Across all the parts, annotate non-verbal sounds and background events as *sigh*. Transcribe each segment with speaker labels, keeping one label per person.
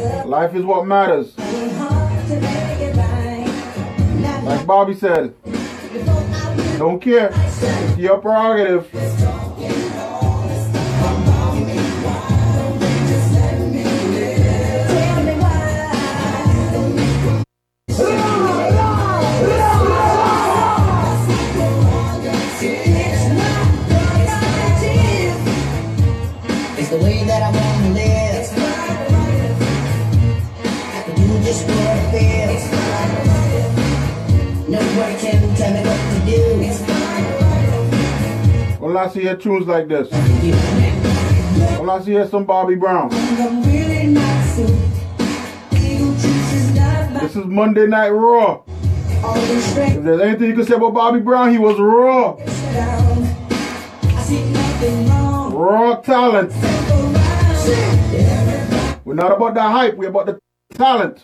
Speaker 1: Life is what matters. Like Bobby said, don't care. It's your prerogative. When I see tunes like this, when I see some Bobby Brown, this is Monday Night Raw. If there's anything you can say about Bobby Brown, he was raw. Raw talent. We're not about the hype, we're about the talent.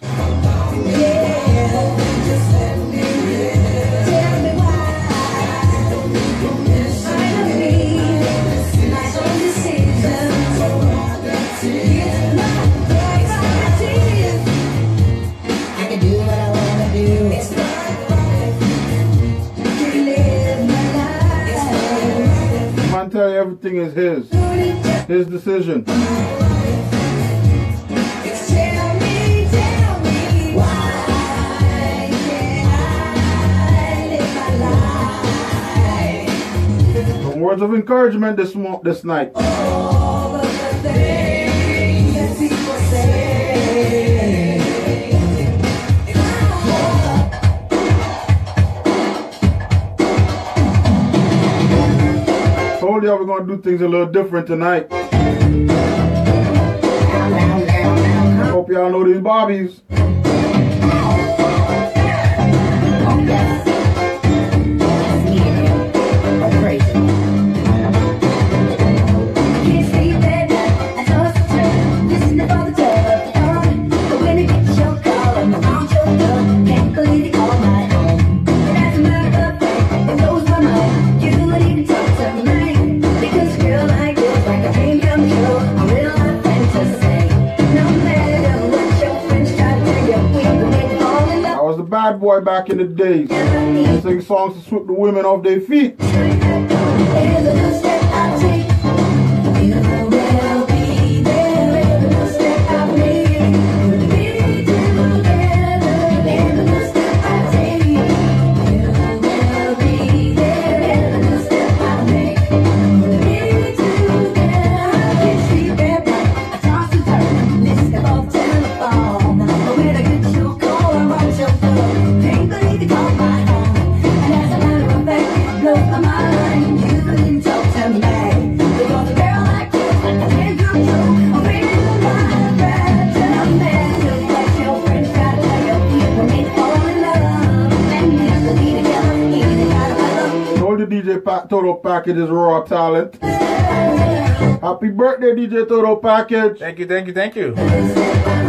Speaker 1: Everything is his. His decision. Some words of encouragement this this night. Told y'all we're gonna do things a little different tonight. Hope y'all know these bobbies. Boy back in the days. Sing songs to sweep the women off their feet. DJ Package is raw talent. Happy birthday, DJ Total Package.
Speaker 2: Thank you, thank you, thank you.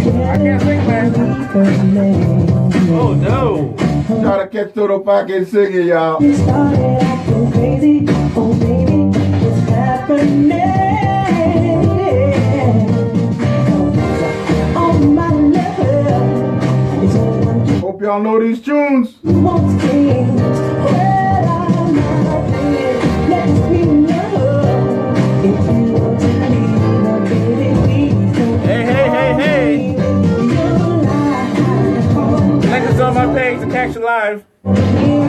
Speaker 2: Sing. I can't sing, man. Oh no.
Speaker 1: Try to catch Toto Package singing, y'all.
Speaker 3: started acting crazy. Oh, baby, it's happening. My love is one to
Speaker 1: Hope y'all know these tunes.
Speaker 2: My page to catch you live.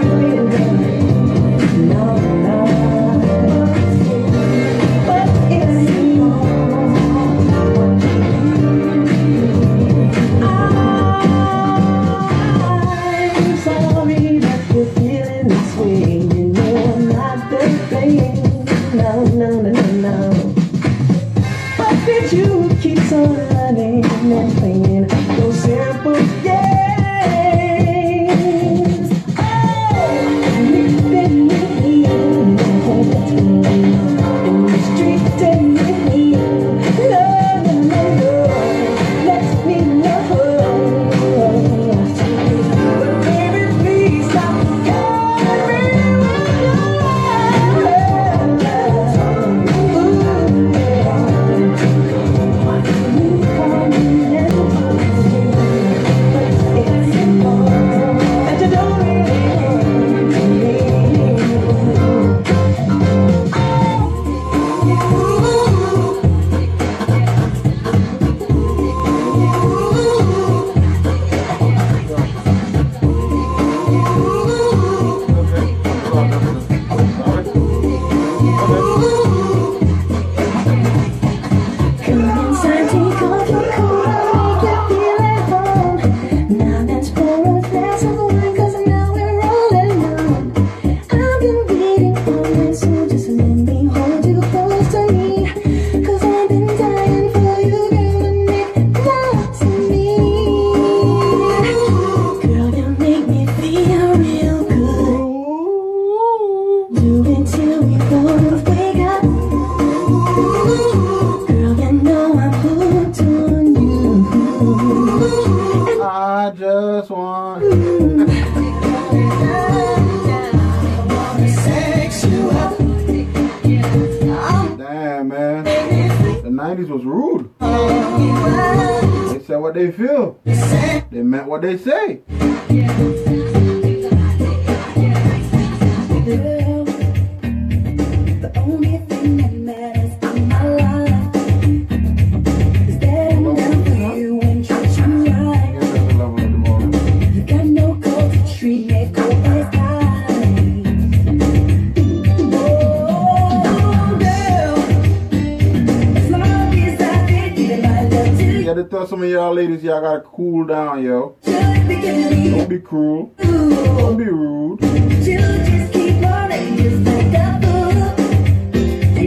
Speaker 1: niggas, y'all gotta cool down, yo. Don't be cruel. Don't be rude.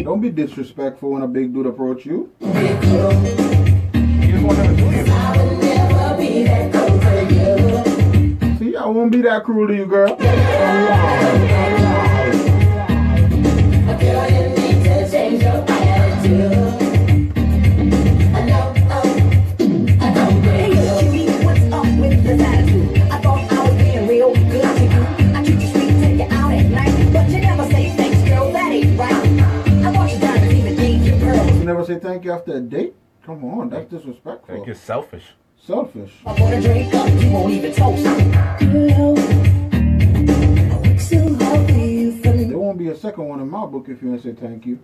Speaker 1: Don't be disrespectful when a big dude approach you.
Speaker 2: You just won't ever do
Speaker 4: it.
Speaker 1: See, I won't be that cruel to you, girl.
Speaker 2: Selfish.
Speaker 1: Selfish.
Speaker 4: I'm gonna drink up, you won't even toast.
Speaker 1: There won't be a second one in my book if you don't say thank you.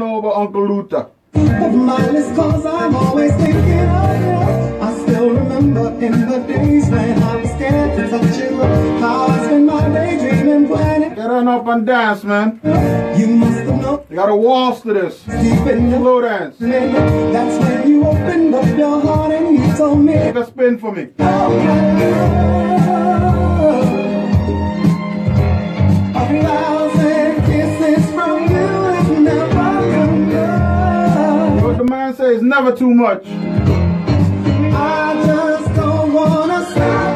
Speaker 4: one over
Speaker 5: Uncle Luther.
Speaker 6: Mine is cause I'm always thinking of you. I still remember in the days when I was scared to touch you. How I spent my day dreaming, planning.
Speaker 5: Get on up and dance, man.
Speaker 6: You must have known.
Speaker 5: You got a waltz to this. Slow dance.
Speaker 6: That's when you opened up your heart and you told me.
Speaker 5: Take a spin for me.
Speaker 6: Oh,
Speaker 5: Man says never too much.
Speaker 6: I just don't wanna stop.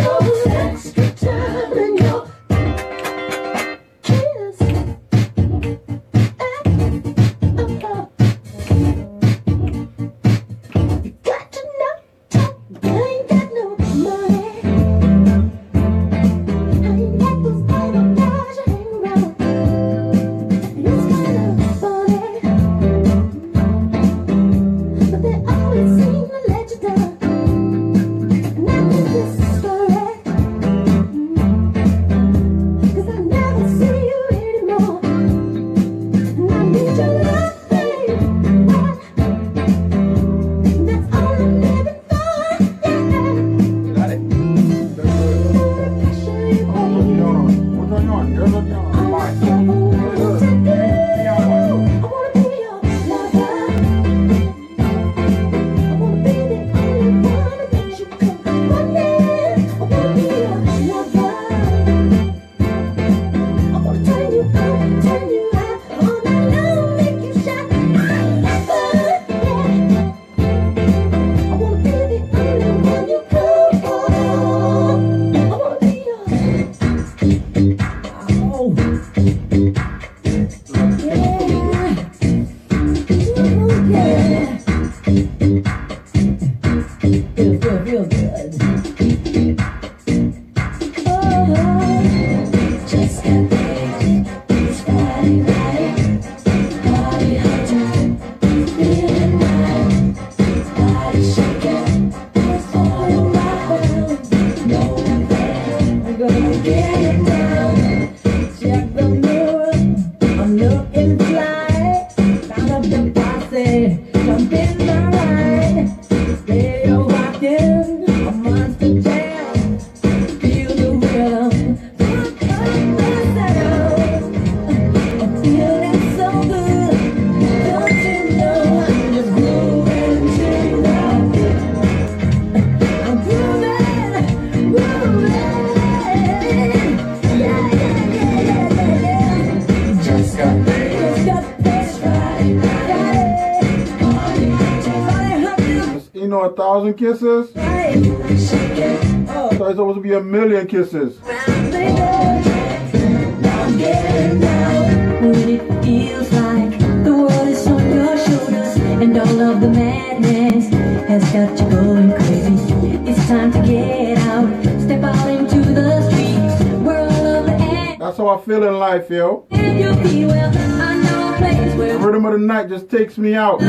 Speaker 7: kisses.
Speaker 1: Right. Shake it.
Speaker 7: I thought it's supposed to be a million kisses.
Speaker 1: Round, baby. Now I'm getting down. When it feels like the world is on your shoulders and all of the madness has got you going crazy. It's time to get out. Step out into the streets where all of the
Speaker 7: That's how I feel in life, yo.
Speaker 1: and you be well. I know a place where
Speaker 7: The rhythm of the night just takes me out.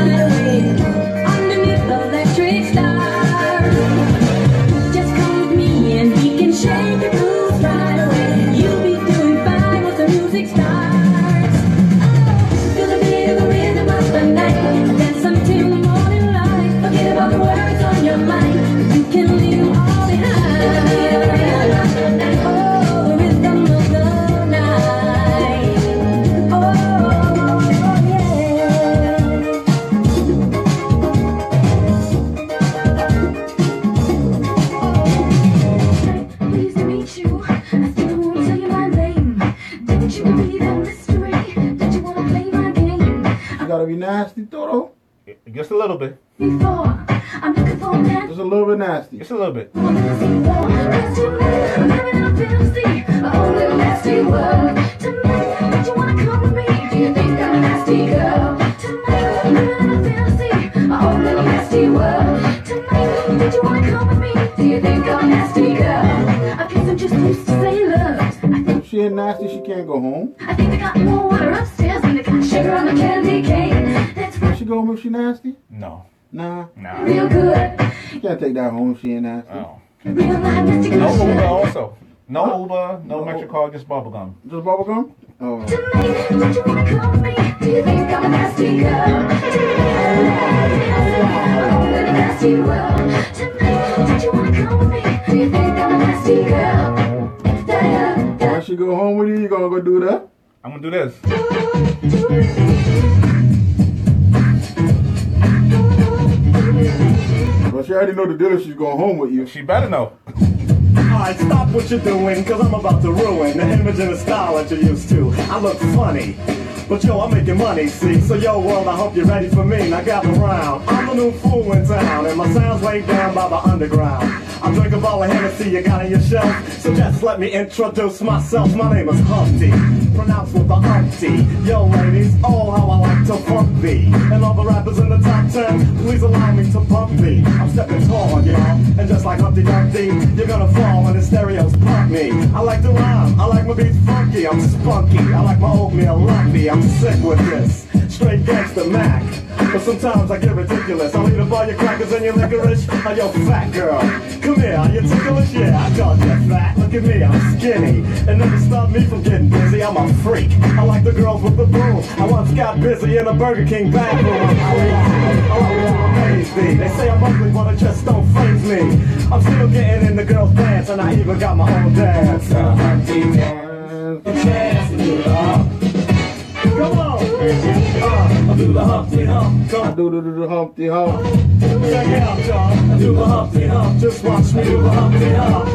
Speaker 7: Home if she ain't nasty.
Speaker 2: Oh.
Speaker 1: Real life nasty
Speaker 2: No Uber also. No Uber, no Metro card, just bubblegum.
Speaker 7: Just bubblegum? Oh.
Speaker 1: Tonight, don't you wanna come me? Do you think I'm a nasty girl? Tonight, nasty world. Tonight, don't you wanna come me? Do you think I'm a nasty girl? Da, da,
Speaker 7: go home with you, you gonna go do that?
Speaker 2: I'm gonna do this.
Speaker 7: She already know the deal if she's going home with you.
Speaker 2: She better know.
Speaker 8: Alright, stop what you're doing, cause I'm about to ruin the image and the style that you're used to. I look funny. But yo, I'm making money, see? So yo, world, I hope you're ready for me. Now gather round. I'm the new fool in town, and my sound's laid down by the underground. I drink a bottle of Hennessy you got on your shelf. So just let me introduce myself. My name is Humpty, pronounced with the umpty. Yo, ladies, oh how I like to funk thee. And all the rappers in the top ten, please allow me to bump thee. I'm stepping tall, y'all, and just like Humpty Dumpty, you're gonna fall when the stereos pump me. I like to rhyme, I like my beats funky, I'm spunky. I like my oatmeal lumpy, I'm sick with this. Straight gangster Mac. But sometimes I get ridiculous. I'll eat up all your crackers and your licorice. Are you fat girl. Come here, are you ticklish? Yeah, I got you fat. Look at me, I'm skinny. And never stop me from getting busy. I'm a freak. I like the girls with the boom. I once got busy in a Burger King bathroom. I'm crazy. They say I'm ugly, but I just don't phase me. I'm still getting in the girls' dance, and I even got my own dance. Uh, Come on. I do the Humpty Hump. Come.
Speaker 9: I do the, Humpty Hump.
Speaker 8: Check it out, y'all. I do the Humpty Hump. Just watch me do the Humpty Hump.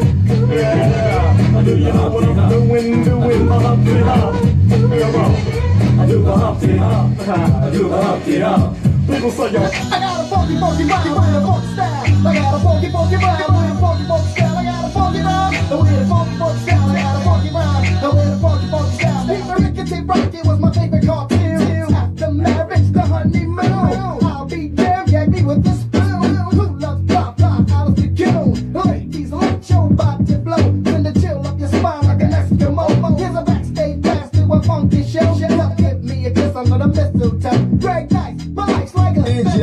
Speaker 8: Yeah. yeah. I do the Humpty Hump. I'm doing, doing my Humpty Hump. Come on. I do the Humpty Hump. I do the Humpty Hump. People say, yo,
Speaker 6: I got a funky, funky, funky, funky, funky style. I got a funky, funky, funky, funky, funky, funky style. I got a funky, funky, funky, funky style. take the car till after marriage, the honeymoon. I'll be damned, gag me with a spoon. Who loves pop pop out of the coon? Let your body blow. Send a chill up your spine like an Eskimo. Here's a backstage pass to a funky show. Shut up, give me a kiss under the mistletoe. Greg Knight, my life's like a.
Speaker 10: DJ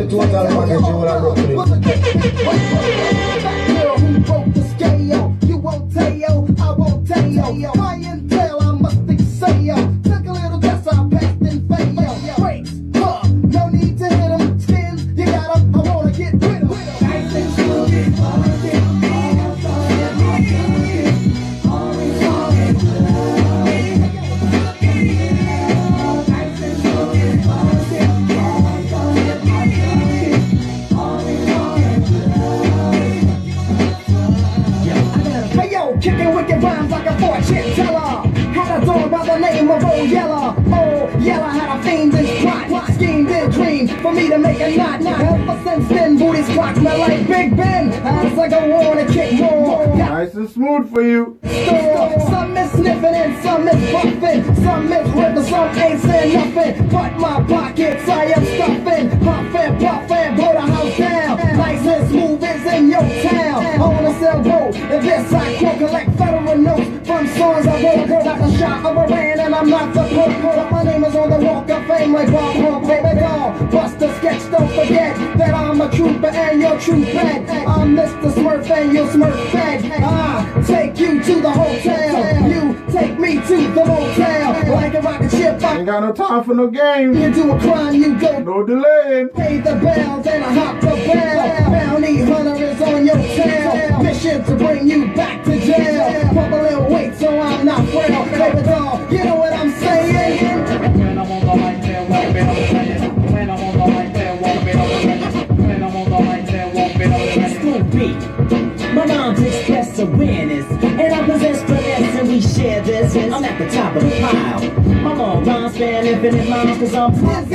Speaker 6: game. Into a crime you go.
Speaker 9: No come from.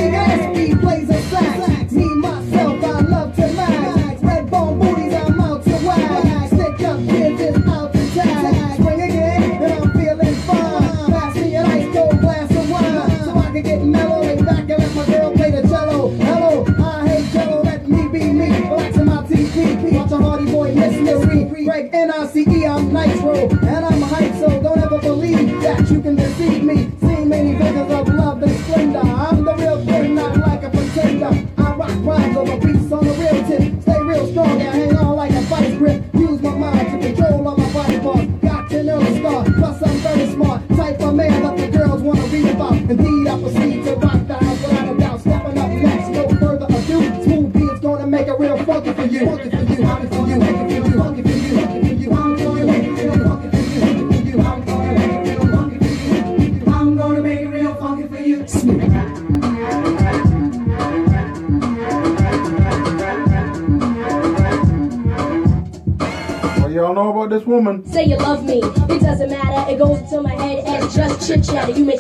Speaker 7: say you love me. It doesn't matter, it goes into my head and just chit chatter. You may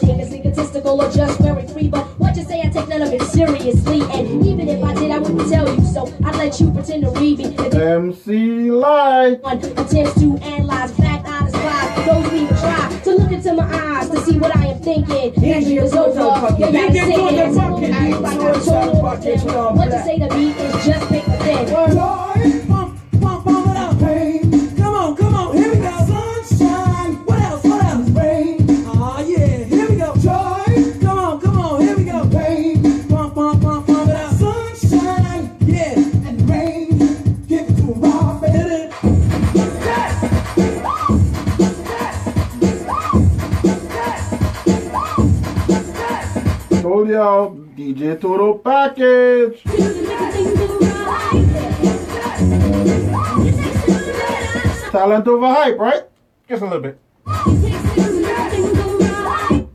Speaker 9: right?
Speaker 2: Just a little bit.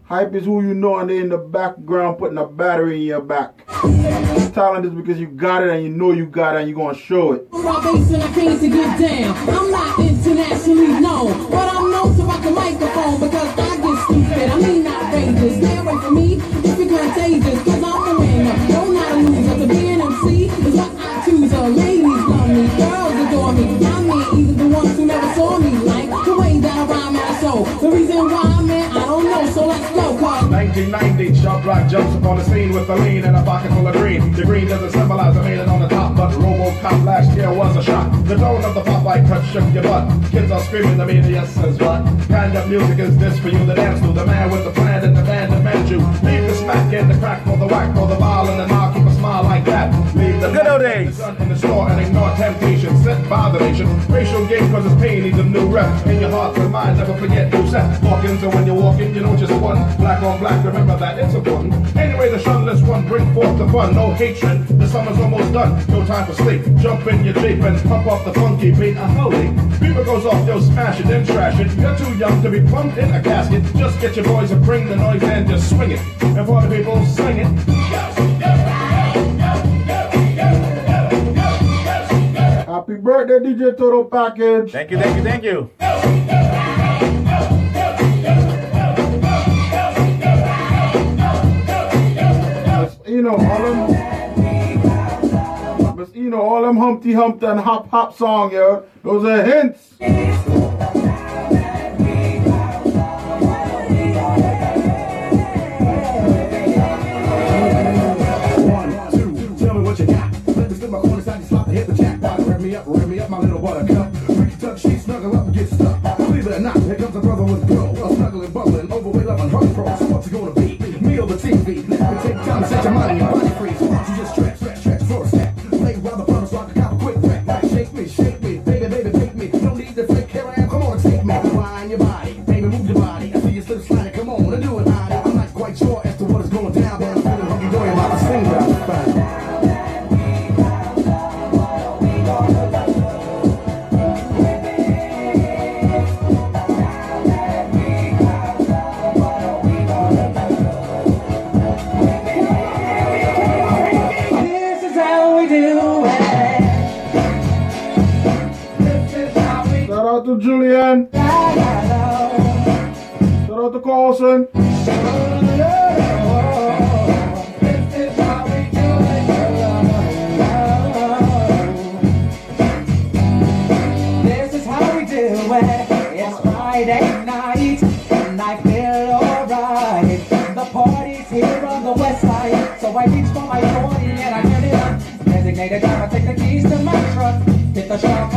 Speaker 11: Hype is who you know and they in the background putting a battery in your back. Talent is because you got it and you know you got it and you're gonna show it.
Speaker 12: Show. The reason why I'm here, I don't know. So let's go, cause
Speaker 13: 1990, Sharp Rock jumps upon the scene with a lean and a pocket full of green. The green doesn't symbolize a maiden on the top, but Robocop last year was a shock. The tone of the Popeye cut shook your butt. Kids are screaming, the media says what? Kind of music is this for you to dance to? The man with the plan and the band demands you. Leave the smack and the crack for the whack for the ball and the the
Speaker 2: Good old days.
Speaker 13: in the store and ignore temptation sent by the nation. Racial game causes pain needs a new rep. In your heart and mind, never forget who's set. Walking so when you're walking, you know just one. Black on black, remember that it's one. Anyway, the shunless one, bring forth the fun. No hatred, the summer's almost done. No time for sleep. Jump in your Jeep and pump off the funky beat. A holy. Beaver goes off, yo, smash it, then trash it. You're too young to be plumped in a casket. Just get your boys and bring the noise and just swing it. And for the people, sing it.
Speaker 11: Happy birthday, DJ Total Package.
Speaker 2: Thank you, thank you, thank you.
Speaker 11: You know, all them. You know, all them Humpty Hump and Hop Hop song, yo. Those are hints.
Speaker 13: Me up, rev me up, my little buttercup. Can tuck sheets, snuggle up get stuck. Believe it or not, here comes a brother with grow. A snuggling, bubbling, overweight, loving, heart pro. So what's it gonna be? Me or the TV? Take time set your mind and body free.
Speaker 12: It's Friday night, and I feel alright. The party's here on the west side, so I reach for my 40 and I turn it up. Designated driver, take the keys to my truck. Hit the shop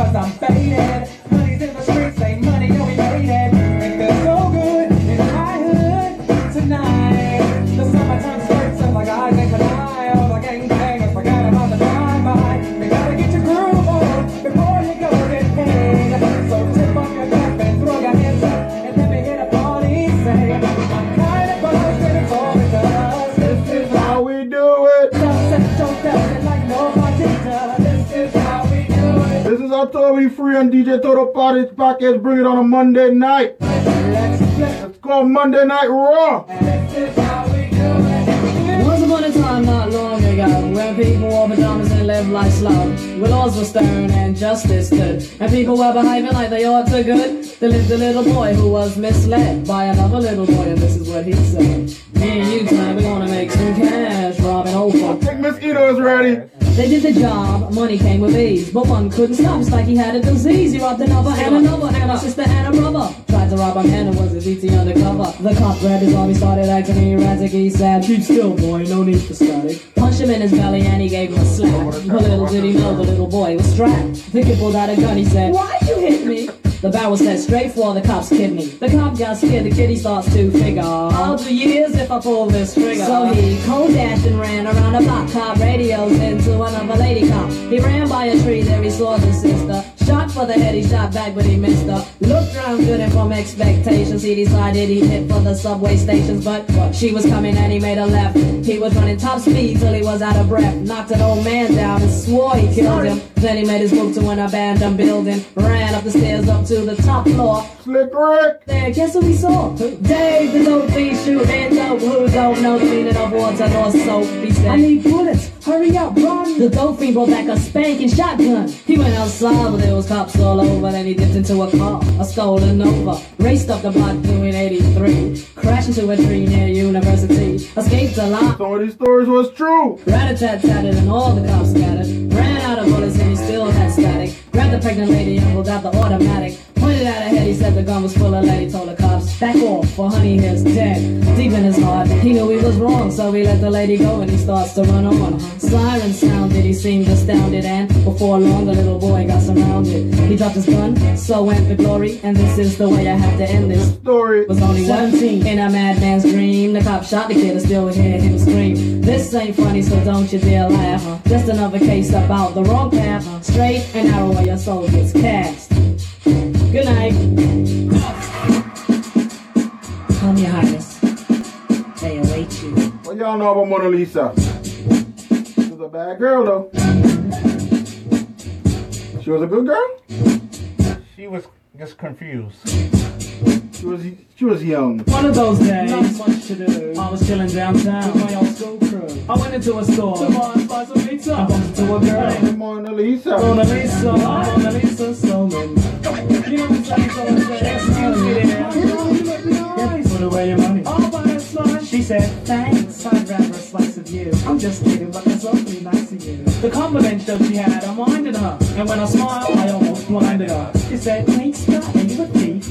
Speaker 11: DJ Toto Party Package. Bring it on a Monday night.
Speaker 12: Let's
Speaker 11: called Monday Night Raw.
Speaker 12: This is how we do it.
Speaker 14: Once upon a time not long ago, when people wore pajamas and lived life slow, where laws were stern and justice stood, and people were behaving like they ought to good, there lived a little boy who was misled by another little boy, and this is what he said. Me and you tonight, we're gonna make some cash, robbing old
Speaker 11: I
Speaker 14: folks.
Speaker 11: think Miss Ito is ready.
Speaker 14: They did the job, money came with ease, but one couldn't stop. It's like he had a disease. He robbed another and another and a sister and a brother. Tried to rob him and it was a DT undercover. The cop grabbed his arm, he started acting erratic. He said, "Keep still, boy, no need for static." Punched him in his belly and he gave him a slap. But little did he know the little boy was strapped. The kid pulled out a gun. He said, "Why you hit me?" The barrel set straight for the cop's kidney. The cop got scared, the kitty starts to figure. I'll do years if I pull this trigger. So he cold dashed and ran around a block. Cop radios into another lady cop. He ran by a tree, there he saw the sister. Shot for for the head, he shot back, but he missed her. Looked around good and from expectations, he decided he'd hit for the subway stations, but she was coming and he made a left. He was running top speed till he was out of breath. Knocked an old man down and swore he killed him. Then he made his move to an abandoned building. Ran up the stairs up to the top floor.
Speaker 10: Slick Rick!
Speaker 14: There, guess who we saw? Dave, the dope fiend shooting dope. Who don't know the meaning of water nor soap? He said, I need bullets. Hurry up, run. The dope fiend brought back a spanking shotgun. He went outside, but it was cops all over. Then he dipped into a car, a stolen Nova. Raced up the block doing 83. Crashed into a tree near University. Escaped alive.
Speaker 10: Some of these stories was true.
Speaker 14: Rat-a-tat-tatted and all the cops scattered. Ran out of bullets and he still had static. Grabbed the pregnant lady and pulled out the automatic. Pointed out her head, he said the gun was full of lead. He told the cops, back off, for honey is dead. Deep in his heart, he knew he was wrong, so he let the lady go and he starts to run on. Siren sounded, he seemed astounded, and before long the little boy got surrounded. He dropped his gun, so went the glory, and this is the way I have to end this.
Speaker 10: Story
Speaker 14: Was only 17 in a madman's dream. The cop shot the kid and still hear him scream. This ain't funny, so don't you dare laugh. Just another case about the wrong path. Straight and narrow where your soul gets cast. Good night. Come, Your Highness. They await you.
Speaker 10: What y'all know about Mona Lisa? She was a bad girl though. She was a good girl?
Speaker 6: She was just confused.
Speaker 10: She was she was young.
Speaker 15: One of those days, not much to do. I was chilling downtown with my old school crew. I went into a store to buy buy some pizza. I bumped into a girl.
Speaker 10: Mona Lisa.
Speaker 15: Mona Lisa, Mona Lisa Snowman. You know what I'm saying? So excuse me there. You look nice. Put away your money. I'll buy a slice. She said, thanks. I'd rather a slice of you. I'm just kidding, but that's awfully nice of you. The compliment that she had, I minded her. And when I smiled, I almost blinded her. She said, hey, Scott, are you a thief?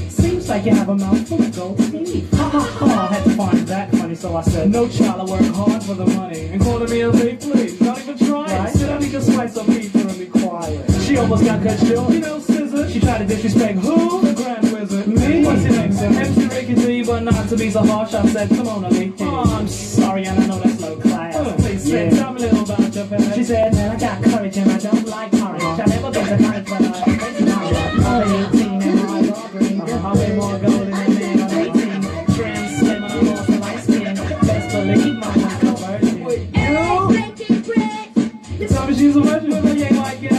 Speaker 15: Like you have a mouthful of gold teeth. Ha ha ha, I had to find that funny, so I said, no child, I work hard for the money. And calling me a thief, please, don't even try it. Right? Said I need a slice of pizza and be quiet. She almost got cut short. You know, scissor. She tried to disrespect who? The Grand Wizard. Me? What's your name, sir? MC Ricky D, but not to be so harsh. I said, come on, Ali. Oh, I'm sorry, and I know that's low class. Uh, please, yeah. tell me a little about your past. She said, man, I got courage and I don't like courage. I never been to college, but now. I'm 18 more golden than man on 18. Trim, slim, and I'm also light skin. Best believe my mind's a virgin. You tell me she's a virgin, but you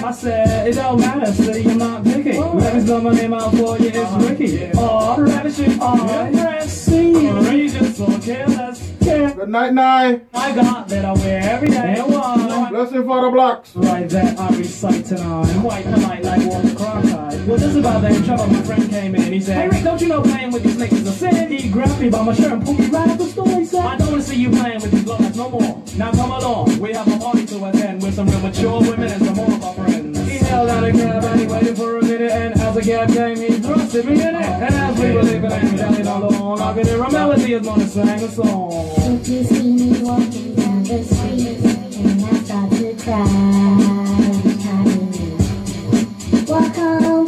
Speaker 15: I said, it don't matter, see, I'm not picky. Let me spell my name out for you, it's uh-huh. Ricky. Oh, ravishing, oh, dressing. Regis, or careless. Yeah.
Speaker 10: Good night, night.
Speaker 15: I got that I wear every day. And why?
Speaker 10: Blessing for the blocks.
Speaker 15: Right that I recite tonight. White polite like Walter Cronkite. Well, this is about that trouble. My friend came in. And he said, Hey Rick, don't you know playing with these snakes is a sin? He grabbed me by my shirt and pulled me right up the store. He said, I don't want to see you playing with these blocks no more. Now come along. We have a party to attend with some real mature women and some more He held out a cab and he waited for a minute. And as the cab came, he thrusted me in it. And as we were leaving and jelly along, I could hear a melody as Mona sang a song.
Speaker 16: If you see me walking down the street and I start to cry, walk
Speaker 7: on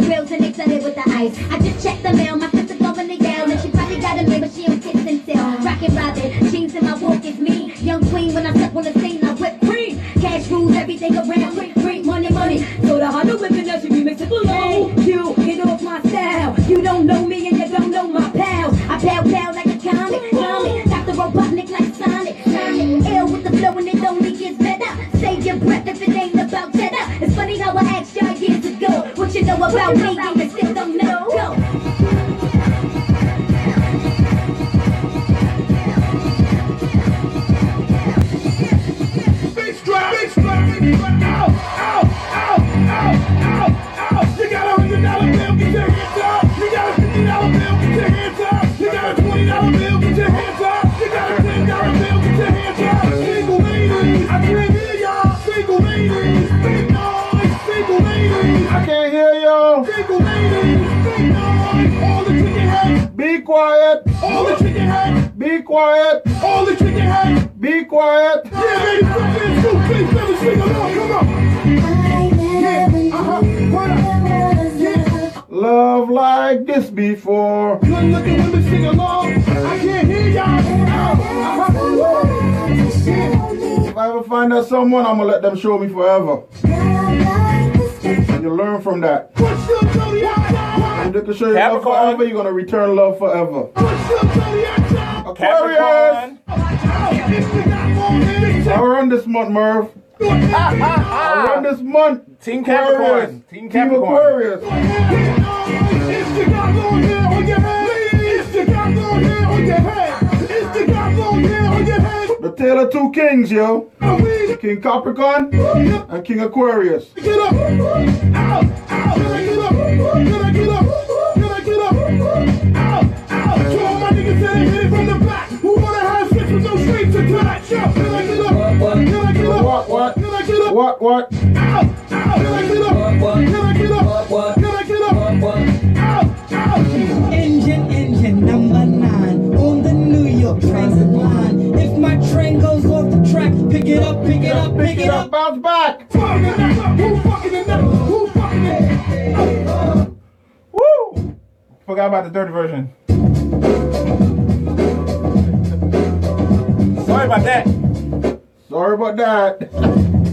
Speaker 16: the and they set it with the ice. I just checked the mail, my sister's over the yell, and she probably got a mail, but she don't kiss and tell. Rockin' Robin, jeans in my walk is me. Young queen, when I step on the scene, I whip cream. Cash rules everything around, quick, free, money, money. So the Honda whipping that she be mixing below. You get off my style. You don't know me about me,
Speaker 6: quiet. All the chicken head. Be quiet. Yeah, ladies, step in. Two, three, seven, sing along. Come on. Yeah, uh-huh. What up? Yeah. Love like this before. Good looking women sing along. I can't hear y'all. Ow. Uh-huh. Yeah. If I ever find out someone, I'm gonna let them show me forever. And you learn from that. What's your zodiac sign? If they can show you love forever, you're gonna return love forever.
Speaker 2: What's your zodiac sign?
Speaker 6: Aquarius! I run this month, Merv. I run this month.
Speaker 2: Team
Speaker 6: Aquarius.
Speaker 2: Capricorn. Team
Speaker 6: Team
Speaker 2: Capricorn.
Speaker 6: Aquarius. The tale of two kings, yo. King Capricorn and King Aquarius.
Speaker 17: Get up! Ow! Ow! Can I get up? Get up?
Speaker 6: What, what?
Speaker 17: Ow! Ow! Can I get up? Can I get up? Can I get up? Ow! Ow!
Speaker 9: Engine, engine number nine on the New York transit line. If my train goes off the track, pick it up, pick it up, pick it up.
Speaker 6: Bounce back.
Speaker 17: Fucking it up. Who fucking it up? Who fucking it up?
Speaker 2: Woo! Forgot about the dirty version. Sorry about that.
Speaker 6: Sorry about that.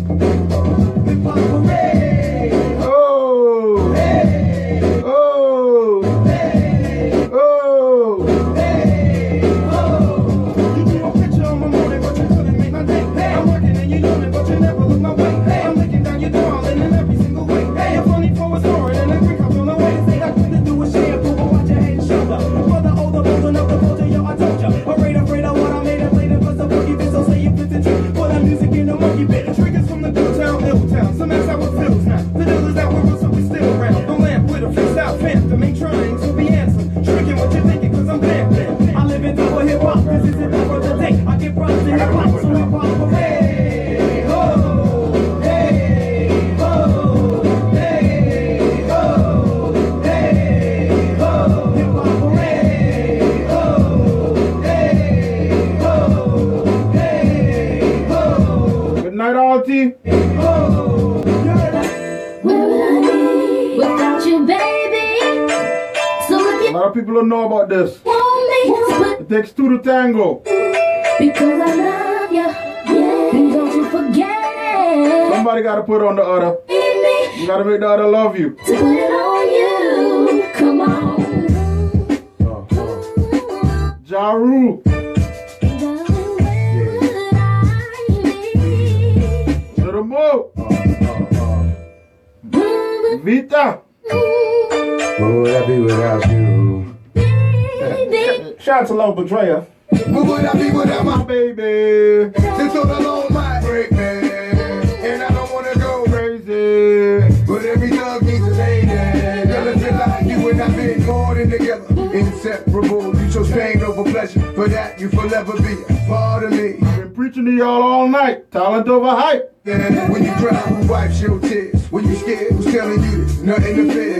Speaker 17: To
Speaker 7: Love
Speaker 2: Betrayer.
Speaker 18: Where would I be without my
Speaker 6: Baby.
Speaker 18: Since all alone might break me, and I don't wanna go
Speaker 6: Crazy.
Speaker 18: But every thug needs a lady. Girl, it's like you and I've been more than together. Inseparable. You chose pain over pleasure. For that, you forever be a part of me.
Speaker 6: Been preaching to y'all all night. Talent over hype.
Speaker 18: Yeah, when you cry, who wipes your tears? When you scared, who's telling you there's nothing to fear?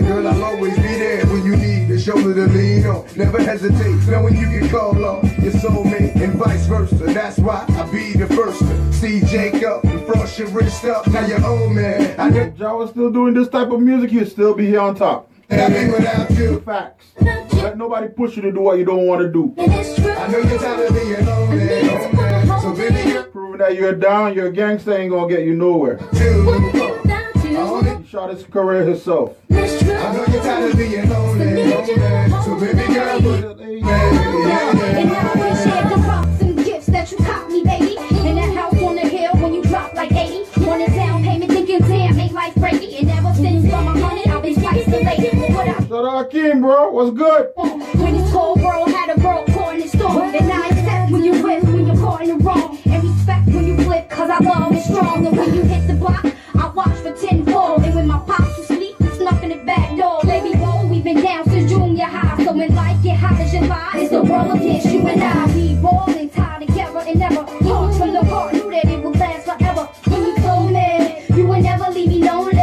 Speaker 6: This type of music, you'd still be here on top.
Speaker 18: that I be without you.
Speaker 6: Facts. Let nobody push you to do what you don't want to do.
Speaker 7: And it's true.
Speaker 18: I know you're tired of being lonely, lonely. So baby, you're
Speaker 6: Proving that you're down, you're a gangster ain't gonna get you nowhere.
Speaker 18: too.
Speaker 6: He shot his career himself.
Speaker 18: I know you're tired of being lonely, lonely. So baby girl, put it
Speaker 6: Shout out Akeem, bro. What's good?
Speaker 7: When this cold world had a caught in the storm. And I accept when you risk, when you're caught in the wrong. And respect when you flip, cause I love is strong. And when you hit the block, I watch for 10 fall. And when my pops asleep, snuck in the back door. Baby, boy, we've been down since junior high. So when life get hot as July, it's the world against you and I. We rolling tied together and never part from the heart. Knew that it would last forever. When you told me you would never leave me lonely.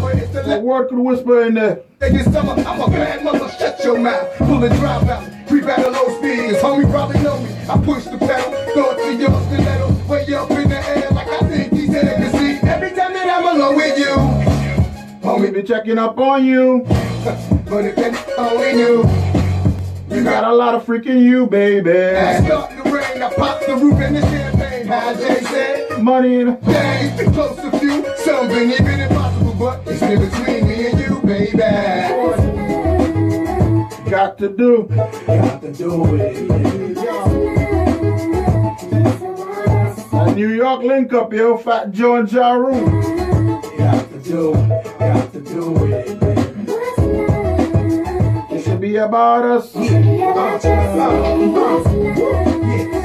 Speaker 18: slip away. Slap me your number. It's the
Speaker 19: A word could whisper in there.
Speaker 18: They get summer. I'm a bad mother. Shut your mouth. Pull a drive out. A low speed. His homie probably know me. I push the pedal. Throw it to your stiletto. Way up in the air like I think he's in can see. Every time that I'm alone with you.
Speaker 19: Homie be checking up on you.
Speaker 18: but if it's only you.
Speaker 19: You got a lot of freaking you, baby.
Speaker 18: I start the rain. I pop the roof and the champagne. How Jay said.
Speaker 19: Money in
Speaker 18: Days been close to few. something even if impossible, but it's in between me and you, baby.
Speaker 19: Got to do.
Speaker 18: Got to do it.
Speaker 19: A New York link up, yo. Fat Joe and Ja Rule.
Speaker 18: Got to do it. Got to do it.
Speaker 19: It should be about us.
Speaker 10: Yeah,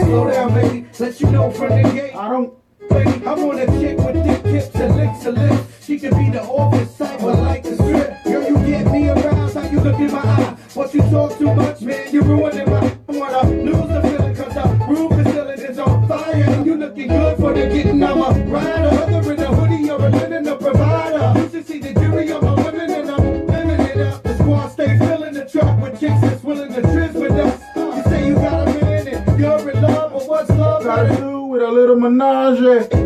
Speaker 10: slow down, baby. Let you know from the gate.
Speaker 19: I don't.
Speaker 10: Baby, I want a kick with thick hips and licks and lips. She can be the office type, but like the strip. Girl, you get me aroused. How you look in my eye? But you talk too much, man. you're ruining my. Wanna lose the feeling, cause the room facility is on fire. And you looking good for the getting. I'm a rider. Whether in a hoodie or a linen, a provider. You should see the jury of my women, and I'm living it up. The squad stay filling the truck with chicks that's willing to trizz with us. You say you got a man and you're in love, but what's love?
Speaker 19: Got to do with a little menage.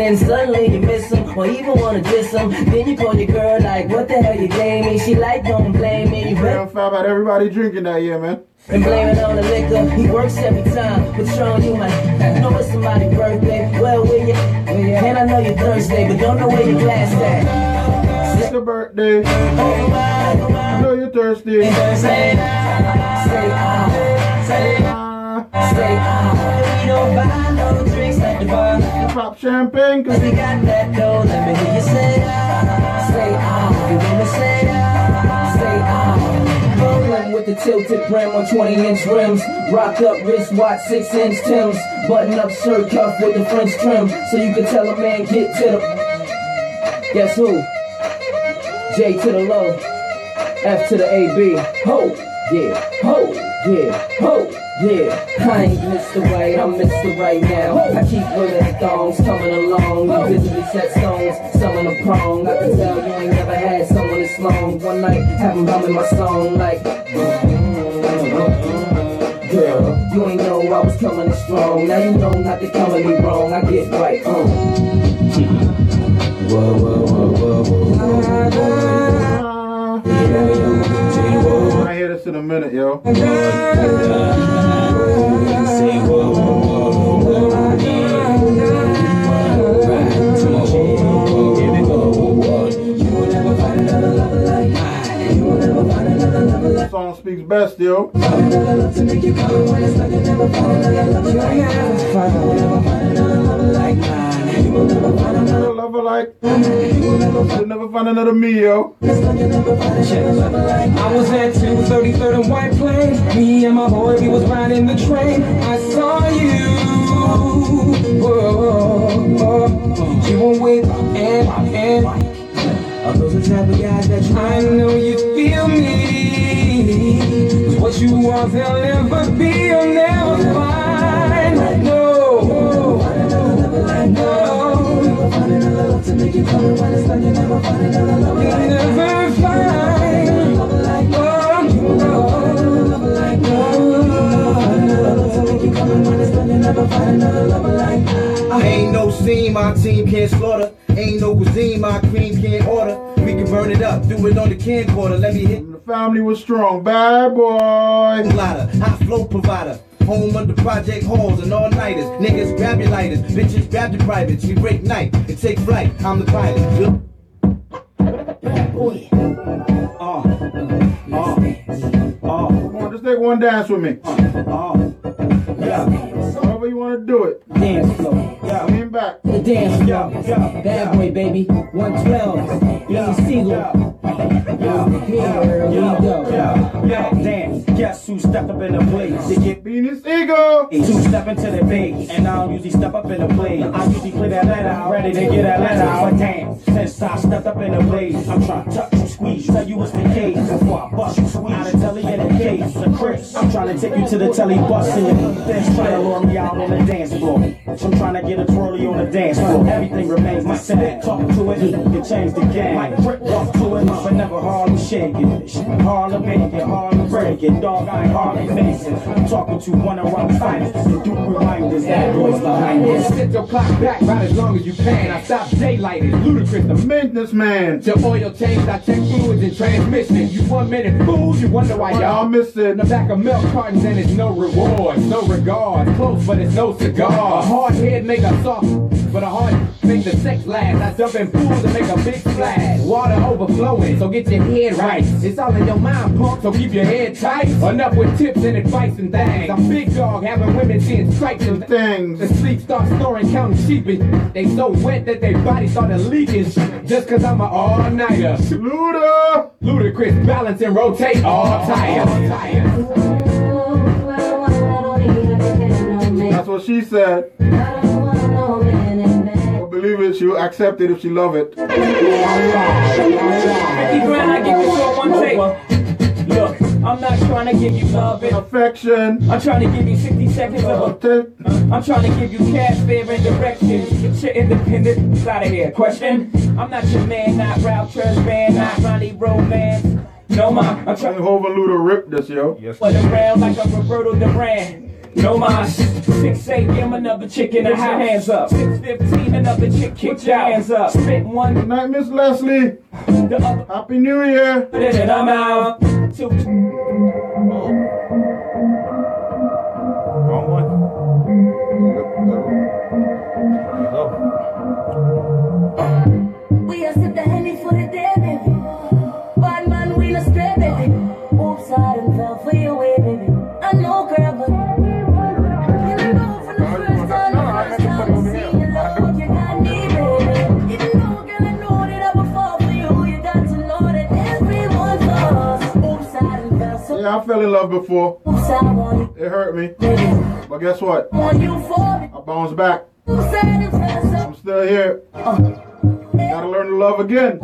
Speaker 6: And suddenly you miss them, or even wanna diss them. Then you call your girl like, what the hell you gave me? She like, don't blame me. You
Speaker 19: Real fab had everybody drinking that year, man.
Speaker 6: and blame it on the liquor. He works every time, but showing you my know it's somebody's birthday. Well, will you? And I know you're thirsty, but don't know where your glass at.
Speaker 19: It's your birthday. I know you're thirsty.
Speaker 6: Pop champagne? Cause
Speaker 19: You got that dough, let me hear you say ah. Say ah. You wanna say ah. Say ah. Rolling with the tilted brim on 20 inch rims. Rock up wristwatch, 6 inch Tims. Button up shirt cuff with the French trim. So you can tell a man get to the. Guess who? J to the low. F to the AB. Ho, yeah, ho, yeah, ho, yeah. I ain't Mr. Right, I'm Mr. Right now. I keep women thongs coming along. You visibly set stones, some in a prong. I can tell you ain't never had someone this long. One night, have 'em humming my song like. Girl, you ain't know I was coming strong. Now you know not to come at me wrong. I get right, uh. Whoa, whoa, whoa, whoa, whoa.
Speaker 6: I hear this in a minute, yo. Song speaks best, yo. Lover like you'll never find another me, yo.
Speaker 19: I was at 233rd and White Plains. Me and my boy, we was riding the train. I saw you. You were with and and. Those the type of guys that I know you feel me. What you want, they'll never be, you'll never find. No, no. To make you come when it's done, you never find another love like You'll never find Oh,
Speaker 20: Ain't no scene my team can't slaughter. Ain't no cuisine my cream can't order. We can burn it up, do it on the camcorder. Let me hit
Speaker 6: The family was strong. Bad boy.
Speaker 20: ladder, hot flow provider. Home under project halls and all nighters. Niggas grab your lighters, bitches grab your privates. We break night and take flight. I'm the pilot.
Speaker 6: Oh, Come on, just take one dance with me.
Speaker 20: Yeah.
Speaker 6: However you want to do it.
Speaker 19: Dance floor.
Speaker 6: Lean back.
Speaker 19: The dance floor. Bad boy, baby. 112. Beanie Sigel. Here we go.
Speaker 12: Yeah, damn. Guess who stepped up in the place? They get
Speaker 6: Beanie Sigel.
Speaker 12: Two step into the base, and I don't usually step up in the blaze. I usually play that letter out, ready to get that letter out. Damn, since I stepped up in the blaze, I'm trying to touch you, squeeze, you, tell you what's the case. Before I bust you, squeeze, out of telly in the case. The Chris, I'm trying to take you to the telly bus and you then try to lure me out on the dance floor. I'm trying to get a twirly on the dance floor. Everything remains the same. Talk to it, you can change the game. Might grip walk to it, but never hardly shake it. Hardly make it, hardly break it. Dog, I ain't hardly facing. I'm talking to one of our finest. And do reminders that boys behind this.
Speaker 1: Set your clock back about as long as you can. I stop daylighting, Ludacris. The
Speaker 6: maintenance man.
Speaker 1: The oil change, I check fluids and transmission. You one minute fools, you wonder why y'all
Speaker 6: miss it.
Speaker 1: In the back of milk cartons and it's no reward, no regard. Close, but it's no cigar. A hard head make a soft, but a hard make the sex last. I jump in pools and make a big splash. Water overflowing, so get your head right. It's all in your mind, punk, so keep your head tight. Enough with tips and advice and things. I'm big dog, having women seeing stripes and
Speaker 6: things.
Speaker 1: The sleep start snoring, counting sheep. and They so wet that their body started leaking. Just cause I'm an all-nighter.
Speaker 6: Luda!
Speaker 1: Ludacris balance and rotate all tires.
Speaker 6: That's what she said. Well, believe it, she'll accept it if she love it.
Speaker 12: 50 grand, I give you for one take. Look, I'm not trying to give you love and
Speaker 6: affection.
Speaker 12: I'm trying to give you 60 seconds of a. I'm trying to give you cash, fare, and direction. Get your independent out of here. Question? I'm not your man, not Ralph Tresvant, not Ronnie Romance. No, ma, I'm trying
Speaker 6: to hold a Luda rip this, yo.
Speaker 12: Yes. around like a Roberto Duran. No mas. 6 a.m. another chick in the house. hands up. 6:15 another chick kick your hands up. Spit one.
Speaker 6: Good night, Miss Leslie.
Speaker 12: The other.
Speaker 6: Happy New Year.
Speaker 12: And I'm out. Two.
Speaker 6: Yeah, I fell in love before. It hurt me. But guess what? I bounced back. I'm still here. Gotta learn to love again.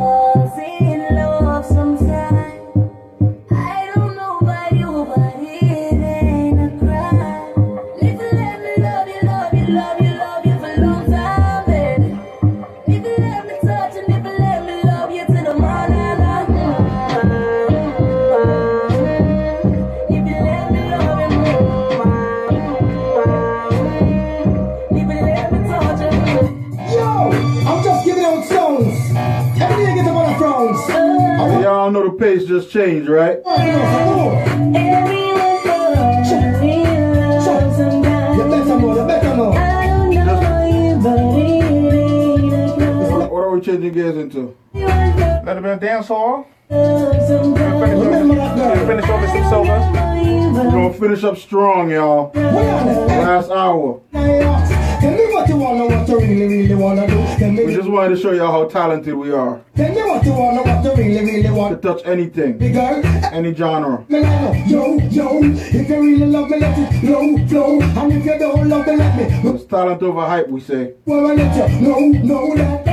Speaker 10: just
Speaker 6: changed, right? What are we changing gears into?
Speaker 8: A little bit of dance hall. finish up.
Speaker 6: We're gonna finish up strong, y'all. Last hour.
Speaker 10: Tell me what you wanna, what you really, really wanna do. Tell me,
Speaker 6: We just wanted to show y'all how talented we are.
Speaker 10: tell me what you wanna, what you really, really want.
Speaker 6: To
Speaker 10: want.
Speaker 6: touch anything,
Speaker 10: Big girl,
Speaker 6: any genre.
Speaker 10: me like no. Yo, yo, if you really love me, let it flow, flow. And if you don't love me, let me.
Speaker 6: It's talent over hype, we say.
Speaker 10: Well, I let you know, know that.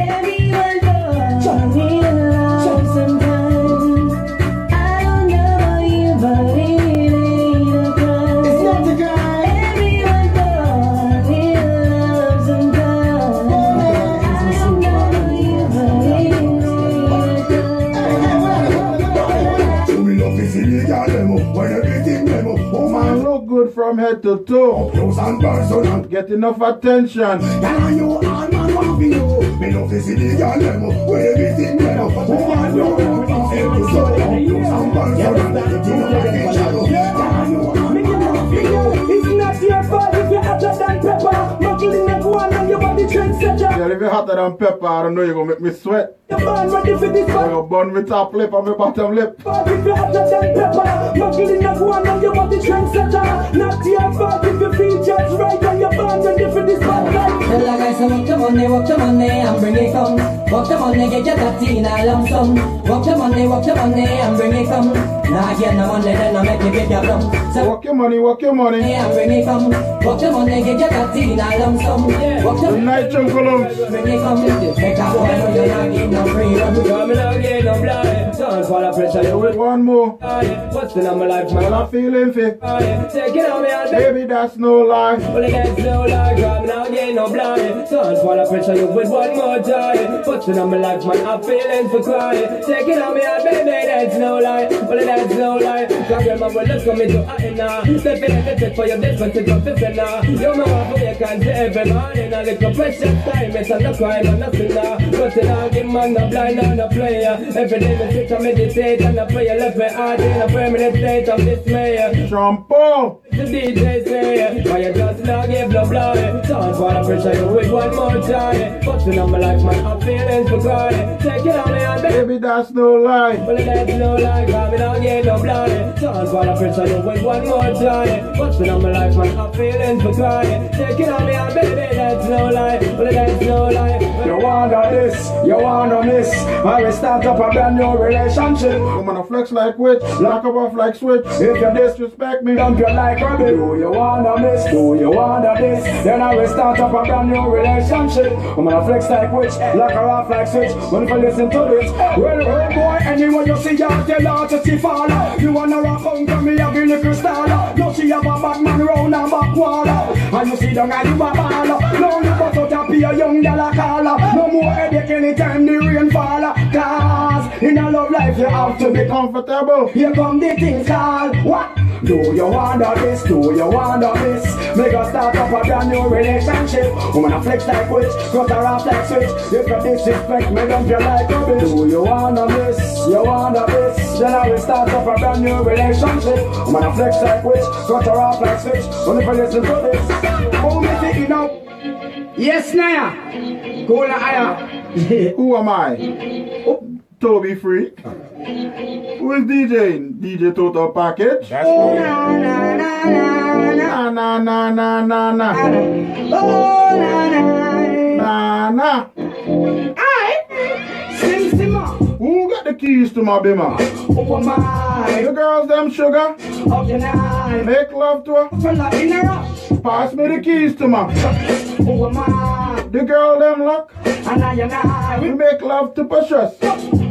Speaker 6: From head to toe.
Speaker 18: Close and personal.
Speaker 6: Get enough attention.
Speaker 18: Girl, you all man want for you. Me love to see the girl them when everything them oh man. You every so close and personal. Get enough attention. Girl, you all man want for you.
Speaker 4: It's not your fault if you're hotter than pepper.
Speaker 6: Girl, if you're hotter than pepper, I don't know you're gonna make me sweat.
Speaker 4: You're
Speaker 6: You're gonna burn me top lip and my bottom lip.
Speaker 4: If you're hotter than pepper. And go on and your body trendsetter. Not your fault if you feel just right and you're born ready for this spotlight.
Speaker 14: Tell the guys to walk the money, walk the money and bring it come. Walk the money, get your tatty in a lump sum. Walk the money, walk the money and bring it come. Nah, get no money, then I make you get your plum. So
Speaker 6: Walk your money, walk your money.
Speaker 14: and bring it come. Walk the money, get your tatty in a lump sum. Walk the
Speaker 6: Good night, Chunkulums.
Speaker 14: bring it come. Make a boy know you're not getting no free run.
Speaker 12: Coming out again, I'm dance for the pressure. You will
Speaker 6: one more.
Speaker 12: Busting on my life, man.
Speaker 6: I'm feeling fit.
Speaker 12: Take it on me, I'll
Speaker 6: Baby, that's no lie.
Speaker 12: Well, it gets no lie. Grab now, gain no blind. So Dance for the pressure. You will one more time. Busting on my life, man. I'm feeling for crying. Take it on me, I'll baby, that's no lie. Well, it gets no lie. Grab your mama, look at me, do I now? Step in and get for your difference, it's a fifth now. Your mama, for you can't every morning. A little precious time, it's a no crime, nothing now. Busting on, give man, no blind, no player. Every day, the picture, meditate and I pray. Left my heart in a permanent state of dismay.
Speaker 6: Trumpo.
Speaker 12: The DJ say, why you just not give no blood? Don't wanna pressure you with one more time. But you know my life, man, I'm feeling for crying. Take it on me, and baby.
Speaker 6: That's no lie.
Speaker 12: Well, that's no lie, cause me not get no blood. Don't wanna pressure you with one more time. But you know my life, man, I'm feeling for crying. Take it on me, and baby, that's no lie. Well, that's no lie.
Speaker 8: You wanna this, you wanna miss. I will start up a brand new relationship.
Speaker 6: I'm gonna flex like witch, lock up off like switch.
Speaker 8: If you
Speaker 6: disrespect me,
Speaker 8: dump you like a bitch. Do you wanna miss? Do you wanna this? Then I will start up a brand new relationship. I'm gonna flex like witch, lock her off like switch. When if you listen to this, well, oh boy, anyone you see, you tell her to see fall. You wanna rock home from me, I be little star. You see a bad man round and back wall. And you see the guy you a ball. Now you bust out a be a young gal a call. No more headache anytime the rain fall. Cause in a love life you have to be
Speaker 6: comfortable.
Speaker 8: Here come the things called what? Do you wanna this? Do you wanna this? Make us start up a brand new relationship. Woman a flex like witch, cut her off like switch. If you disrespect me, dump you like a bitch. Do you wanna this? You wanna this? Then I will start up a brand new relationship. Woman a flex like witch, cut her off like switch. When if you listen to this, oh me thinking now. Yes, Naya. Go on higher.
Speaker 6: Who am I? *laughs* Toby Freak. Who is DJing? DJ Total Package.
Speaker 8: That's
Speaker 6: cool. Na na na na na na.
Speaker 8: Oh na
Speaker 6: na
Speaker 8: na
Speaker 6: na.
Speaker 8: Aye. Sim Simma.
Speaker 6: Who got the keys to my bima?
Speaker 8: Open my.
Speaker 6: The girls them sugar.
Speaker 8: Up the night.
Speaker 6: Make love to her. Pass me the keys to my.
Speaker 8: Who am I?
Speaker 6: The girl them luck.
Speaker 8: And I and I.
Speaker 6: We make love to precious.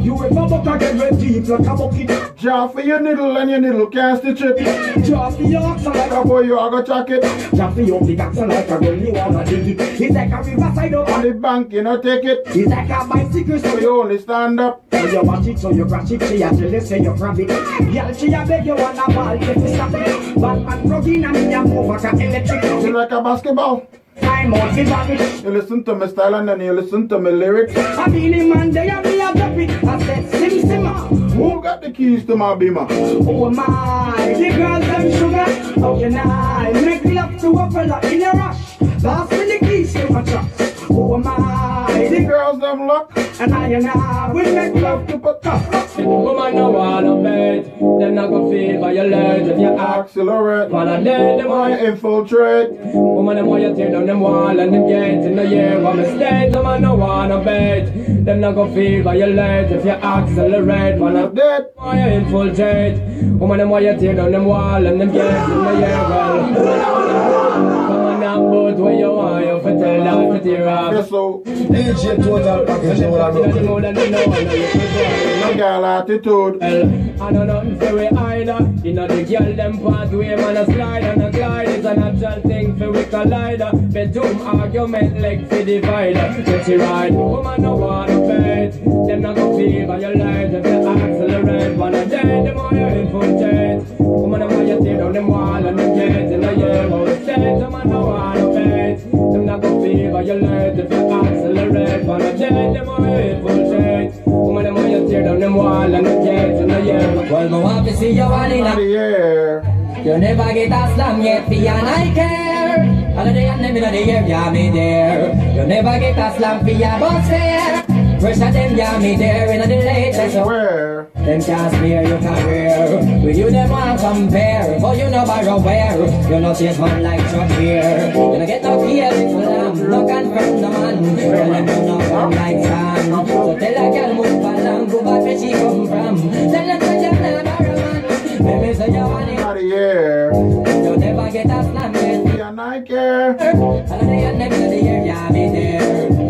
Speaker 8: You remember back and red deep like a bucket.
Speaker 6: Jaw for your needle and your needle can't stitch it.
Speaker 8: Jaw for your oxen like
Speaker 6: a boy you a go chuck it.
Speaker 8: Jaw for your big oxen like a girl you wanna dig it. It's like a riverside up.
Speaker 6: On the bank you know take it.
Speaker 8: It's like a bicycle
Speaker 6: So you only stand up.
Speaker 8: So you watch it, so you crash it, she a jealous, say you grab it. Girl, she a beg you wanna ball, if you stop it. Batman plug in and me a move like a electric.
Speaker 6: You like a basketball. You listen to my style and then you listen to my lyrics.
Speaker 8: I feel him man, they a me a it. I said, sim simma.
Speaker 6: Who got the keys to my beamer?
Speaker 8: Oh my, the girls them sugar. How can I make love to a fella in a rush? Pass me the keys to my truck. Oh my,
Speaker 6: The girls them luck.
Speaker 8: and I and I we make love to a tough.
Speaker 12: Woman no wanna bet, them not gonna feel violent if you act.
Speaker 6: Accelerate.
Speaker 12: Man and then them
Speaker 6: I
Speaker 12: want
Speaker 6: infiltrate.
Speaker 12: Woman them want you tear down them wall and them get in the year one mistake. Them man no wanna bet, them not gonna feel violent if you accelerate. Man and
Speaker 6: Dead.
Speaker 12: want you infiltrate. Woman them want you tear down them wall and them get in the year well. On but where you want you for tell that to tear off.
Speaker 6: So.
Speaker 18: DJ Total Package, you know
Speaker 12: know more know, know could go.
Speaker 6: No girl attitude.
Speaker 12: I know nothing for we either. You know the girl them pathway man a slide and a glide. It's a natural thing for we collider. Bedroom argument like for divider. Get you right, woman no wanna bet. Them not gonna feel violent if you accelerate. Wanna dead, them all you infiltrate. Woman them want you tear down them wall and them get in the yellow state. Them no wanna bet. Them not gonna feel violent if you accelerate. Wanna dead, them all you infiltrate. Woman them want you tear down them wall and them get in the yellow.
Speaker 4: Well, me want to see you all in
Speaker 6: Out
Speaker 4: a
Speaker 6: of the air.
Speaker 4: You never get a slam yet, fi and I care. All of the and them in the air, yeah, me there. You never get a slam fi a bus Pressure them, yeah, me there in the latest.
Speaker 6: Where?
Speaker 4: Them can't spare your career. With you, them want compare. But you know borrow where. You know chase man like truck here. You don't get no fear, little lamb. No confront no man. Tell them you know come like sand. So tell a girl move along. Go back where she come from. Tell them that you're not borrow man. Baby, say you want it.
Speaker 6: Out of the air.
Speaker 4: You never get a slam yet.
Speaker 6: Yeah, I care.
Speaker 4: All of the and them in the air, yeah, me there.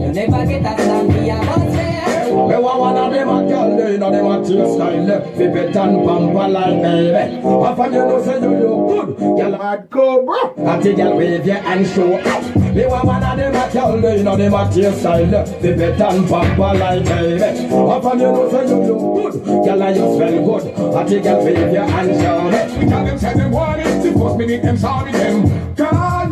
Speaker 4: You.
Speaker 8: Me one of a know a taste style. And pamper like baby. And you say you look good,
Speaker 6: Cobra.
Speaker 8: I take girl wave hand show out. Me want one of them a girl, they know them a taste style. Fi bet and pamper like baby. And from you know say you look good, girl. And you smell good. I take girl wave hand show me. Tell them say them want it. The first minute them sorry them.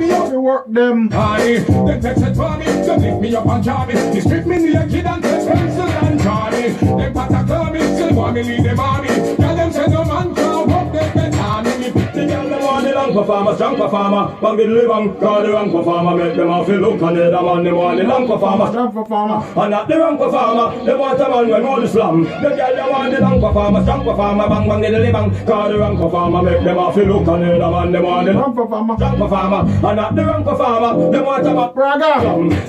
Speaker 8: Me up.
Speaker 6: We work them.
Speaker 8: Aye, them text it for me, them lift me up and jar me. They strip me near kid and test pencil and jar me. Them patta call me, still want me lead them army. Tell them say no man can't walk them better me. Me pick the girl long performer, strong performer. Bang the living, call the wrong performer. Make them off look and the other man them want the long performer.
Speaker 6: Strong performer.
Speaker 8: And not the wrong performer. They want a man when all the slam. The girl they want the long performer, strong performer. Bang bang the living, call the wrong performer. Make them off look and the other man them want the
Speaker 6: Strong performer.
Speaker 8: strong performer. And not the wrong performer. They want a man.
Speaker 6: Braga.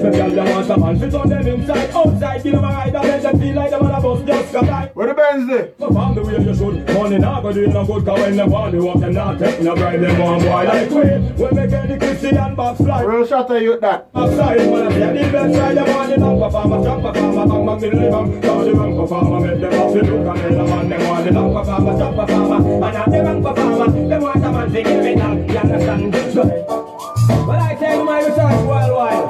Speaker 8: The girl they want a man fit on them inside, outside, give them a ride and let them feel like them on a bus just got right.
Speaker 6: Where the Benz there?
Speaker 8: Perform the way you should. Money not go do no good, cause when them want, they want them not take no bribe, them want boy like we. When they get the Christian fly.
Speaker 6: Real shot of you that.
Speaker 8: Outside, man, if you the best side, you want the long performer, strong performer, bang bang the living. Call the wrong performer, make them off the look and the man, them want the long performer, strong performer. And not the wrong performer, them want a man to give it up, you understand? But I take my research worldwide.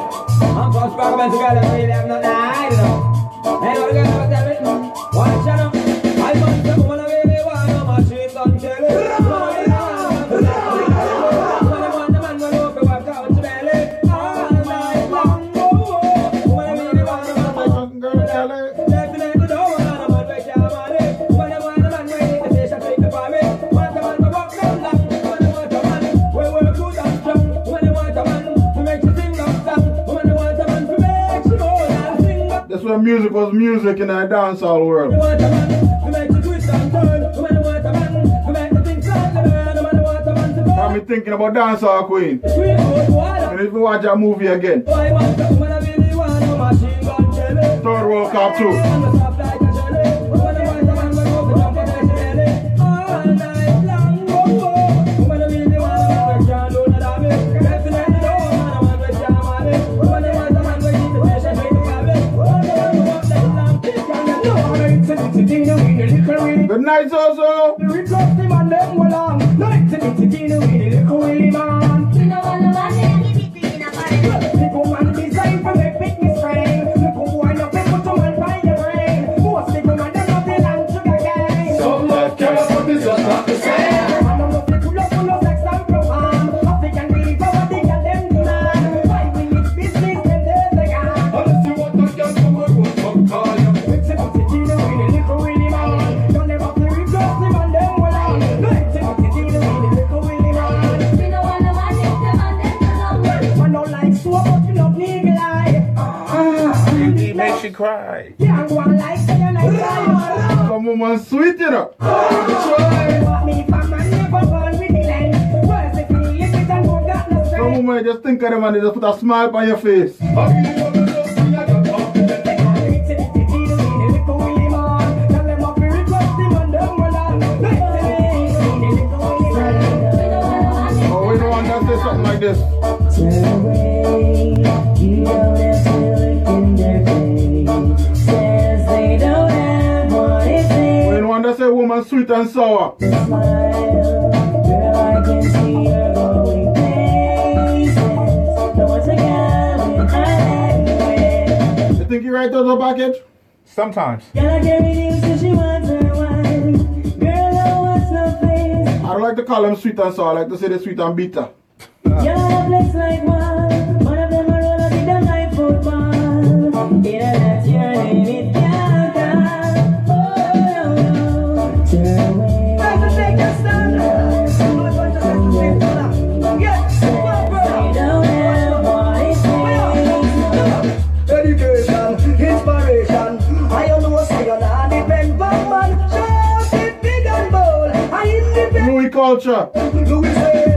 Speaker 8: I'm from Sparkman together, really nothing to hide, you know. Hey, what you gonna tell me? Watch out,
Speaker 6: Music was music in the dancehall world. Me thinking about dancehall queen. And if you watch that movie again, Third World Cup too. Good night, Zozo.
Speaker 1: Replace the man them go long. No meet the Tino with the little Willie and don't got no
Speaker 6: Some woman just think of them and they just put a smile on your face. Sweet and sour. You think you write those a package?
Speaker 2: Sometimes.
Speaker 6: I don't like to call them sweet and sour. I like to say they're sweet and bitter.
Speaker 1: Education,
Speaker 6: culture.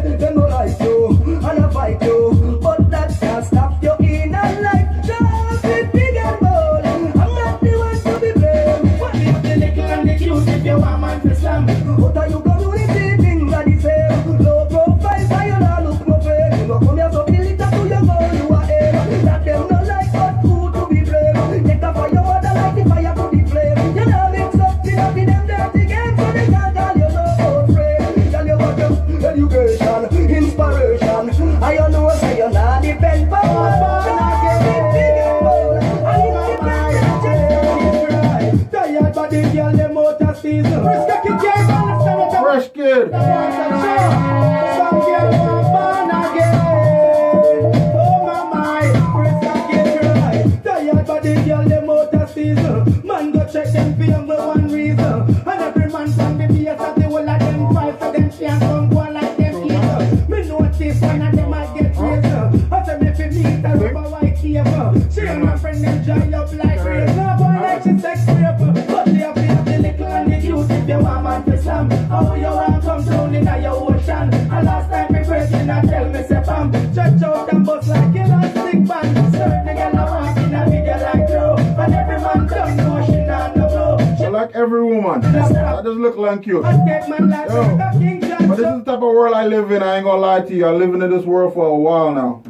Speaker 1: Every. I
Speaker 6: just look like cute.
Speaker 1: And take man like
Speaker 6: Yo.
Speaker 1: a King John.
Speaker 6: But this is the type of world I live in. I ain't gonna lie to you. I'm living in this world for a while now.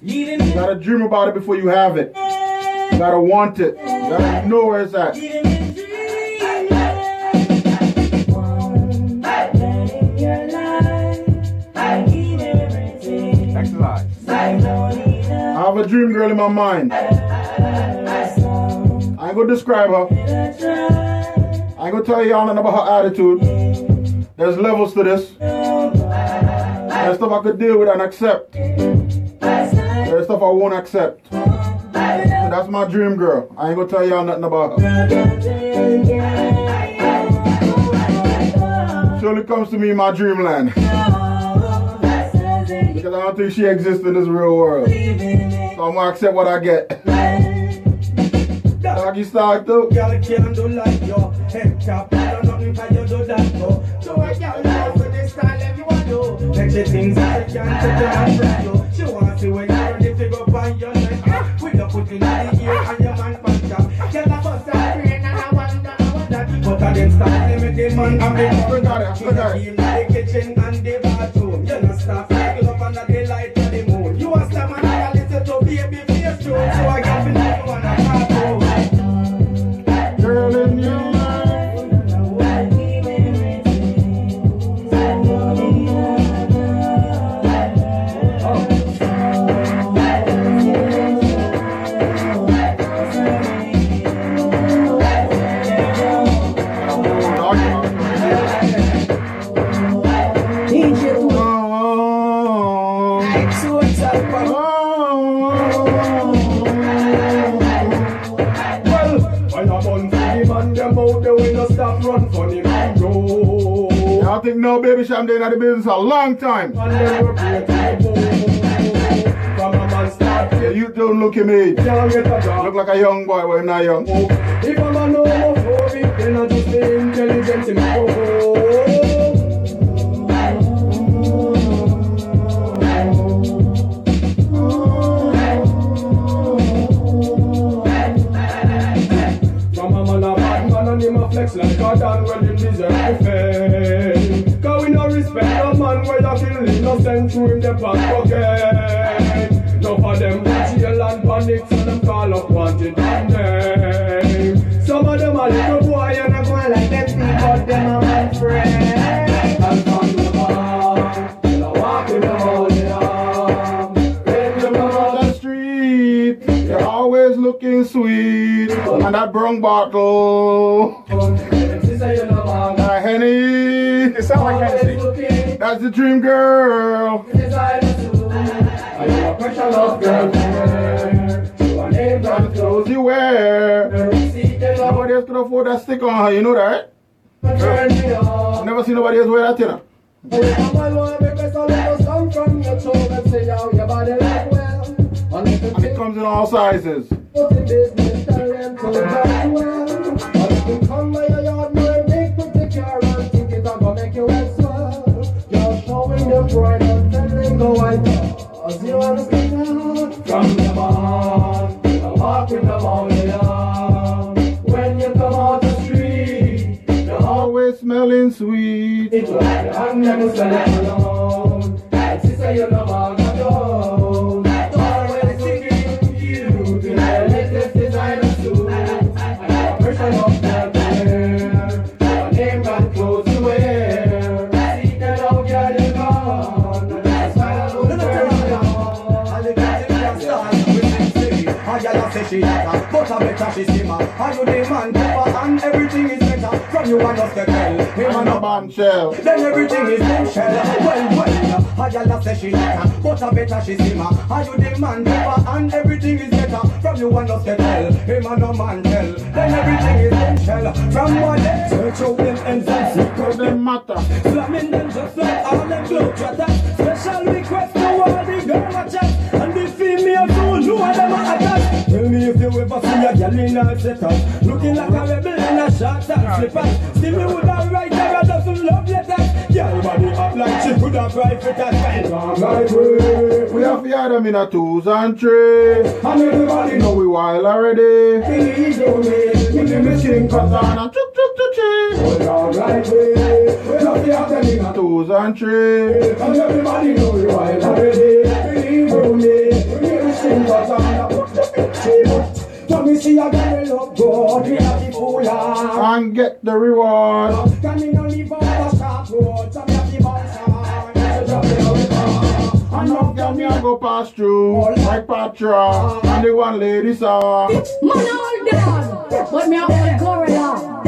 Speaker 6: You gotta dream about it before you have it. You gotta want it. You gotta know where it's at.
Speaker 2: Exercise.
Speaker 6: I have a dream girl in my mind. Gonna describe her. I ain't gonna tell you all nothing about her attitude. There's levels to this. There's stuff I could deal with and accept. There's stuff I won't accept. That's my dream girl. I ain't gonna tell y'all nothing about her. She only comes to me in my dreamland. Because I don't think she exists in this real world. So I'm gonna accept what I get. Doggy style too.
Speaker 1: Girl can't do like your head cap. I don't nothing can you do that for. So I girl know for this style everyone do. Make the things I can't take your hand from you. She want to when you're ready to go find your neck. Ah, we don't put in the ear and your man punch up. Girl I bust a brain and I wonder how that. But I didn't stop limit the man and the
Speaker 6: Look at it, look at
Speaker 1: in the kitchen and the bathroom. You know stop cycle up under the light of the moon. You a slam and I listen to baby face tune. So I
Speaker 6: Baby Cham been in the business a long time. You don't look at me. Look like a young boy, I'm not young.
Speaker 8: If I'm a homophobic, then I just be intelligent in my. From a man a bad man and him a flex like a dan kill innocent through him the back pocket. No for them jail and panic so them call up wanted and name. Some of them a little boy and a go like them but them a my friend. And from the bar, they walk in the holy arm. When you come out
Speaker 6: the street, you're always looking sweet. And that brown bottle. Uh, Henny. That's the dream girl. Clothes you wear. Nobody else could afford that stick on her, you know that, right? Never seen nobody else wear that, you know. And it comes in all sizes.
Speaker 8: From the barn, I walk with the mountain. When you come out the street, you're
Speaker 6: Always smelling sweet.
Speaker 8: it's like I'm never alone. Sister, you know I'm not
Speaker 2: She hotter, but I better she simmer. Are you the man, pepper, and everything is better. From you and us the tell. Him and a
Speaker 6: bombshell.
Speaker 2: Then everything is bombshell. Well, well, a gyal a say she hotter, but I better she simmer. Are you the man, pepper, and everything is better. From you and us the tell. Him and a man tell. Then everything is bombshell. From one day, search them ends and secret
Speaker 6: them matter.
Speaker 2: Slamming them just like all them globetrotters. Special request to all the girl watchers and the female too. Know them a attack. Tell me if you ever see a girl in her setup Looking like a rebel in a shorts and slippers Still me would have write her a dozen love letters Girl body up like she could have cried for that we
Speaker 6: We have heard them in a twos and three.
Speaker 2: And everybody
Speaker 6: know we wild already.
Speaker 2: Believe you me, me name is King
Speaker 6: Katana. Chuk chuk chuk chuk.
Speaker 2: Long like we We love the other in a
Speaker 6: Twos and three.
Speaker 2: And everybody know we wild already
Speaker 6: And get the reward. And now girl me go pass through like Patra and the one lady saw.
Speaker 7: Man all down, but me. Want to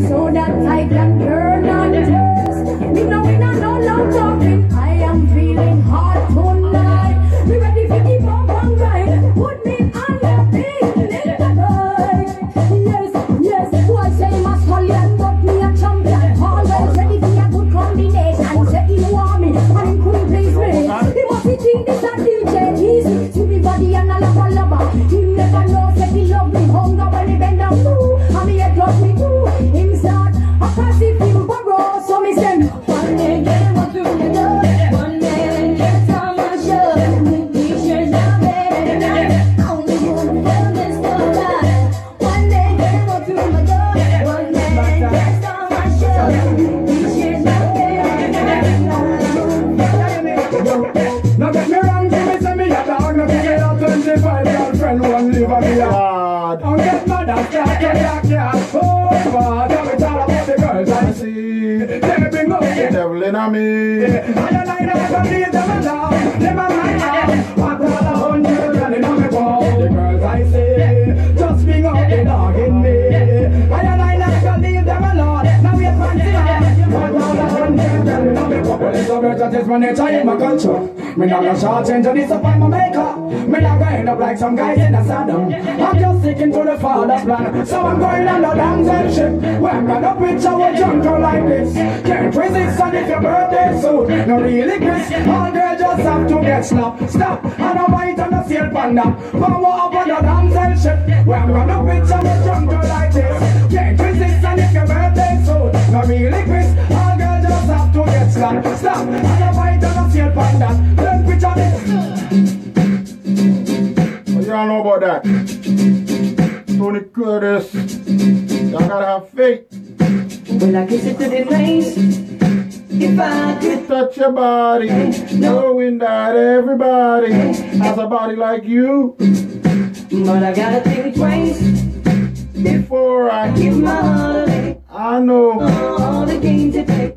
Speaker 7: so that I can turn
Speaker 6: In a me.
Speaker 21: I it's a virgin, that's my nature in my culture. Me not gonna short change and disappoint my maker. Me not gonna end up like some guys in a Saddam. I'm just sticking to the father's plan. So I'm going on the damn ship. Where I'm gonna picture a jungle like this. Can't resist and if your birthday soon. No really Chris. All girls just have to get slapped. Stop. And a bite on the sail panda. Power up on the damn ship. Where I'm gonna picture a jungle like this. Can't resist and if your birthday soon. No really Chris. All girls just have to get slapped. Stop. And a bite on the sail panda. Then picture this.
Speaker 6: What y'all know about that? Tony Curtis. Y'all gotta have faith.
Speaker 4: Well, I kiss it to the face. If I could
Speaker 6: touch your body, knowing that everybody has a body like you.
Speaker 4: But I gotta think twice
Speaker 6: before I
Speaker 4: give my away.
Speaker 6: I know
Speaker 4: all the games you play.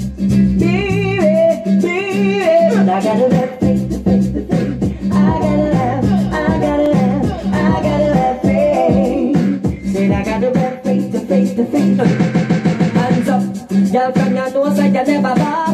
Speaker 4: Baby. I
Speaker 6: gotta faith, the faith, the faith.
Speaker 4: I gotta have, I gotta have, I gotta have faith. Said I gotta faith, the faith, the faith. Hands up, girl from your nose, you never bow.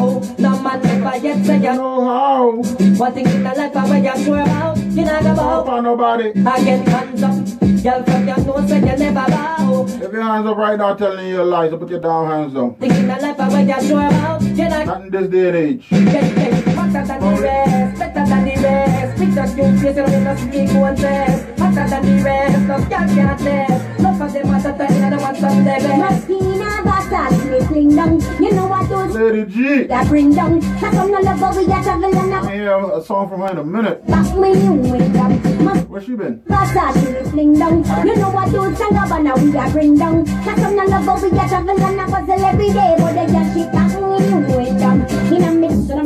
Speaker 4: No man yet say you
Speaker 6: know how.
Speaker 4: One thing in the life I when you sure about, you not go bow.
Speaker 6: for nobody.
Speaker 4: I get hands up, girl from your nose, say you never bow.
Speaker 6: If your hands up right now telling you lies, so put your down hands down.
Speaker 4: Thing in the life I when you sure about, you not
Speaker 6: Not in this day and age.
Speaker 4: Get, get, hotter than the rest, better than the rest. Picture you face, you don't know speak one test. Hotter than the rest, no girl can't test. Enough of them hotter than the other ones on the best.
Speaker 22: Martina Bassas, me fling down. You know what those
Speaker 6: Lady G.
Speaker 22: that bring down. How come we got travel and
Speaker 6: I hear a song from her in a minute.
Speaker 22: back me new with them.
Speaker 6: Where she been?
Speaker 22: Me down. You know what those Sangabana we got bring down. How come love, we got travel and a puzzle every day. But they just keep back me new with them. In a mix, son of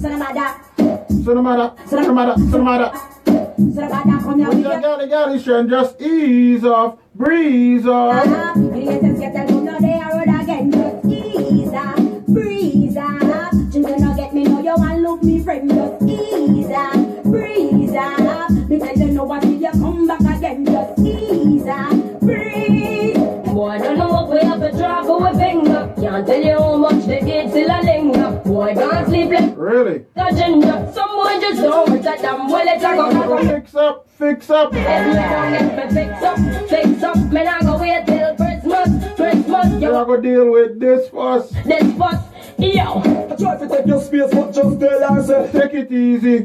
Speaker 22: son of mother,
Speaker 6: Son of mother, son of mother, son of mother.
Speaker 22: son of mother, come here.
Speaker 6: When you got it, got it, just ease off, breeze off.
Speaker 22: Uh-huh. Me friend. Just ease up, breeze up. Because you know what if you come back again. Just ease up, breeze.
Speaker 1: Boy, don't know what we have to drop for a finger. Can't tell you how much they eat till I linger. Boy, can't sleep like
Speaker 6: Really?
Speaker 1: a ginger. Some boy just don't with a damn well it's a go.
Speaker 6: Fix up, fix up.
Speaker 1: If me don't get me fix up, fix up. Me not go wait till Christmas, Christmas.
Speaker 6: You
Speaker 1: Yo,
Speaker 6: gotta deal with this first.
Speaker 1: this bus, yo.
Speaker 21: I try to take your space, but just tell her, say,
Speaker 6: Take it easy,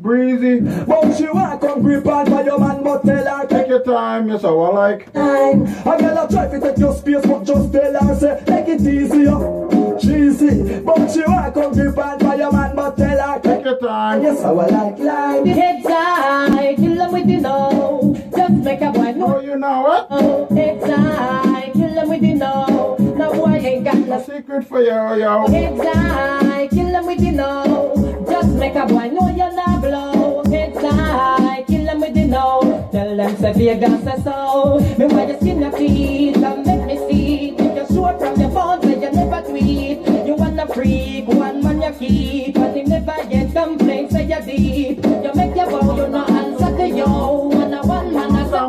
Speaker 6: breezy.
Speaker 21: But she want come grip on by your man, but tell her,
Speaker 6: Take your time, yes, I will like.
Speaker 21: time. A girl a try to take your space, but just tell her, say, take it easy, yo. Cheesy. But she want come grip on by your man, but tell her,
Speaker 6: Take your time.
Speaker 21: yes, I will like line.
Speaker 1: Heads high, kill 'em with the know. Just make a boy know.
Speaker 6: Oh, you know what?
Speaker 1: Oh, heads high, kill 'em with the know. No boy ain't got no
Speaker 6: secret for you, yo.
Speaker 1: Heads high, kill with the. Just make a boy know you're blow. Heads high, kill with the. Tell them say Vegas say so. Me why you skin your teeth and make me see. You're from your phone, say you never tweet. You wanna freak, one man you keep. But him never get complaints, say you deep. You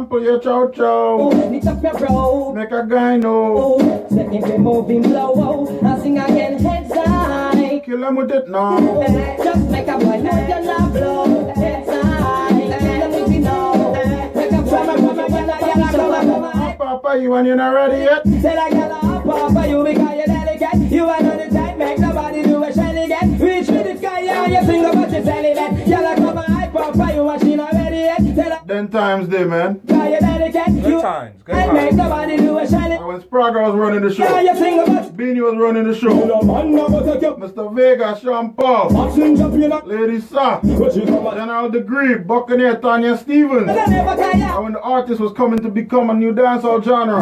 Speaker 1: a
Speaker 6: Sample your chow chow.
Speaker 1: Oh, Knit up your brow.
Speaker 6: Make a guy know.
Speaker 1: Oh, Set me be moving blow. I sing again, heads high.
Speaker 6: Kill him with it now.
Speaker 1: Oh, just make a boy know you're not blow. Heads high. Let me be know. Make a boy know you're not blow.
Speaker 6: Papa, you and you're not ready yet?
Speaker 21: Said I got a ah, papa, you because you're delicate. You are not the type, make nobody do a shelly get. Reach with the sky, yeah, you sing about your celibate. Y'all come on, I papa, you machine already yet. Said I
Speaker 6: Then times there, man.
Speaker 23: Cause you dedicate
Speaker 2: Good
Speaker 23: you.
Speaker 2: times. Good times.
Speaker 23: nobody do a.
Speaker 6: When Spragga was running the show.
Speaker 23: Yeah, you sing about.
Speaker 6: Beanie was running the show.
Speaker 23: Man never take you.
Speaker 6: Mr. Vega, Sean Paul. Lady Saw.
Speaker 23: What you come at?
Speaker 6: General Degree, Buccaneer, Tanya Stephens.
Speaker 23: I never tell ya.
Speaker 6: And when the artist was coming to become a new dancehall genre.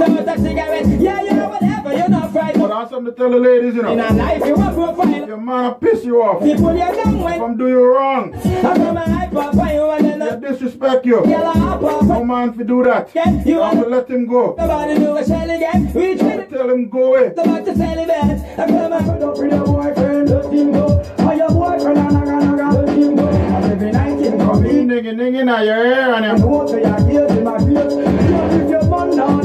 Speaker 23: Smoke a cigarette. Yeah, you know whatever. You're not frightened.
Speaker 6: But I something to tell the ladies, you know.
Speaker 23: In a life you want to find.
Speaker 6: Your man will piss you off.
Speaker 23: Pull you down
Speaker 6: If
Speaker 23: when.
Speaker 6: I'm do you wrong,
Speaker 23: I come and hype up on you and then I
Speaker 6: disrespect you.
Speaker 23: yell up up.
Speaker 6: No man fi do that.
Speaker 23: Yeah, you
Speaker 6: I'm
Speaker 23: want
Speaker 6: gonna let him go.
Speaker 23: nobody do a shiny again. Reach
Speaker 6: I
Speaker 23: with it.
Speaker 6: tell him go away.
Speaker 23: Back to celibate. I come and
Speaker 18: Put up with your boyfriend, let him go. Or your boyfriend, and naga naga, let him go. And every night him come in.
Speaker 6: Nigga, nigga, now your hair and him.
Speaker 18: what say I hear him, I hear. Just if your man not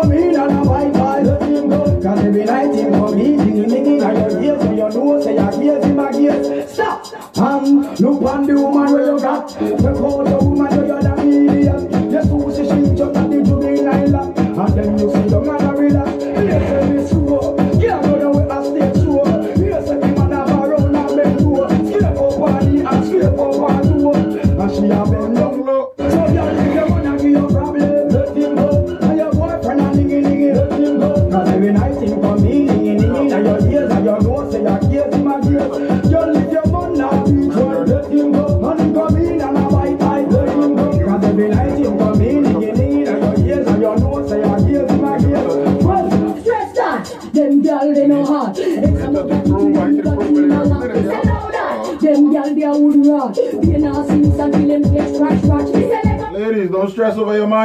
Speaker 18: come in and a bye bye, let him go. Cause every night him come in, ding ding ding, and your ears, so you know say I hear him, I hear. Stop. Um, look on the woman where you got. The call the woman where you're the medium. Just who she she just at the lap. And then you see the man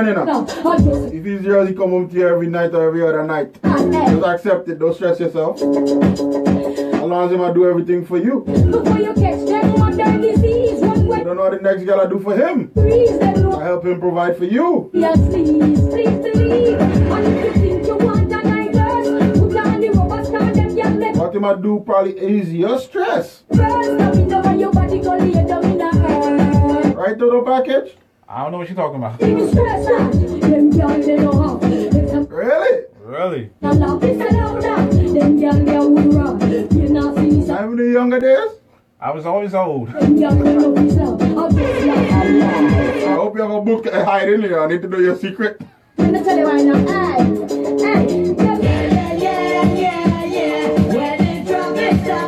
Speaker 7: stress
Speaker 6: over your you.
Speaker 7: No, I
Speaker 6: If he's yours, he come home to you every night or every other night. Just accept it. Don't stress yourself. As long as him I do everything for you.
Speaker 7: Before you catch them under disease, one
Speaker 6: You
Speaker 7: way
Speaker 6: don't know what the next girl I do for him.
Speaker 7: them
Speaker 6: I help him provide for you.
Speaker 7: Yes, please, please believe. And if you think you want a diverse, put on the rubber stand them girl let
Speaker 6: What him I do probably ease your stress.
Speaker 7: first. Now in the way your body go lay down in the.
Speaker 6: Right to the package?
Speaker 2: I don't know what you're talking about.
Speaker 7: Give me stress out. Them girl they know how. It's a
Speaker 6: Really?
Speaker 2: Really?
Speaker 7: a love, it's a louder. Them girl they a wood rod. You not see some.
Speaker 6: Even the younger days?
Speaker 2: I was always old.
Speaker 7: Them girl they know this love. I'll just like Allah.
Speaker 6: I hope you have a book uh, hide in here. I need to know your secret.
Speaker 7: Let me tell you right now,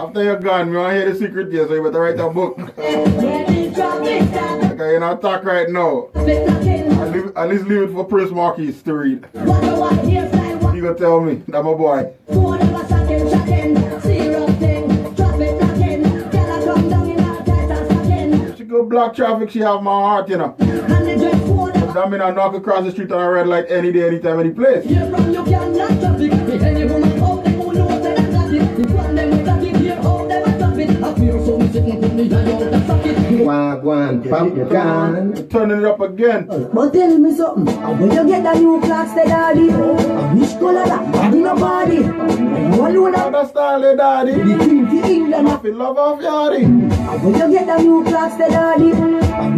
Speaker 6: After you're gone, we want to hear the secret here, so you better write a book.
Speaker 7: When it drop it
Speaker 6: Okay, you're not talk right now.
Speaker 7: like
Speaker 6: At least, leave it for Prince Marquis to read.
Speaker 7: what the what, here's like what,
Speaker 6: He gonna tell me. That my boy.
Speaker 7: phone of a shocking, shocking, serious thing, drop it like it, tell her come down in a tight and stocking,
Speaker 6: She go block traffic, she have my heart, you know.
Speaker 7: and the dress code of
Speaker 6: That mean I knock across the street on a red light any day, anytime, any place.
Speaker 10: Wagwan, pumpkin.
Speaker 6: Turning it up again.
Speaker 4: But tell me something, when you get the new clocks, the daddy, which color that? Body no body. You alone
Speaker 6: How
Speaker 4: have
Speaker 6: that style, daddy?
Speaker 4: the queen for England.
Speaker 6: I feel love off yardy.
Speaker 4: When you get the new clocks, the daddy,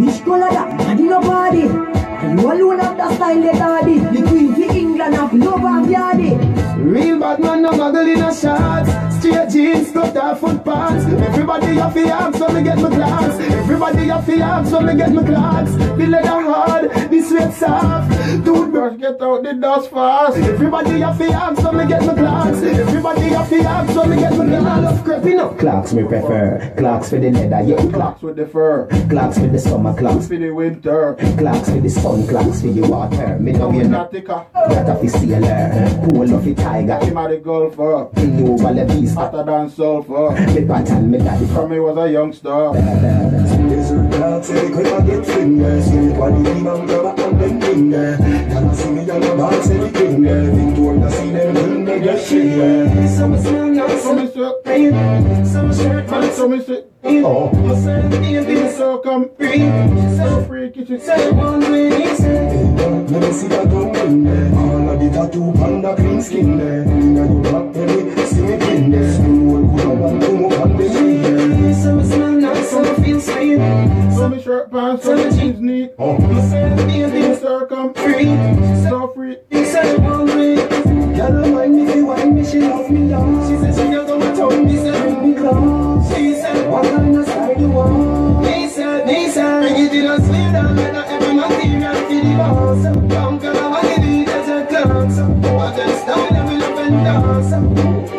Speaker 4: which color that? Body no body. You alone have the style, the daddy. The queen for England have love of yardy.
Speaker 10: Real bad man, no muggle in a shots. Straight jeans, cut off foot pants. Everybody have the arms when me get my clocks. Everybody have the arms when me get my clocks. The leather hard, the sweat soft. Toothbrush,
Speaker 6: Brush, get out the dust fast.
Speaker 10: everybody have the arms when me get my clocks. Everybody have the arms when me get my clocks. I love creeping up. Clocks me prefer. Clocks for the leather, yeah. Clocks,
Speaker 6: with the fur.
Speaker 10: clocks for the summer, clocks.
Speaker 6: For the winter.
Speaker 10: Clocks for the sun, clocks for the water. Me know you know.
Speaker 6: Nautica.
Speaker 10: That of the sailor. Pool of the tiger.
Speaker 6: Him a the golfer.
Speaker 10: King over the beast.
Speaker 6: Hotter than sulfur.
Speaker 10: Me pattern, me daddy.
Speaker 6: From me was a youngster.
Speaker 18: On the on them finger. Y'all see me on the everything there. I shirt,
Speaker 10: Oh.
Speaker 18: Listen, baby,
Speaker 6: so come,
Speaker 18: free.
Speaker 6: so
Speaker 18: one way, say. Let me see that tongue in. All of the tattoo panda clean skin there. Now you rock belly, see me in there. Smooth, put up on the. Some
Speaker 6: been saying. Shirt pants, so jeans neat.
Speaker 18: Me saying
Speaker 6: being being
Speaker 18: free,
Speaker 6: so free.
Speaker 18: Except hungry. Girl, remind me, she mind me, she love me down. She said she got go and told me, said bring me close. She said, what kind of style you want? Said, me said, bring it in a sleeve down,
Speaker 4: let her every material feel the boss. Come, girl, I give you
Speaker 6: that a
Speaker 24: glance.
Speaker 4: I just know we
Speaker 6: love and dance.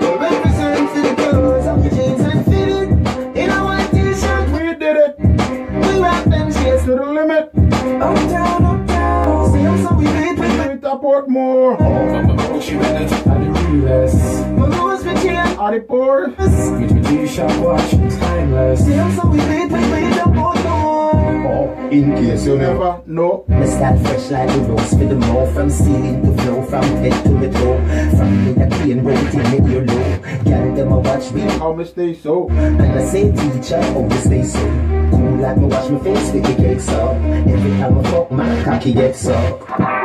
Speaker 24: With you, shall we watch timeless.
Speaker 4: See how something we paint to meet the both
Speaker 25: In case you never.
Speaker 6: No.
Speaker 26: Me start fresh like the rose with the mouth From ceiling to floor, from head to the toe From me a clean road till me you low Girl them a watch me
Speaker 6: How me stay so.
Speaker 26: And I say teacher, oh you stay so like me wash my face the cakes up. Every time I fuck my cocky gets up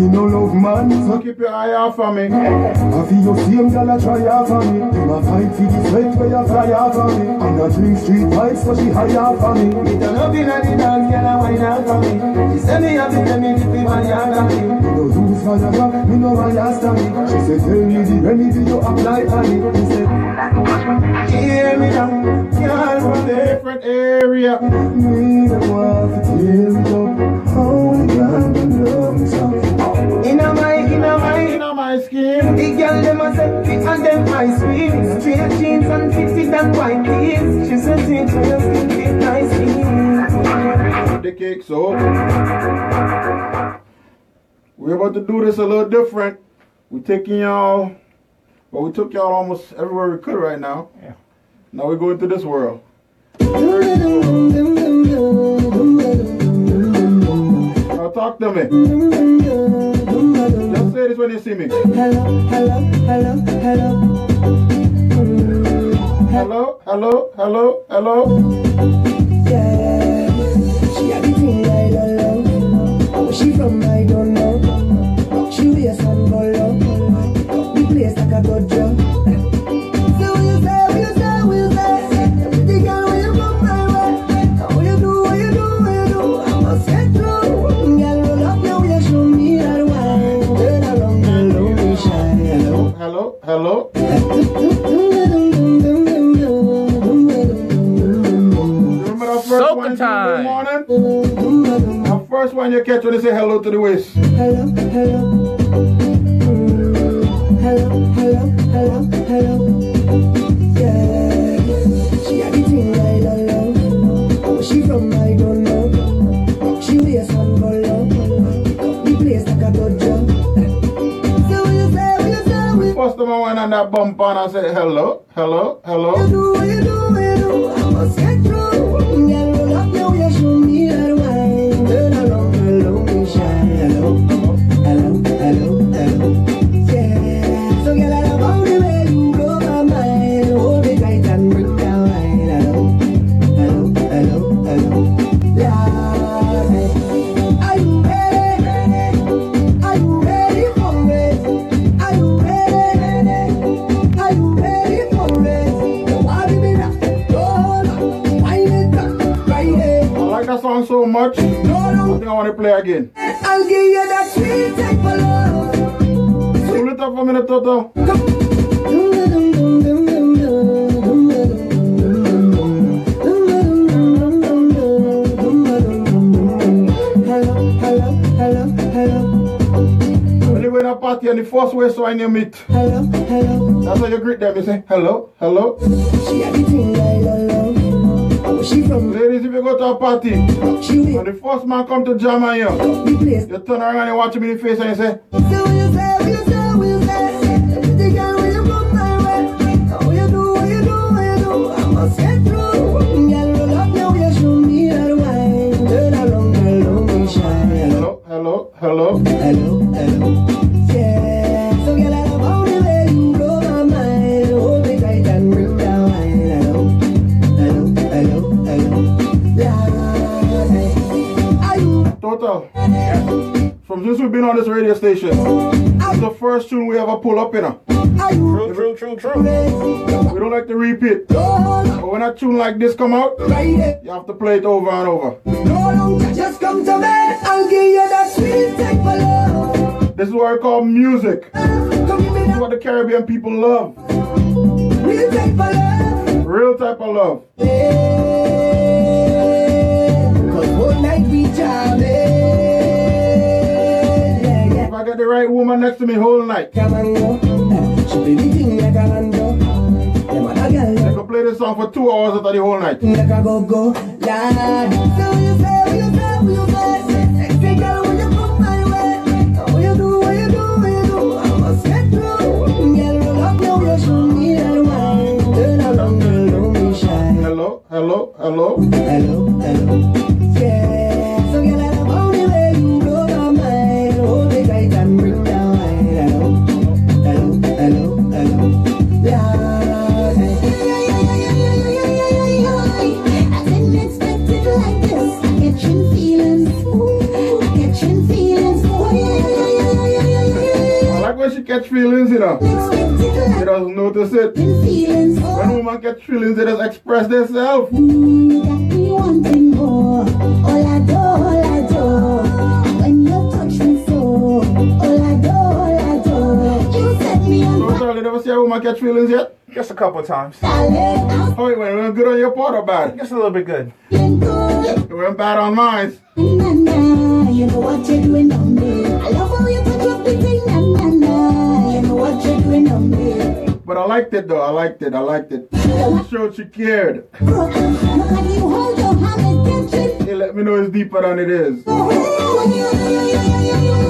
Speaker 26: Me
Speaker 4: no love man,
Speaker 6: So keep your eye off of me.
Speaker 4: I feel your same gal a try off of me. Them a fight for the sweat where you fly off of me. And a drink street vibes so she high off of me. Me turn up inna the dance, gal a wine off of me. She say me have to tell me if me man yard of me. Me no use Viagra, me no want yast of me. She say tell me the remedy you apply on me. Me say, hear me now, girl from.
Speaker 6: Different area.
Speaker 4: Me no want to tear it so.
Speaker 6: We're about to do this a little different. We're taking y'all, well, we took y'all almost everywhere we could right now.
Speaker 2: Yeah.
Speaker 6: Now we're going to this world. Now talk to me. Just say this when you see me.
Speaker 4: Hello, hello, hello, hello
Speaker 6: Hello, hello, hello, hello.
Speaker 4: She from I don't know She wear some color The place like a dojo So you say, you say, you say Pretty girl, where you from my way What you do, what you do, what you do I must get through Girl, roll up your waist, show me that wine Turn around, girl, let me shine Hello
Speaker 6: Hello, hello. Remember that first
Speaker 2: Soca time.
Speaker 6: First one you catch when they say hello to the waist.
Speaker 4: Hello, hello. Hello, hello, hello, hello. Yeah. She a the thing I don't. Where she from I don't know. She wear some color. Pick up the place like a dojo. So what you say, what you say, what
Speaker 6: First went on that bump and I said hello, hello, hello.
Speaker 4: do, you do, you do. I must get through. Want to
Speaker 6: play again.
Speaker 4: I'll give you that sweet type of love.
Speaker 6: Pull it up for me, Toto. Party and the first way so I name it.
Speaker 4: hello, hello.
Speaker 6: That's how you greet them. You say hello, hello.
Speaker 4: She had the thing I love. She from?
Speaker 6: Ladies, if you go to a party
Speaker 4: She
Speaker 6: and the first man come to jam on you,
Speaker 4: the place.
Speaker 6: you turn around and you watch him in the face and you say,
Speaker 4: So what you From
Speaker 6: since we've been on this radio station, it's the first tune we ever pull up in. her.
Speaker 4: You
Speaker 2: True, true, true, true.
Speaker 6: We don't like to repeat. But when a tune like this come out, you have to play it over and over.
Speaker 4: Just come to me. I'll give you that sweet type of love.
Speaker 6: This is what I call music.
Speaker 4: Come give me
Speaker 6: This is what the Caribbean people love.
Speaker 4: real type of love.
Speaker 6: Real type of love.
Speaker 4: Yeah. Put them shoes right woman next to me whole night.
Speaker 6: I can play this song for two hours after the whole night. Hello, hello, hello.
Speaker 4: Hello, hello. Yeah.
Speaker 6: catch feelings, you know. She doesn't notice it. When woman catch feelings, they just express themselves.
Speaker 16: You
Speaker 6: never see a woman catch feelings yet?
Speaker 2: Just a couple of
Speaker 16: times.
Speaker 6: Oh, wait, went good on your part or bad?
Speaker 2: Just a little bit good.
Speaker 6: It went bad on mine. liked it though. I liked it. I liked it. It showed she cared. Hey, let me know it's deeper than it is. *laughs*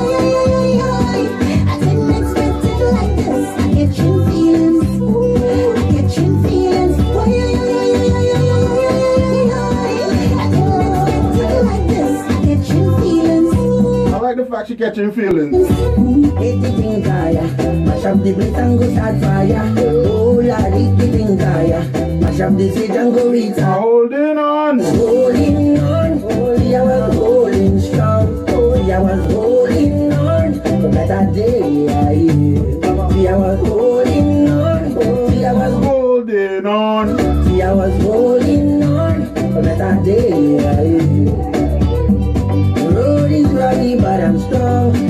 Speaker 6: fact she catching feelings.
Speaker 4: Mash up the beat and go start fire. Oh, Lord, thing, Mash up the stage and go.
Speaker 6: Holding on.
Speaker 4: Holding on. Holy, I was holding strong. Holy, I was holding on. For better day, See, I was holding on. See, I was holding on. See, I was
Speaker 6: holding on.
Speaker 4: For better day, I am strong.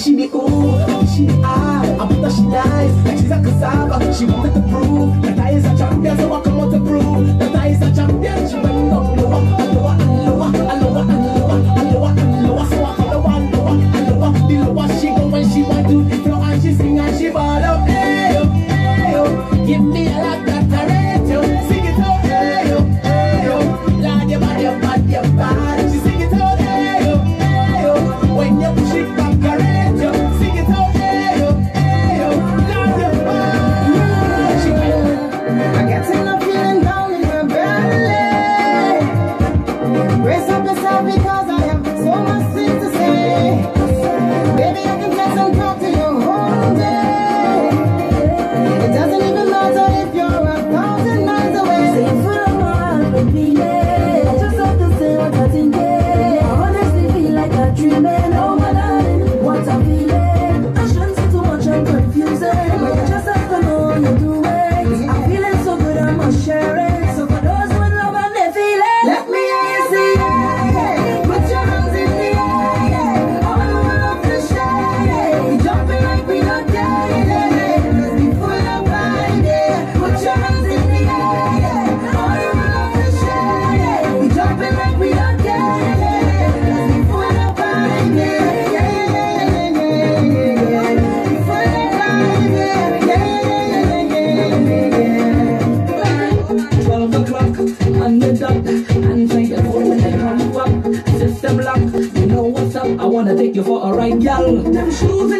Speaker 4: she me ooh, she the ah. I put that she dies, like she's a cassava. She wanted to prove that I is a champion, so I come out to prove that I is a champion. She alright, gal. Them shoes in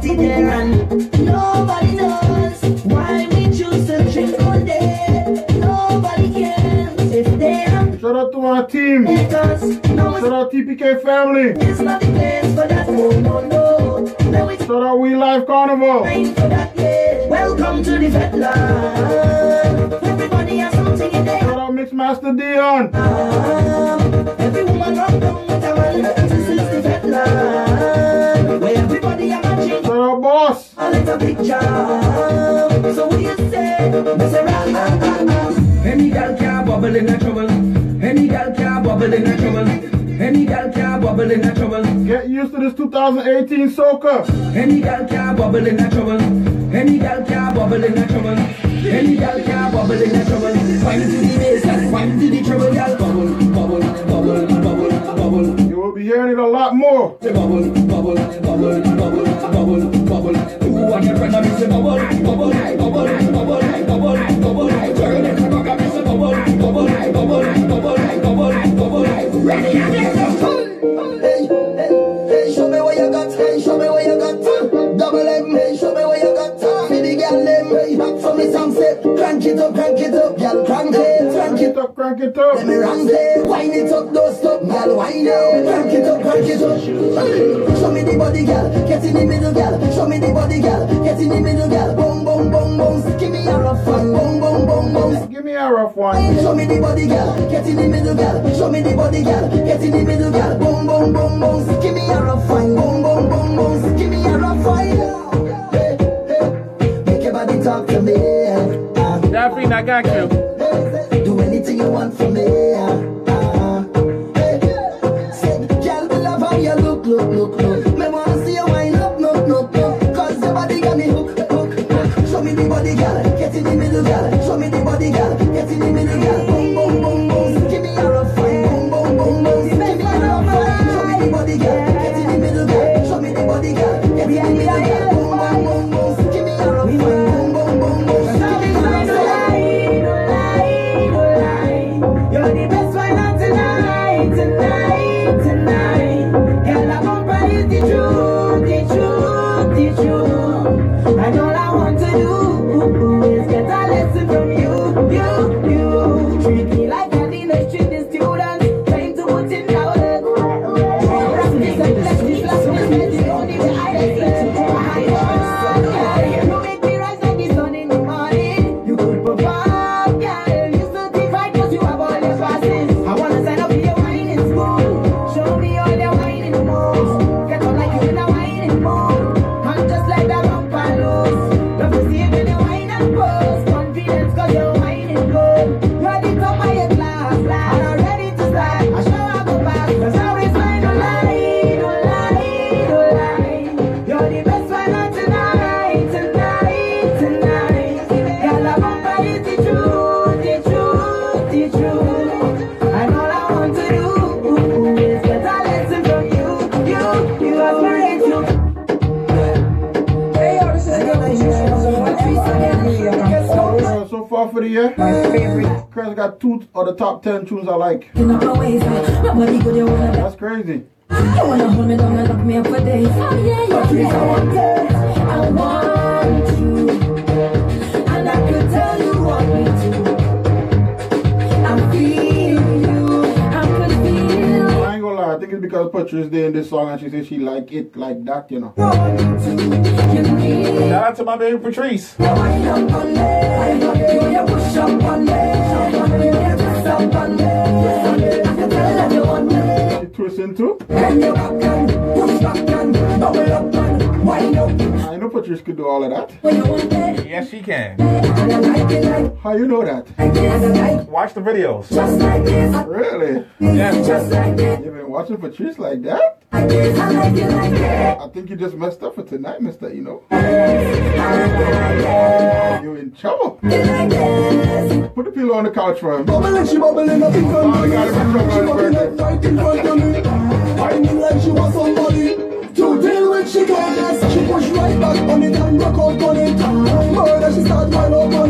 Speaker 4: there, and nobody knows why we choose to drink all day. Nobody cares if they have
Speaker 6: Shout out to my team.
Speaker 4: because no
Speaker 6: Shout out TPK family.
Speaker 4: it's not the place for that. No, no, no. No,
Speaker 6: Shout out We Life Carnival.
Speaker 4: that, yeah. Welcome to the vet. Everybody has something in their
Speaker 6: Shout out Mixmaster Dion.
Speaker 4: Every A little big job. So you say? Mess around.
Speaker 27: Any gal can bubble in a trouble. Any gal can bubble in a trouble. Any gal can bubble in a trouble.
Speaker 6: Get used to this 2018 soca.
Speaker 27: Any gal can bubble in a trouble. Any gal can bubble in a trouble. Any gal can bubble in a trouble. To the bass and to the trouble, gal. Bubble, bubble, bubble, bubble, bubble.
Speaker 6: You will be hearing it a lot more.
Speaker 27: Say bubble, bubble, bubble,
Speaker 10: Crank it up, crank it up, girl, crank it, crank it
Speaker 6: up, crank it up.
Speaker 10: Let me run it, wind it up, don't stop, wind it, crank it up, crank it up. Show me the body, girl, get in the middle, girl. Show me the body, girl, get in the middle, girl. Boom, boom, boom, boom. Give me a rough one, boom, boom, boom, boom.
Speaker 6: Give me a rough one.
Speaker 10: Show me the body, girl. Get in the middle, girl. Show me the body, girl. Get in the middle, girl. Boom, boom, boom, boom. Give me a rough one. Boom, boom, boom, boom. Give me a rough one. Hey, hey. Make your body talk to me.
Speaker 1: Daphne, I got you.
Speaker 6: she said she like it like that, you know.
Speaker 1: Shout out to my baby Patrice.
Speaker 6: Twist into. I know Patrice could do all of that.
Speaker 2: Yes, she can.
Speaker 6: How you know that?
Speaker 2: Watch the videos.
Speaker 6: Really?
Speaker 2: Yes.
Speaker 6: You've been watching Patrice like that? I think you just messed up for tonight, Mr. You know, You're in trouble. Put the pillow on the couch for him.
Speaker 10: Bubbling, she bubbling up in me.
Speaker 6: Oh,
Speaker 10: she bubbling right in front of me. Whining like she was somebody. To deal with she can't. She push right back on it and rock on it. Murder, she start right up on.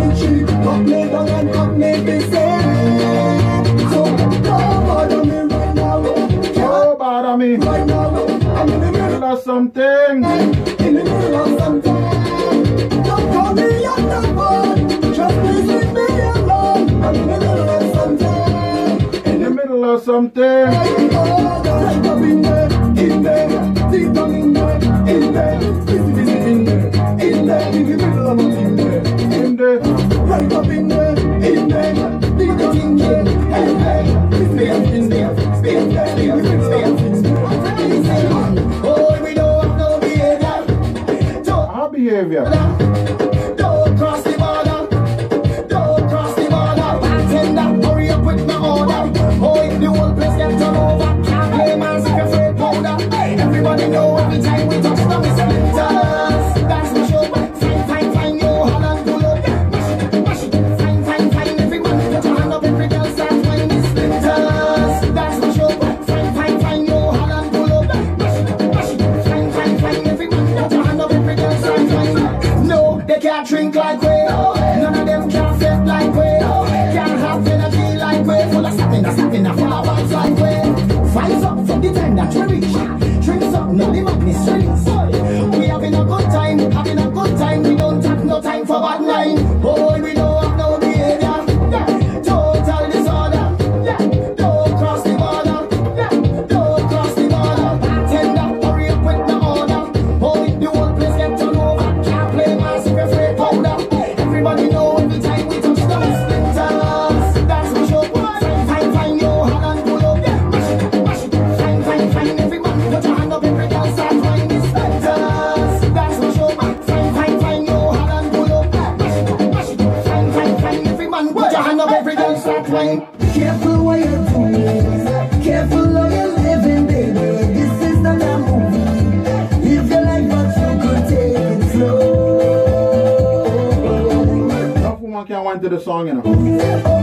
Speaker 6: something.
Speaker 10: In the middle of something. Don't call me. Just leave me alone. In the middle of something.
Speaker 6: In the middle of something.
Speaker 10: Oh, in there, in there, deep down in there, in there, in there, in there, in the middle of in there, right up
Speaker 1: in there, in there, deep down in
Speaker 10: there. Bolívia. song enough. a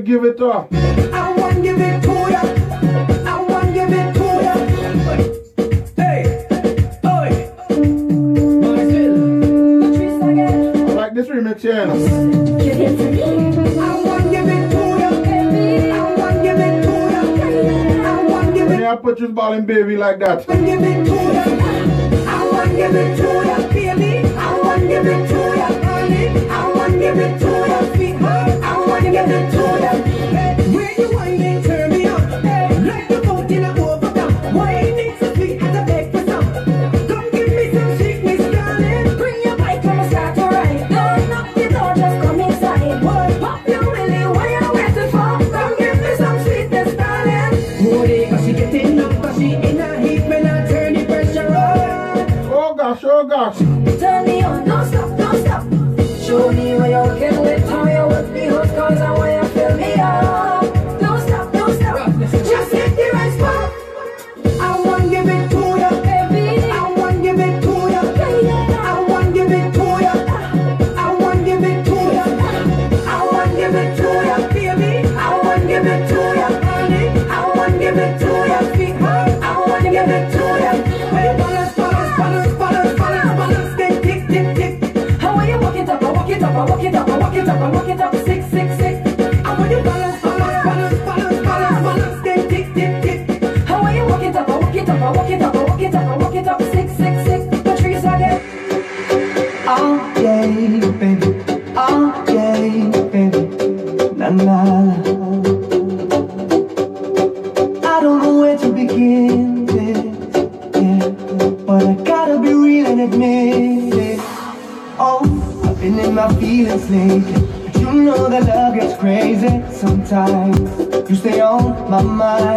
Speaker 1: give it
Speaker 6: up.
Speaker 1: I want to give it to ya.
Speaker 6: Like this remix, yeah.
Speaker 1: I give it to ya. I want to give it to ya. I want to give
Speaker 6: it. Yeah, put your ball baby, like that.
Speaker 1: I want to give it to ya. I want to give it to ya. I want to give it to ya. I want to give it to ya. When you whining, turn me on. Like the
Speaker 4: my.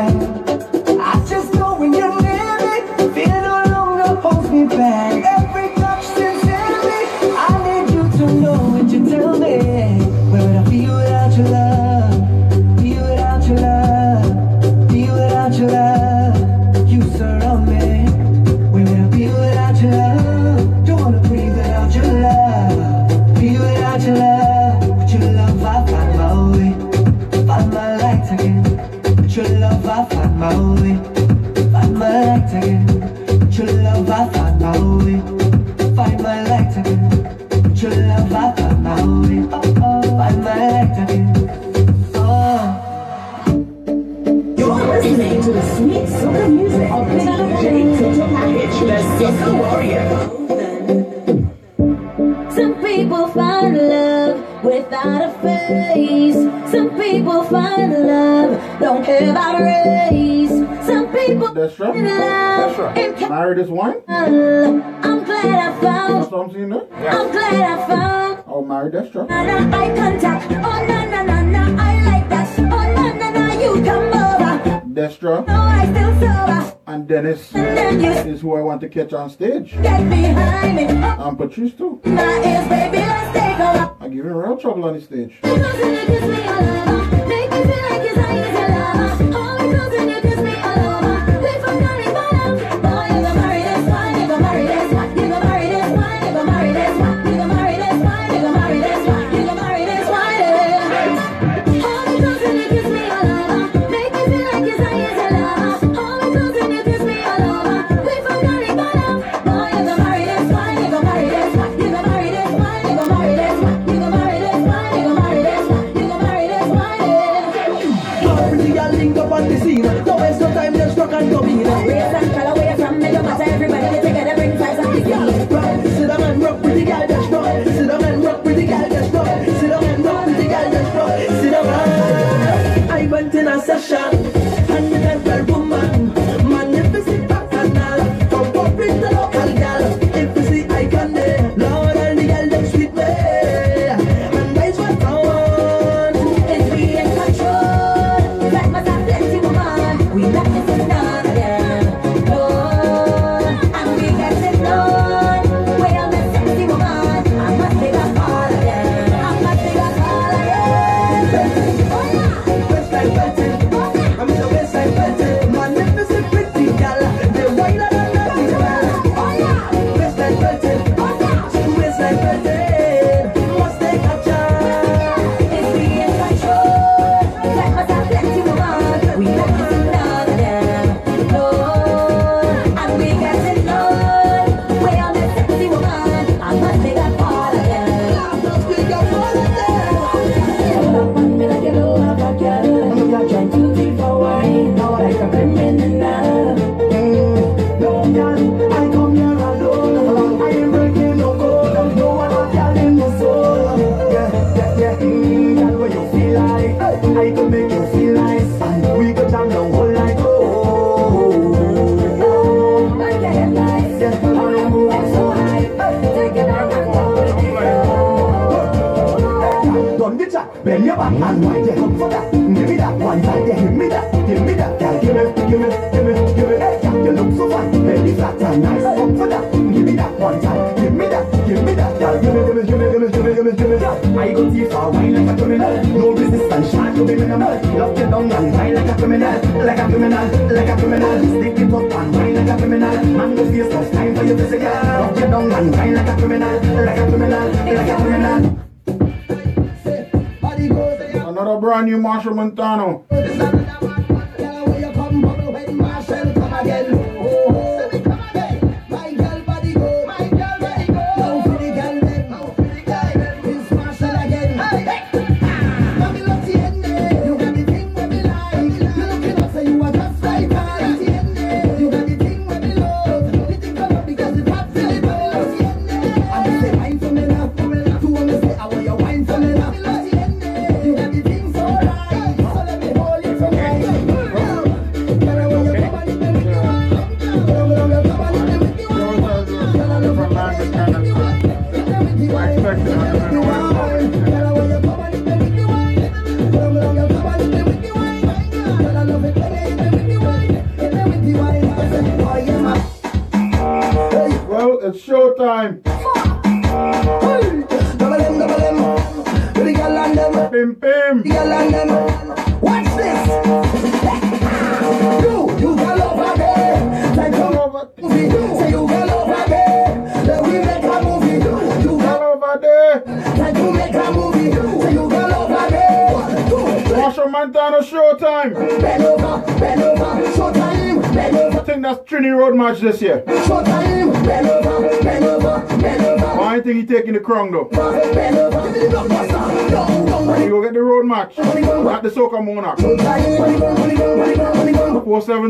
Speaker 4: Rich on
Speaker 6: stage.
Speaker 16: Get behind me.
Speaker 6: And Patrice too.
Speaker 16: Ears, baby,
Speaker 6: I give him real trouble on the stage.
Speaker 18: Shot to be minimal. You down and like a criminal, like a criminal, like a criminal. Stick it up and wine like a criminal. Man, go face off, time for you to say, yeah. Lock you down and wine like a criminal, like a criminal, like a criminal.
Speaker 10: Another brand new Machel Montano.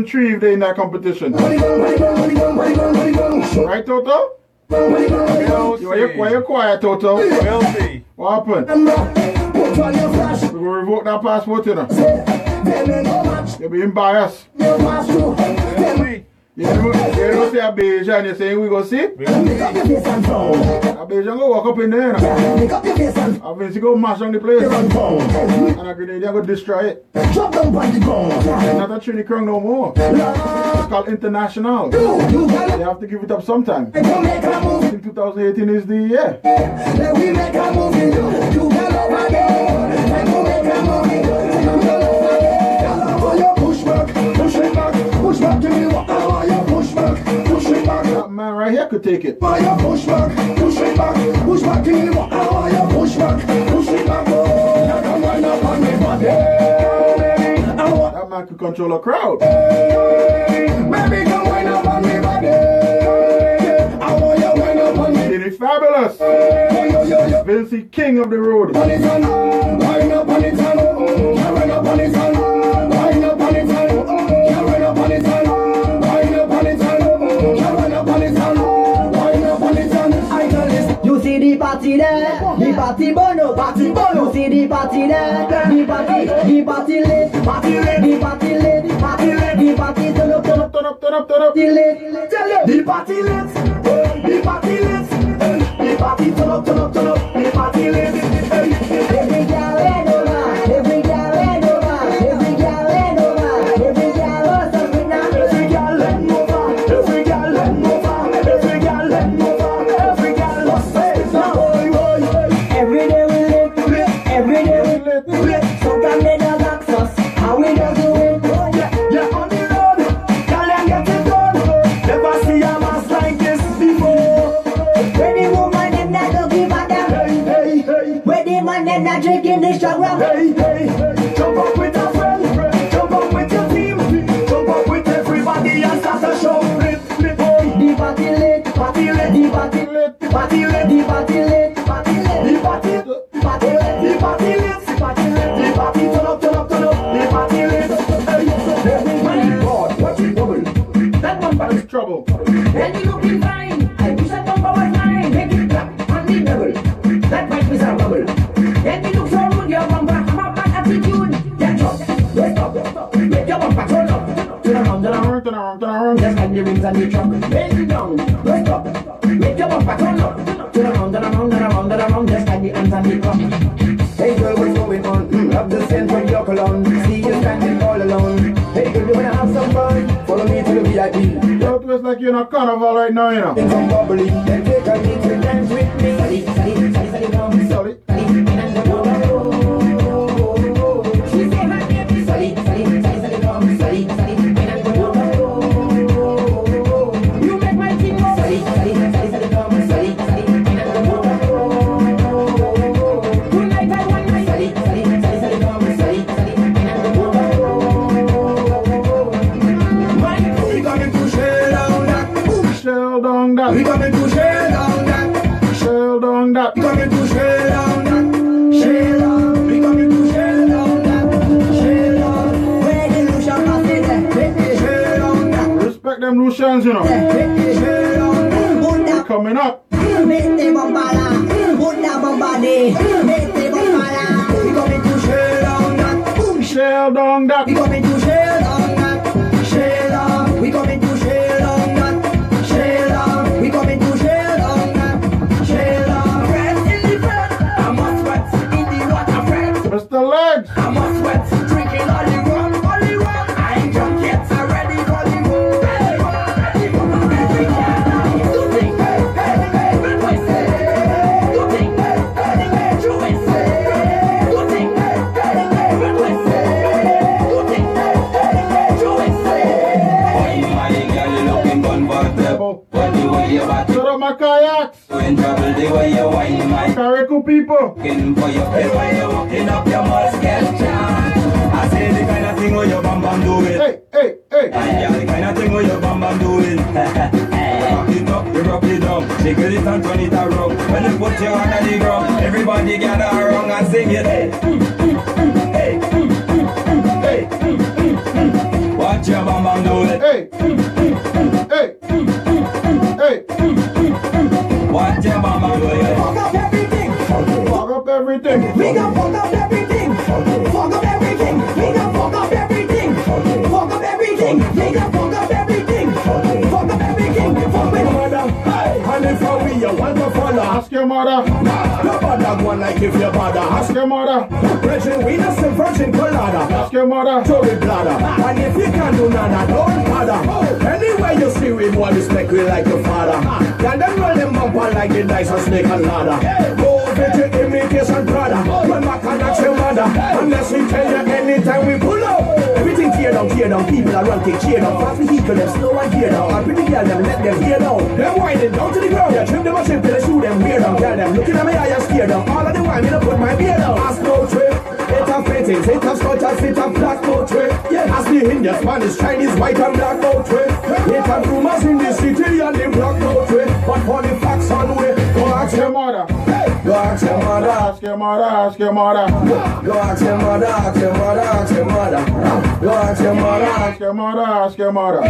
Speaker 10: 473 if they in that competition. Right, Toto? You, why you quiet, Toto?
Speaker 2: We'll see.
Speaker 10: What happened? We will revoke that passport, you know. You're being biased. You know, you know say a beige and you saying we go see? A beige and go walk up in there, you know. A Vince go mash on the place. And a grenade go destroy it.
Speaker 18: Drop down by the ground.
Speaker 10: Not a Trini Crown no more. It's called international. You have to give it up sometime. I think 2018 is the year.
Speaker 18: Let we make a movie. You got
Speaker 10: That man right here could take it.
Speaker 18: Oh, you push back, push it back, push back. Oh, you push back, push it back. Oh, come wind up on me body.
Speaker 10: That man could control a crowd.
Speaker 18: Baby, come wind up on me body. I want you wind up on me.
Speaker 10: It is fabulous. Vincy King of the road.
Speaker 18: Wind up on it. Wind up on it. Wind the party there, the party
Speaker 4: the party. The the lit. Party lit. The party lit. Party lit. The party turn up, turn up, turn up, turn up, turn up. The lit. The party lit. The party lit. The party turn up, turn up, turn up. The party lit. Every girl rum. Hey, hey, hey.
Speaker 28: Around, turn around, turn around. Just like the rings on the truck. Bend it down. Let's stop. Make your bumper turn up. Turn around, turn around, turn around, turn around. Just like the hands on the clock.
Speaker 8: Hey girl, what's going on? Mm, Love the scent from your cologne. See you standing all alone. Hey girl, you wanna have some fun? Follow me to the VIP.
Speaker 6: Yo, it looks like you're in a carnival right now, you know.
Speaker 8: In some bubbly, then take a leak and dance with me. Sally, Sally, Sally,
Speaker 6: them
Speaker 29: looking for your the way you're walking up, you must get chance. I say the kind of thing where your bam bam do it.
Speaker 6: Hey, hey, hey.
Speaker 29: And yeah, the kind of thing where your bam bam do it. Rock it up, you rock it down, jiggle it and turn it around. When you put your hand on the ground, everybody gather around and sing it. Hey,
Speaker 6: Ask your mother.
Speaker 8: no bother one like if you bother.
Speaker 6: Ask your mother.
Speaker 8: Virgin, we not some virgin colada.
Speaker 6: Ask your mother.
Speaker 8: Tory bladder. And if you can do nada, don't bother. Anyway you see we boy respect we like your father. Can them roll them bumper like the dice and snake and ladder. Oh, go to brother. My can ask your mother. Unless we tell you anytime we pull up. Everything tear down, tear down. People are run, take cheer down. Fast vehicle, them slow and tear down. And pretty girl, them let them hear down. Them winding down to the ground. Yeah, trim them a till they shoot them weird down. Tell them looking at me, I just steer down. All of the wine, me to put my beard down. Ask no trip. It have fittings, it have scotches, it have black no trip. Yeah, as the Indian, Spanish, Chinese, white and black no trip. It have rumors in the city and the black no trip. But for the facts on way, go ask quemada, quemada, quemada.
Speaker 6: Loa quemada, quemada, quemada. Loa quemada,
Speaker 8: quemada, quemada.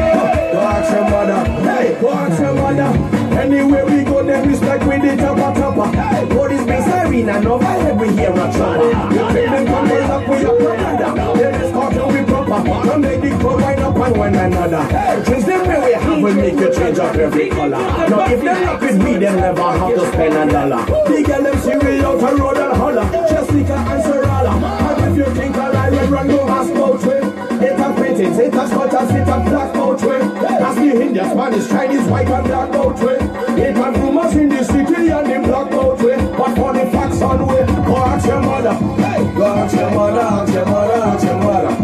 Speaker 8: Loa quemada, hey, loa quemada. Anywhere we go, then we did with the chopper chopper. Hey, what is been siren and over here we hear a trumpet. You think them come up with a Canada? Then it's caught we bumper. Don't make it go wind up on one another. Change the way we have will make you change up every color. Now if them rock with me, them never have to spend a dollar. They get them serious out and road and holler. Jessica and Serala. And if you think I lie, you run no out twin. It's a paintings, it's a sculptures, it's a black out twin. That's the Indian, Spanish, Chinese, white and black out twin. It's a rumors in the city and in black out twin. But for the facts on way, go ask your mother. Go ask your mother, ask your mother, ask your mother.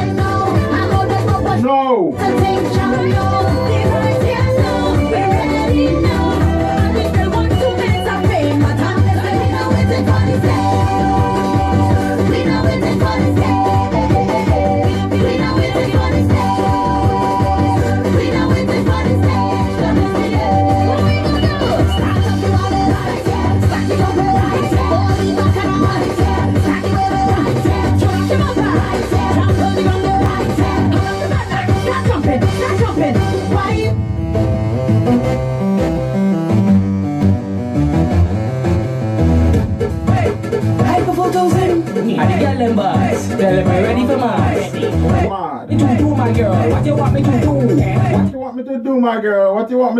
Speaker 18: No.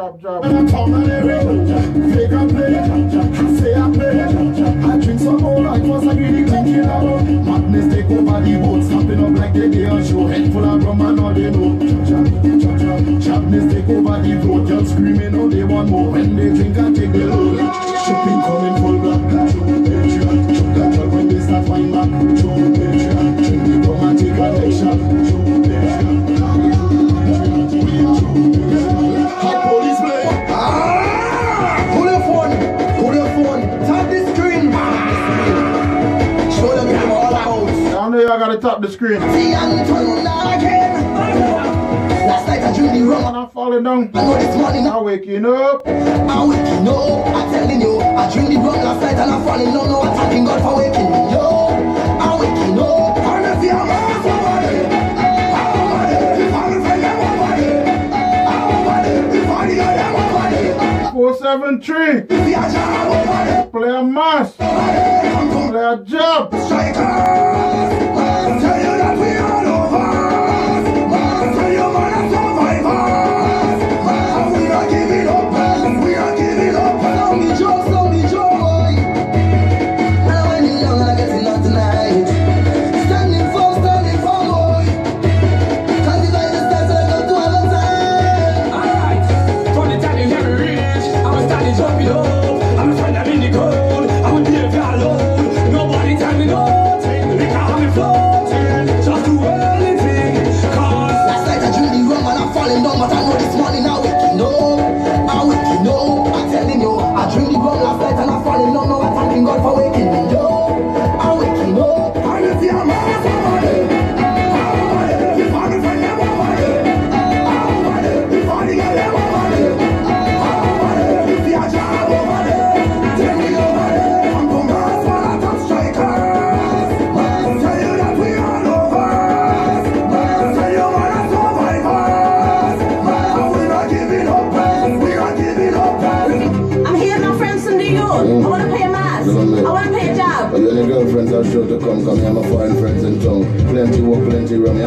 Speaker 6: drop, drop. When I
Speaker 10: come and they every
Speaker 18: fake
Speaker 10: and play, say I play. I drink some more like was I really thinking about. Madness take over the boat, snapping up like they day on show. Head full of rum and all they know. Chapness take over the road, just screaming all they want more. When they drink, I take the load.
Speaker 18: crib.
Speaker 10: See, I'm turning again. Last night I drew the
Speaker 18: rum
Speaker 10: and
Speaker 18: I'm falling down.
Speaker 10: I know this morning
Speaker 18: I'm waking up.
Speaker 10: I'm waking up. I'm telling you, I drew the rum last night and I'm falling down. No, I'm thanking God for waking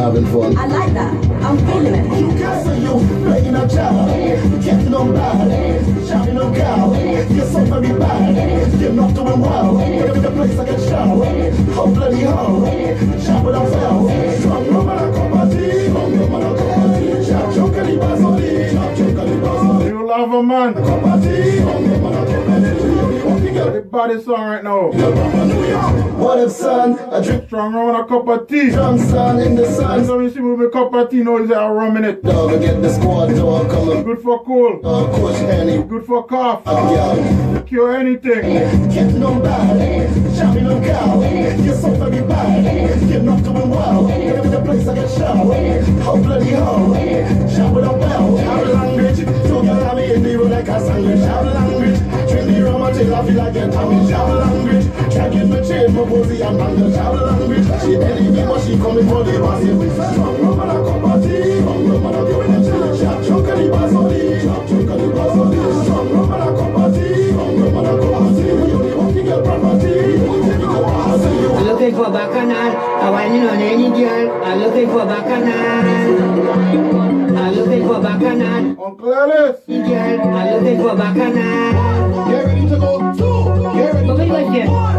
Speaker 10: having fun.
Speaker 1: I like that. I'm feeling it.
Speaker 18: You can't say you playing a child. Getting no bad. Shouting no cow. You're so very bad. You're not doing well. Every the place I get shout. Oh bloody hell. Shout without fail. Strong woman, I come at you. Strong woman, I come at you. Shout your caliber, sorry. Shout your caliber,
Speaker 6: You love a man.
Speaker 18: Come at you. Strong woman, I come at you.
Speaker 6: The body song right now.
Speaker 18: What if son? I drink
Speaker 6: strong rum and a cup of tea.
Speaker 18: Strong sun in the sun.
Speaker 6: So you see with a cup of tea now is a rum in it.
Speaker 10: Dog, I get the squad dog coming.
Speaker 6: Good for cold.
Speaker 10: Dog, push any.
Speaker 6: Good for cough.
Speaker 10: Oh, yeah.
Speaker 6: Cure anything.
Speaker 18: Get no bad. Me no cow. You're so very bad. You're not doing well. Every the place I get shout. Oh bloody hell. Shout without bell. Shout language. Don't get me in the room like a sandwich. Shout language. Drink the rum until I feel like a tummy. Shout charging for chain for pussy and man just shout along with She anything but she coming for the bossy Strong rubber that come party, strong rubber that give me chili Chop chunk of the basoli, chop chunk of the basoli Strong rubber that come party, strong rubber that come party You the only girl property,
Speaker 4: I'm looking for bacchanal, I'm whining on any girl. I'm looking for bacchanal. I'm looking for bacchanal.
Speaker 6: Uncle Ellis.
Speaker 4: I'm looking for bacchanal.
Speaker 18: Get ready to go. Two, get ready
Speaker 4: to go.
Speaker 18: One.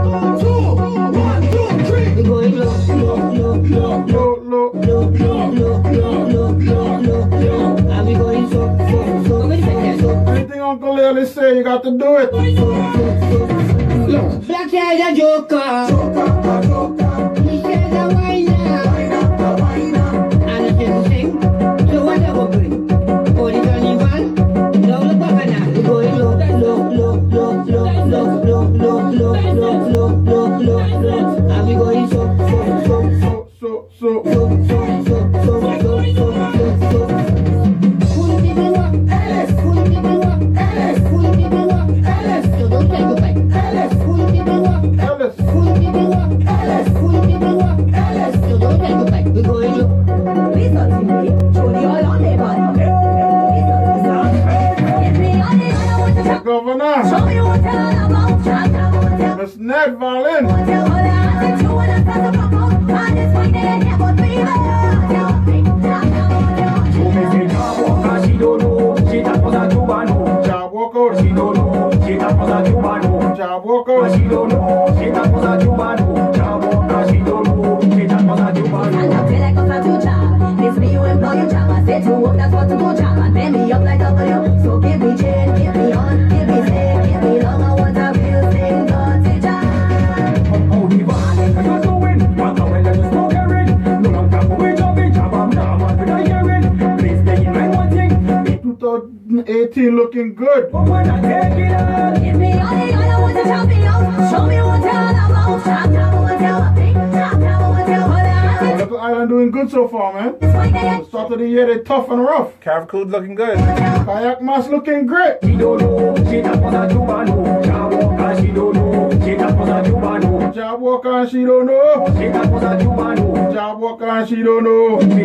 Speaker 6: Uncle say, you got to do it.
Speaker 4: Black hair the joker. Joker, joker. He said
Speaker 30: A.
Speaker 6: Job walker.
Speaker 30: She don't know. She tap on a.
Speaker 6: Job walker,
Speaker 30: she don't know. She tap on a
Speaker 1: And I
Speaker 30: Cubano.
Speaker 1: feel like I'm not too job. It's me, you employ your job. I said to work, that's what to do job. And bend me up like W.
Speaker 6: 2018 looking good.
Speaker 30: But when I take it out,
Speaker 1: Give me all the other ones to tell me out. Show me what all about. Talk, talk, what tell. Talk, talk, what tell. All the answers.
Speaker 6: Little Island doing good so far, man.
Speaker 1: This one day,
Speaker 6: The start of the year, they tough and rough.
Speaker 2: Caravacool's looking good.
Speaker 6: Kayak Mass looking great.
Speaker 30: she don't know. She tap on a Cubano. Job walker, she don't know. She tap on a Cubano.
Speaker 6: Job walker and she don't know.
Speaker 30: She tap on a Cubano.
Speaker 6: Job walker and she don't know.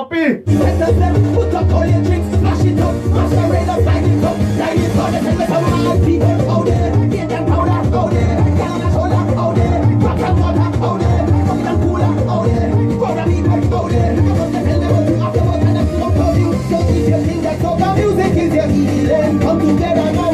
Speaker 18: Copy. Put all your drinks, it up, up, it up, it up, and let it. Get it. Get it. It. It. The people, it. Come together now.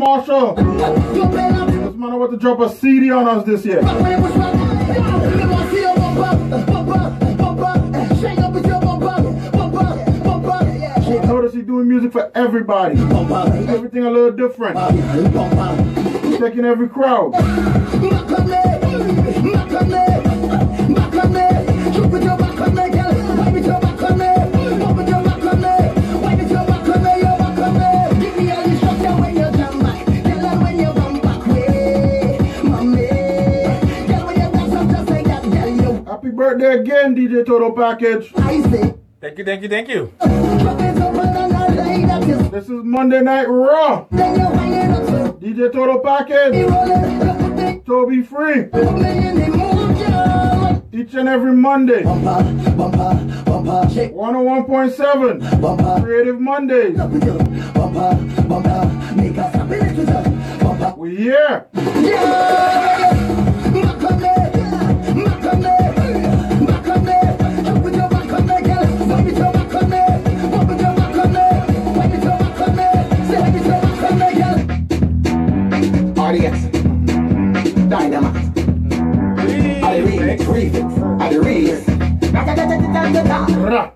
Speaker 10: Marshall. This man about to drop a CD on us this year. Notice he's doing music for everybody. Everything a little different. Taking every crowd. Birthday again, DJ Total Package.
Speaker 31: Thank you, thank you, thank you.
Speaker 10: This is Monday Night Raw. DJ Total Package. Toby Free. Each and every Monday. 101.7. Creative Mondays. We here.
Speaker 2: RDX. Dynamite. I the remix, remix. I the.
Speaker 10: Ra.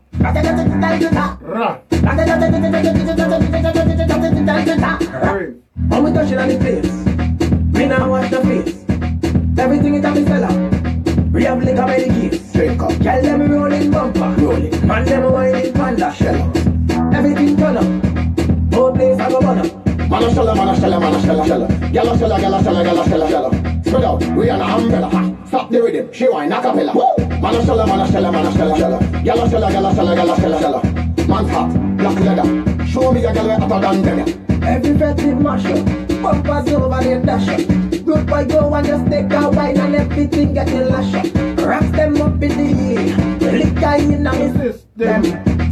Speaker 4: When we touching on the place, me now watch the face. Everything is a me fella. We have liquor by the keys. Drink up. Girl them rolling bumper. Rolling. Man them whining panda. Shell up. Everything turn up. Whole place I go burn up.
Speaker 2: Man a shella, man a shella, man a shella, shella. Gyal a shella, gyal shella, gyal shella, shella. Spread out, we are the umbrella. Ha. Stop the rhythm, she whine a cappella. Woo! Man a shella, man a shella, man a shella, shella. Gyal a shella, gyal shella, gyal shella, shella. Man hot, black leather. Show me a gyal way hotter than them.
Speaker 4: Every vetted mash up. Bumpers over the dash up. Good boy go and just take a wine and everything get a lash up. Wrap them up in the air. Liquor in a me system.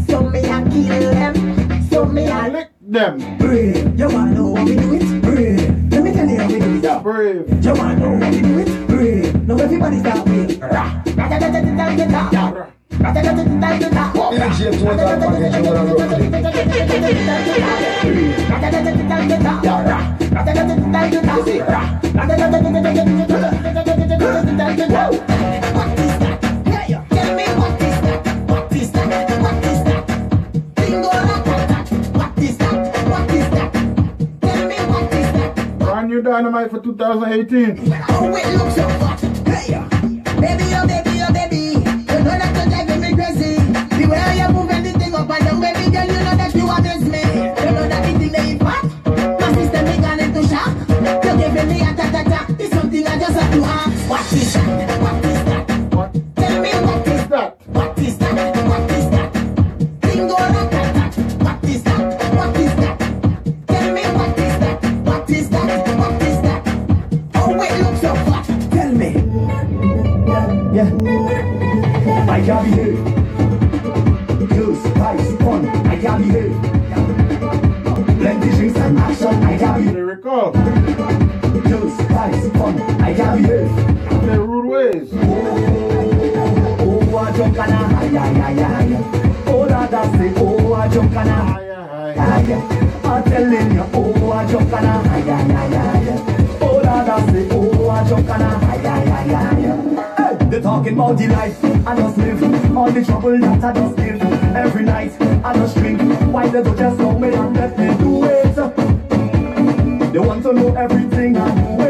Speaker 4: So me a kill them. So me a
Speaker 10: lick them.
Speaker 4: Brave. You wanna know how we do it? Brave. Let me tell you how we do it. Yeah.
Speaker 10: Brave.
Speaker 4: You wanna know how we do it? Brave. Now everybody start with. Rah. Yeah.
Speaker 10: New dynamite for 2018.
Speaker 4: I
Speaker 6: can't behave. Use, spice, fun. I can't behave. Plenty drinks and action. I can't behave.
Speaker 10: Lyrical.
Speaker 6: Use, spice, fun. I can't behave. Talking about the life I just live, all the trouble that I just give. Every night I just drink, why they don't just love me and let me do it? They want to know everything I'm doing.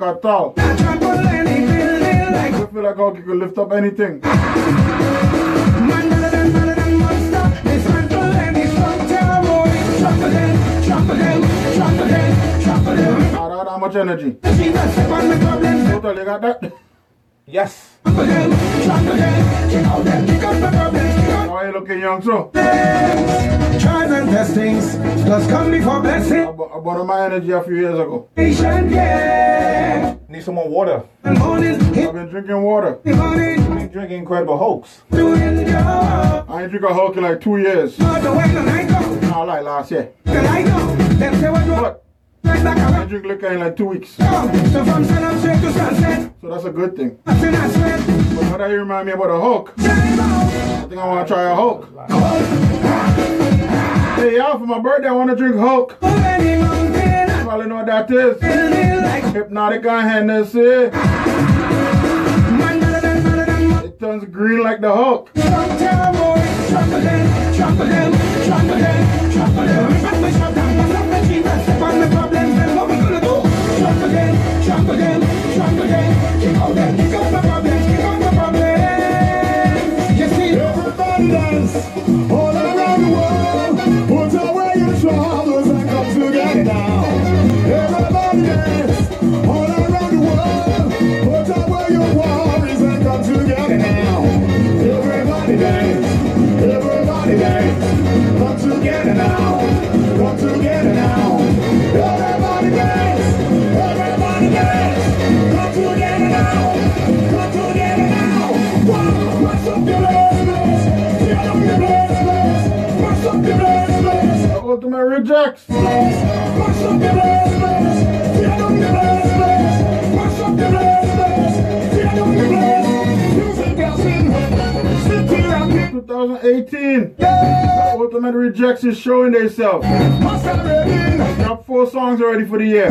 Speaker 6: Hulk at all. I feel like Hulk you could lift up anything. How much energy? Total, you got that?
Speaker 2: Yes.
Speaker 6: Why are you looking young, so?
Speaker 32: Trials and testings, just come before blessing.
Speaker 6: I bought my energy a few years ago.
Speaker 2: Need some more water.
Speaker 6: I've been drinking water.
Speaker 2: Been drinking Incredible Hulks.
Speaker 6: I ain't drink a Hulk in like two years. No, like last year. But I drink liquor in like two weeks. So that's a good thing. But now that you remind me about a Hulk, I think I want to try a Hulk. Hey, y'all, for my birthday, I want to drink Hulk. You probably know what that is. Hpnotiq on Hennessy. It turns green like the Hulk.
Speaker 18: All around the world. Put away your troubles Music dancing, city
Speaker 6: 2018. Ultimate Rejects is showing themselves. Got four songs already for the year.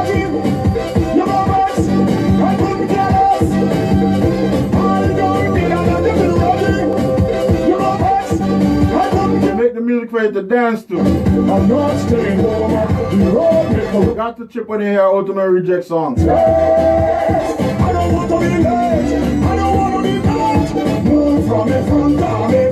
Speaker 6: They make the music for you to dance to.
Speaker 18: I'm not staying home. The road is the
Speaker 6: Got to chip on you hear Ultimate Reject songs.
Speaker 18: I don't want to be late. I don't want to be late. Move from the front of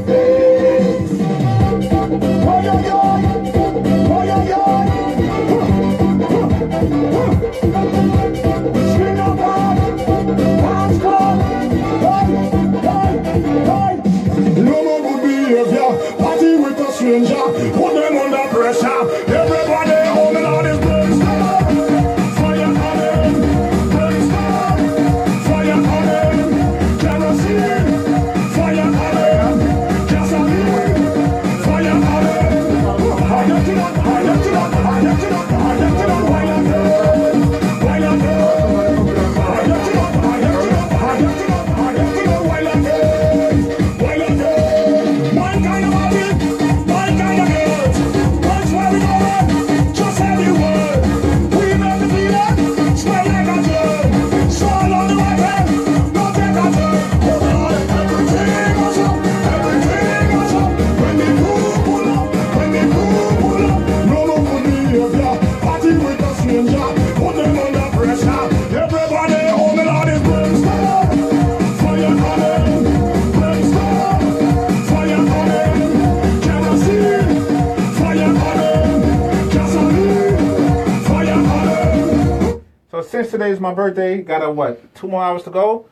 Speaker 2: So since today is my birthday, got a what? Two more hours to go.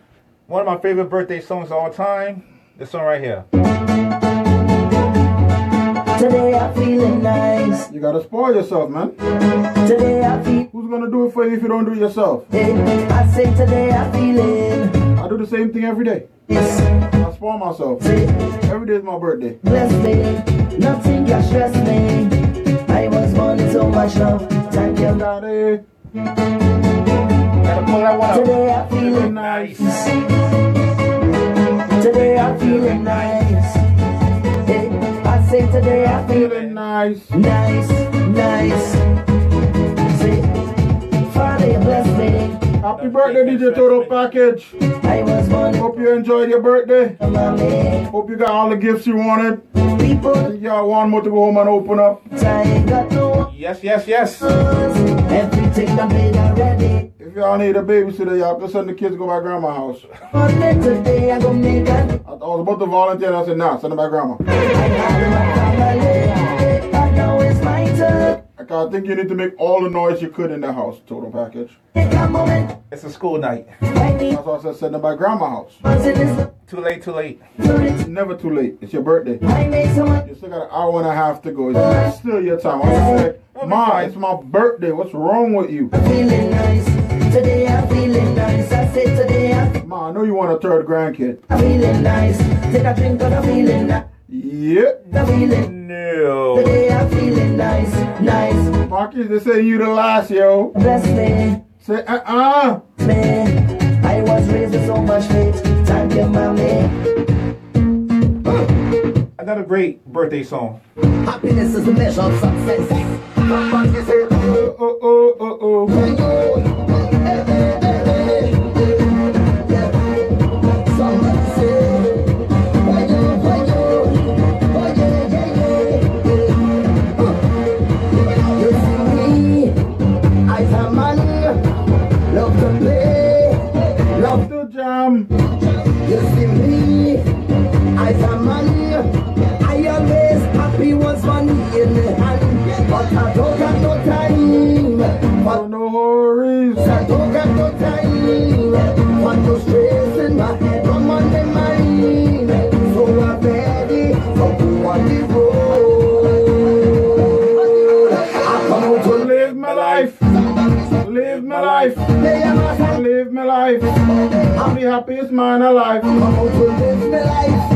Speaker 2: One of my favorite birthday songs of all time. This one right here.
Speaker 4: Today I'm feeling nice.
Speaker 6: You gotta spoil yourself, man.
Speaker 4: Today I feel.
Speaker 6: Who's gonna do it for you if you don't do it yourself?
Speaker 4: Eh, I say today I feeling.
Speaker 6: I do the same thing every day. I spoil myself. Every day is my birthday.
Speaker 4: Blessed day. nothing can stress me. I was born with so much love. Thank you,
Speaker 6: Daddy.
Speaker 4: Today I'm feeling nice. Today I'm feeling nice. Hey, I say today I'm feeling
Speaker 6: nice.
Speaker 4: Nice, nice. Say, Father, you bless me.
Speaker 6: Happy birthday, DJ Total Package.
Speaker 4: I was born.
Speaker 6: Hope you enjoyed your birthday. Hope you got all the gifts you wanted.
Speaker 4: People.
Speaker 6: Got one more to go home and open up.
Speaker 2: Yes, yes, yes.
Speaker 4: Everything I made already.
Speaker 6: If y'all need a babysitter, y'all can send the kids to go by grandma's house.
Speaker 4: I go make a
Speaker 6: I, I was about to volunteer. and I said, nah, send them by grandma.
Speaker 4: I know it's my turn.
Speaker 6: Like, I think you need to make all the noise you could in the house, total package.
Speaker 2: It's a school night.
Speaker 6: That's why I said send them by grandma's house.
Speaker 2: Too late, too late.
Speaker 6: It's never too late. It's your birthday. You still got an hour and a half to go. It's still your time. I say, Ma, it's my birthday. What's wrong with you?
Speaker 4: Today I'm feeling nice. I say today I'm
Speaker 6: Ma, I know you want a third grandkid.
Speaker 4: I'm feeling nice. Take a drink of the feeling nice.
Speaker 6: Yep.
Speaker 4: The feeling.
Speaker 2: No.
Speaker 4: Today I'm feeling nice. Nice.
Speaker 6: Marcus, they say you the last, yo.
Speaker 4: Bless me.
Speaker 6: Say, uh-uh.
Speaker 4: Me. I was raised with so much faith. Thank you, mommy. *gasps*
Speaker 2: Another great birthday song.
Speaker 4: Happiness is the measure of success. Say, *laughs*
Speaker 6: oh, oh, oh, oh.
Speaker 4: oh. Somebody
Speaker 6: Live my life. I'm the happiest man alive.
Speaker 4: Come out to live my life.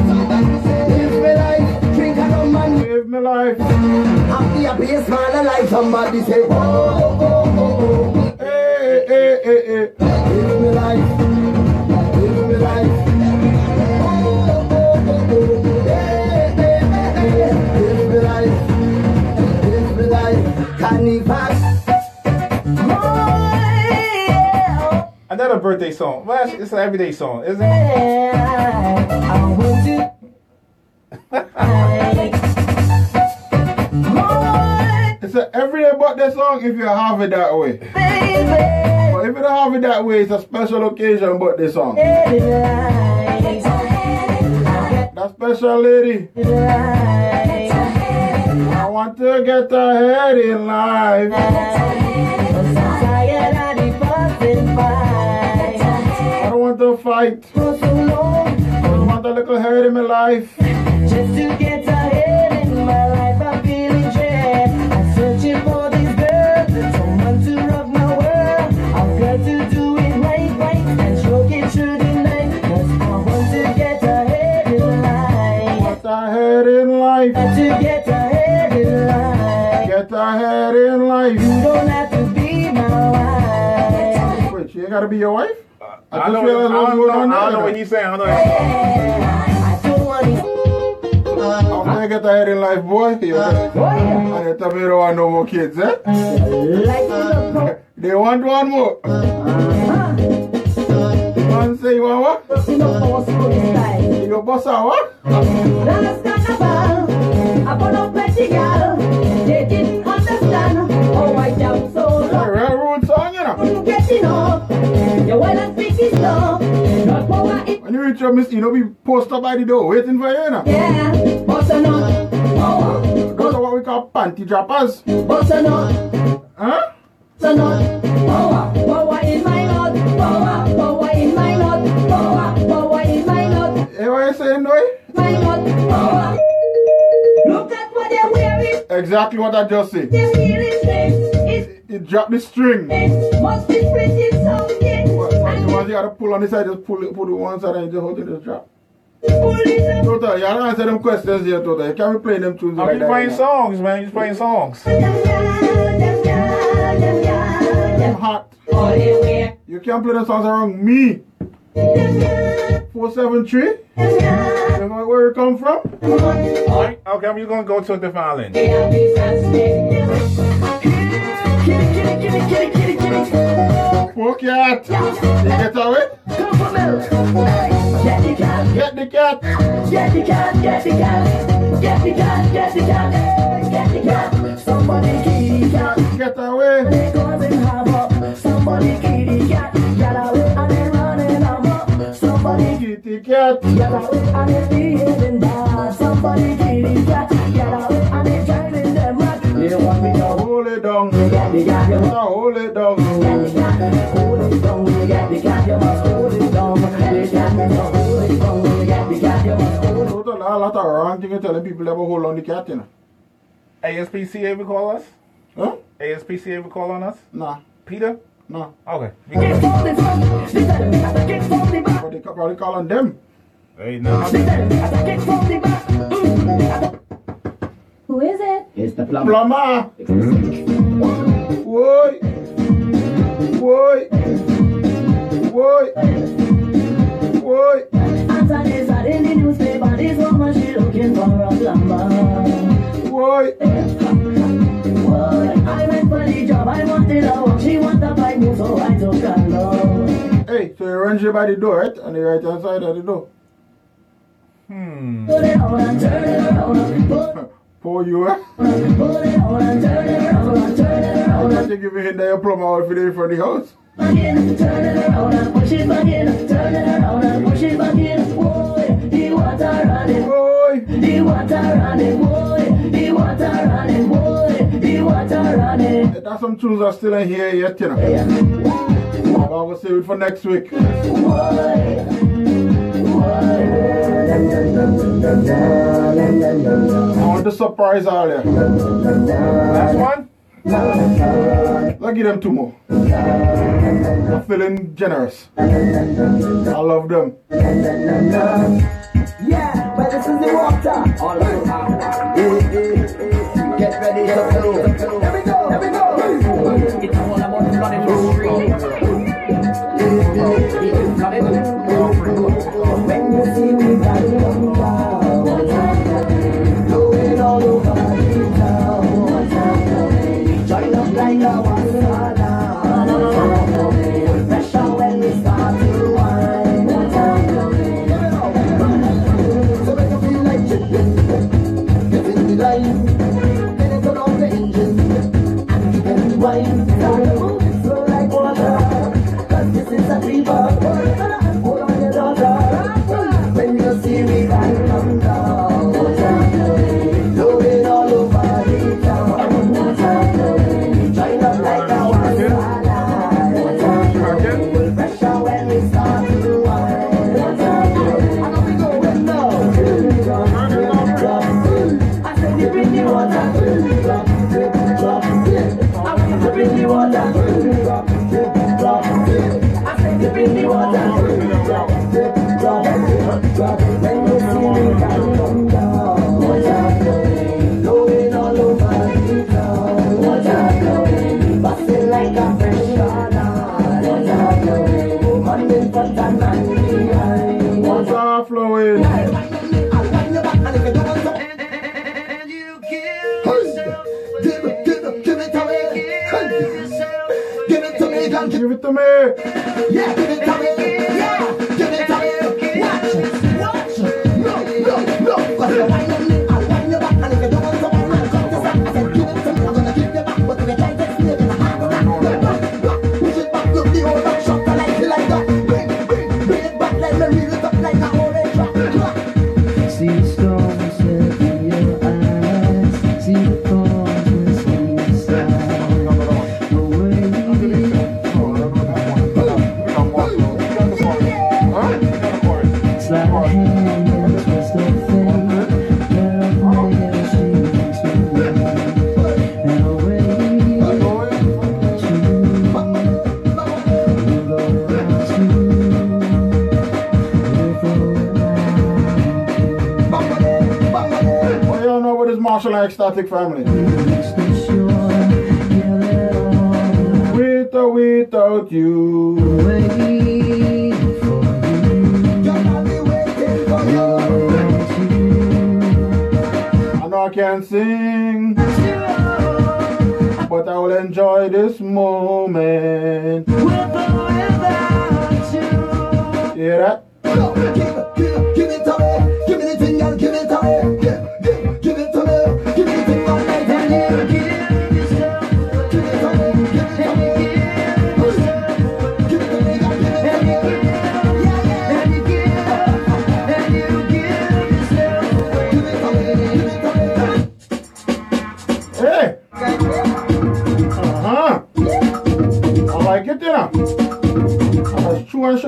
Speaker 4: Live my life. Drink a rum and
Speaker 6: live my life.
Speaker 4: I'm the happiest man alive. Somebody say, oh, oh, oh, oh, oh.
Speaker 6: Hey, hey, hey, hey.
Speaker 4: Live my life. Live my life. Oh, oh,
Speaker 2: Another birthday song. Well, it's, it's an everyday song, isn't it? *laughs*
Speaker 6: It's an everyday birthday song if you have it that way. But if you don't have it that way, it's a special occasion birthday song. That special lady. I want to get ahead in life. I don't want to fight. For so long, I want a little ahead in my life.
Speaker 4: Just to get ahead in my life, I'm feeling dread. I'm searching for this girl, someone to rock my world. I've got to do it right, right, and stroke it through the night. Cause I want to get ahead in life.
Speaker 6: Get ahead in life.
Speaker 4: To get ahead in life.
Speaker 6: Get ahead in life.
Speaker 4: You don't have to be my wife.
Speaker 6: Wait, she ain't gotta be your wife? I,
Speaker 2: I know,
Speaker 6: realized
Speaker 2: I
Speaker 6: what's
Speaker 2: don't I don't know what he's saying. I know.
Speaker 4: I.
Speaker 6: I'm gonna get ahead in life, boy. You and you don't want no more kids, eh? they want one more. Man say you want what? You go boss out what?
Speaker 4: Last carnival, I up plenty girl.
Speaker 6: When you reach your miss, you know, be posted by the door waiting for you, you know.
Speaker 4: yeah. But a not power,
Speaker 6: Those are what we call panty droppers.
Speaker 4: but a not,
Speaker 6: Huh?
Speaker 4: but a not power. Power in my nut, power, power in my nut, power, power in my nut,
Speaker 6: Hey, eh, what you saying, boy?
Speaker 4: my nut, power. Look at what they're wearing.
Speaker 6: Exactly what I just said.
Speaker 4: They're feeling things. It's
Speaker 6: It dropped the string.
Speaker 4: must be pretty something.
Speaker 6: Once you gotta pull on the side, just pull it, put it one side and just hold it, just drop. Total, you gotta answer them questions here, Total. You can't be playing them tunes
Speaker 2: I'm
Speaker 6: like
Speaker 2: just
Speaker 6: that.
Speaker 2: playing
Speaker 6: you know.
Speaker 2: songs, man. Just playing songs.
Speaker 6: I'm hot. You can't play the songs around me. 473? Where you come from?
Speaker 2: Alright, okay, I'm just gonna go to a different island.
Speaker 6: Poor cat. You get away?
Speaker 1: Get the cat.
Speaker 6: Get the cat.
Speaker 1: Get the cat. Get the cat. Get the cat. Get the cat. Get the cat. Somebody the cat.
Speaker 6: Get away.
Speaker 1: They causing havoc. Somebody the cat. Get away and they running amok. Somebody
Speaker 6: the cat.
Speaker 1: Get away and they behaving bad. Somebody the cat.
Speaker 6: Down.
Speaker 1: Get the cat. You must
Speaker 6: hold it down.
Speaker 1: Get the cat. Hold it down. Get the cat. You must hold it down. The cat. You must hold it down. Get the cat. You must hold it
Speaker 6: a lot of wrong thing you telling people about hold on the cat, you know.
Speaker 2: ASPC ever call us?
Speaker 6: Huh?
Speaker 2: ASPC ever call on us?
Speaker 6: Nah.
Speaker 2: Peter?
Speaker 6: No.
Speaker 2: Okay.
Speaker 6: But they probably call on them.
Speaker 2: Hey, no.
Speaker 16: Who is it?
Speaker 26: It's the
Speaker 6: Plumber. Woi. Woi. Woi. Woi.
Speaker 1: Answer this are in the newspaper. This woman she looking for a plumber.
Speaker 6: Woi.
Speaker 1: Woi. I went for the job. I wanted a work. She want a pipe move, so I took her love.
Speaker 6: Hey, so you run you by the door, right? On the right hand side of the door.
Speaker 2: Hmm. *laughs*
Speaker 6: For you, eh? I think if you hit your plumber outfit in front of the house.
Speaker 1: Back in, turn it around push it back in. Turn it around push it back in. Boy, the water running.
Speaker 6: Boy,
Speaker 1: the water running. Boy, the water running. Boy, the water running.
Speaker 6: There's some tunes are still in here yet, you know. But I will save it for next week. I want to surprise all you.
Speaker 2: Last one?
Speaker 6: Let's give them two more. I'm feeling generous. I love them.
Speaker 1: Yeah, but this is the water. All over. Get ready to flow. Here we go, here we go. It's all about flooding the street. When to me. Yeah, give it to me.
Speaker 6: Ecstatic family. With or without you. I know I can't sing, but I will enjoy this moment. With or without Hear that?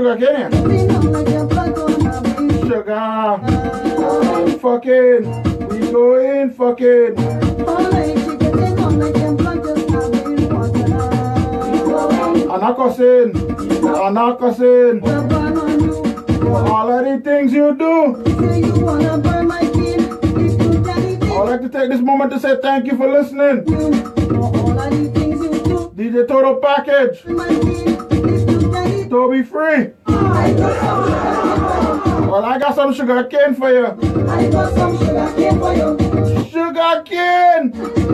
Speaker 6: I'm chewing sugar Fucking. We go in fucking. Anakosin. Anakosin. All of the things you do. I'd like to take this moment to say thank you for listening. DJ Total Package. Toby Free. Well, I got some sugar cane for you.
Speaker 10: I got some sugar cane for you.
Speaker 6: Sugar cane.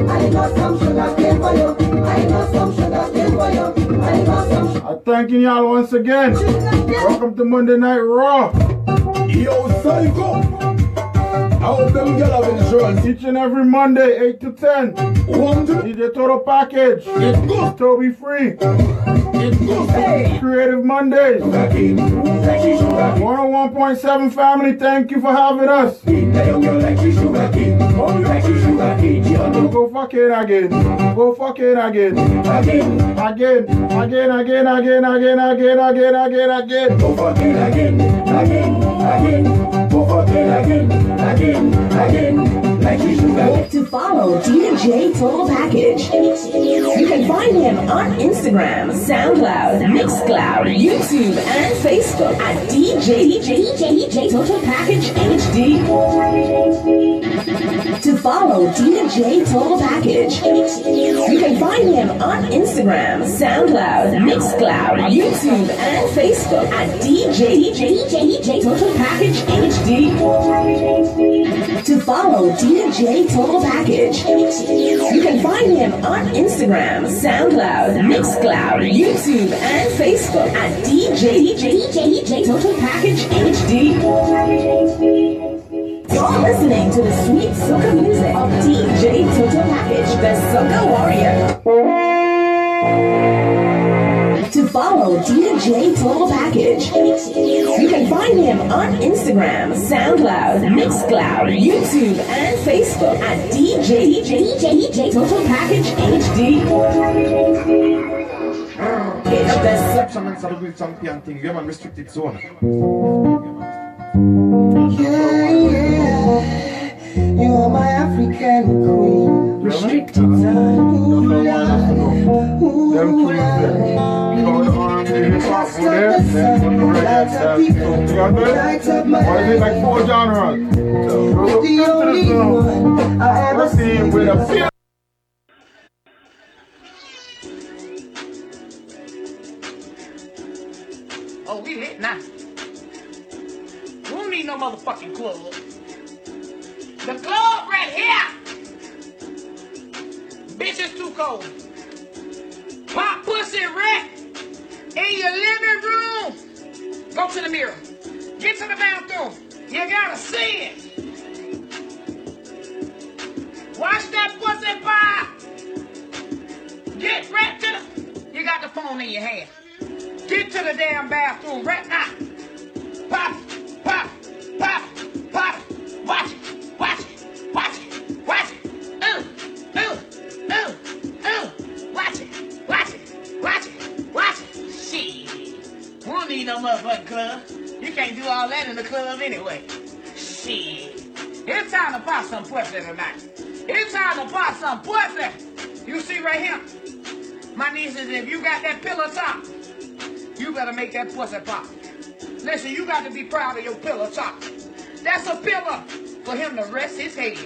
Speaker 10: I got some sugar cane for you. I got some sugar cane for you. I got some
Speaker 6: I'm thanking y'all once again. Welcome to Monday Night Raw.
Speaker 18: Yo, psycho. I hope them girl have insurance.
Speaker 6: Each and every Monday, 8 to 10. One, two. DJ Total Package. Toby Free. Creative Mondays. 101.7 family, thank you for having us. Go fucking again. Go fucking again. Again. Again. Again, again, again, again, again, again, again, again. Go fucking again. Again. Again. Go fucking again. Again. Again.
Speaker 3: To follow DJ Total Package. You can find him on Instagram, SoundCloud, Mixcloud, YouTube, and Facebook at DJ DJ DJ DJ Total Package HD. To follow DJ Total Package. You can find him on Instagram, SoundCloud, Mixcloud, YouTube, and Facebook at DJ DJ DJ Total Package HD. To follow DJ Total Package. You can find him on Instagram, SoundCloud, Mixcloud, YouTube, and Facebook at DJ, DJ DJ DJ Total Package HD. You're listening to the sweet soca music of DJ Total Package, the Soca Warrior. To follow DJ Total Package, you can find him on Instagram, SoundCloud, Mixcloud, YouTube, and Facebook at DJ DJ DJ Total Package HD.
Speaker 18: Exception and celebrate champion thing. Yeah, man, restricted zone.
Speaker 10: Yeah, yeah. You are my African queen. Restricted zone. Ooh, Lord. Ooh, Lord. Just of the sun, lights up people, lights up my
Speaker 6: Why is it like four genres?
Speaker 10: The only one I ever seen
Speaker 6: with a feel.
Speaker 33: Oh, we lit now. We don't need no motherfucking club. The club right here. Bitch, it's too cold. Pop pussy wreck in your living room. Go to the mirror. Get to the bathroom. You gotta see it. Watch that pussy pop. Get right to the. You got the phone in your hand. Get to the damn bathroom right now. Pop, pop, pop, pop. Watch it, watch it, watch it, watch it. Ooh, ooh, ooh, ooh. Watch it, watch it, watch it, watch it. Shit. We don't need no motherfucking club. You can't do all that in the club anyway. Shit. It's time to pop some pussy tonight. It's time to pop some pussy. You see right here? My nieces, if you got that pillow top, you better make that pussy pop. Listen, you got to be proud of your pillow top. That's a pillow for him to rest his head.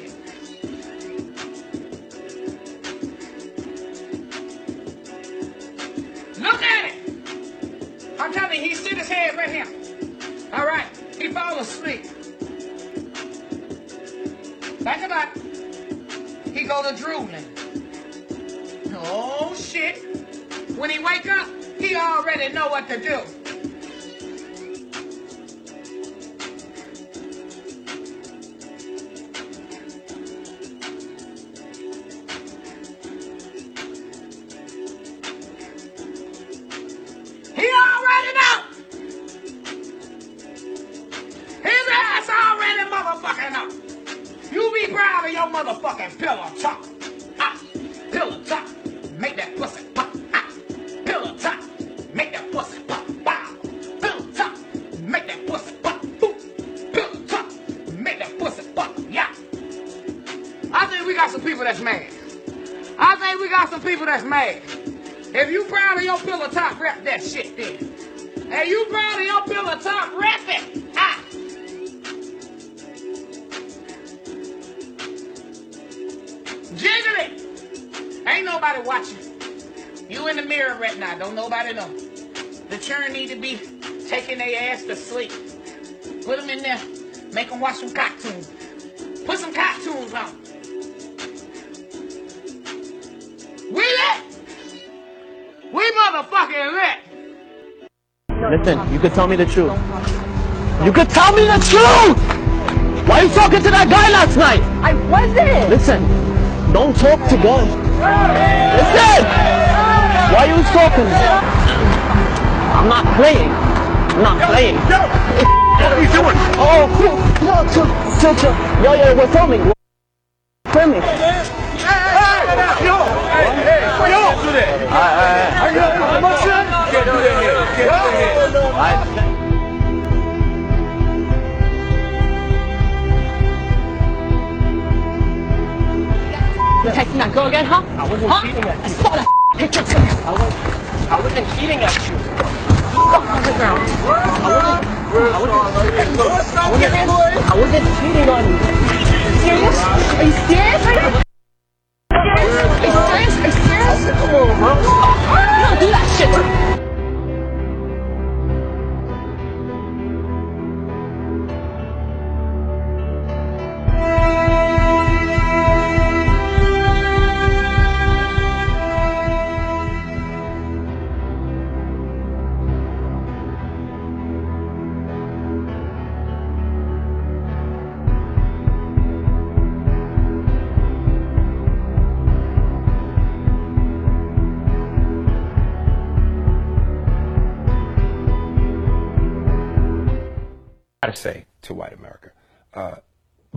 Speaker 33: Look at it. I'm telling you, he sit his head right here. All right, he fell asleep. Back it up. He go to drooling. Oh shit. When he wake up, he already know what to do. That's mad. If you proud of your pillow top, rap that shit then. Hey, you proud of your pillow top, rap it. Ah. Jiggle it. Ain't nobody watching. You in the mirror right now. Don't nobody know. The churn need to be taking their ass to sleep. Put them in there. Make them watch some cartoons.
Speaker 34: Could tell me the truth. You could tell me the truth! Why are you talking to that guy last night? I wasn't! Listen, don't talk to God. Listen! Why you talking? I'm not playing. I'm not playing. What are you doing? Oh, cool. No, chill, chill, chill. Yo, yo, we're filming. We're filming. Girl again, huh? I wasn't huh? cheating at you. I saw that picture too. I, was, I wasn't cheating at you. Fuck on the ground. I wasn't, I wasn't, I wasn't, I wasn't cheating on you. Serious? Are you serious? Are you serious?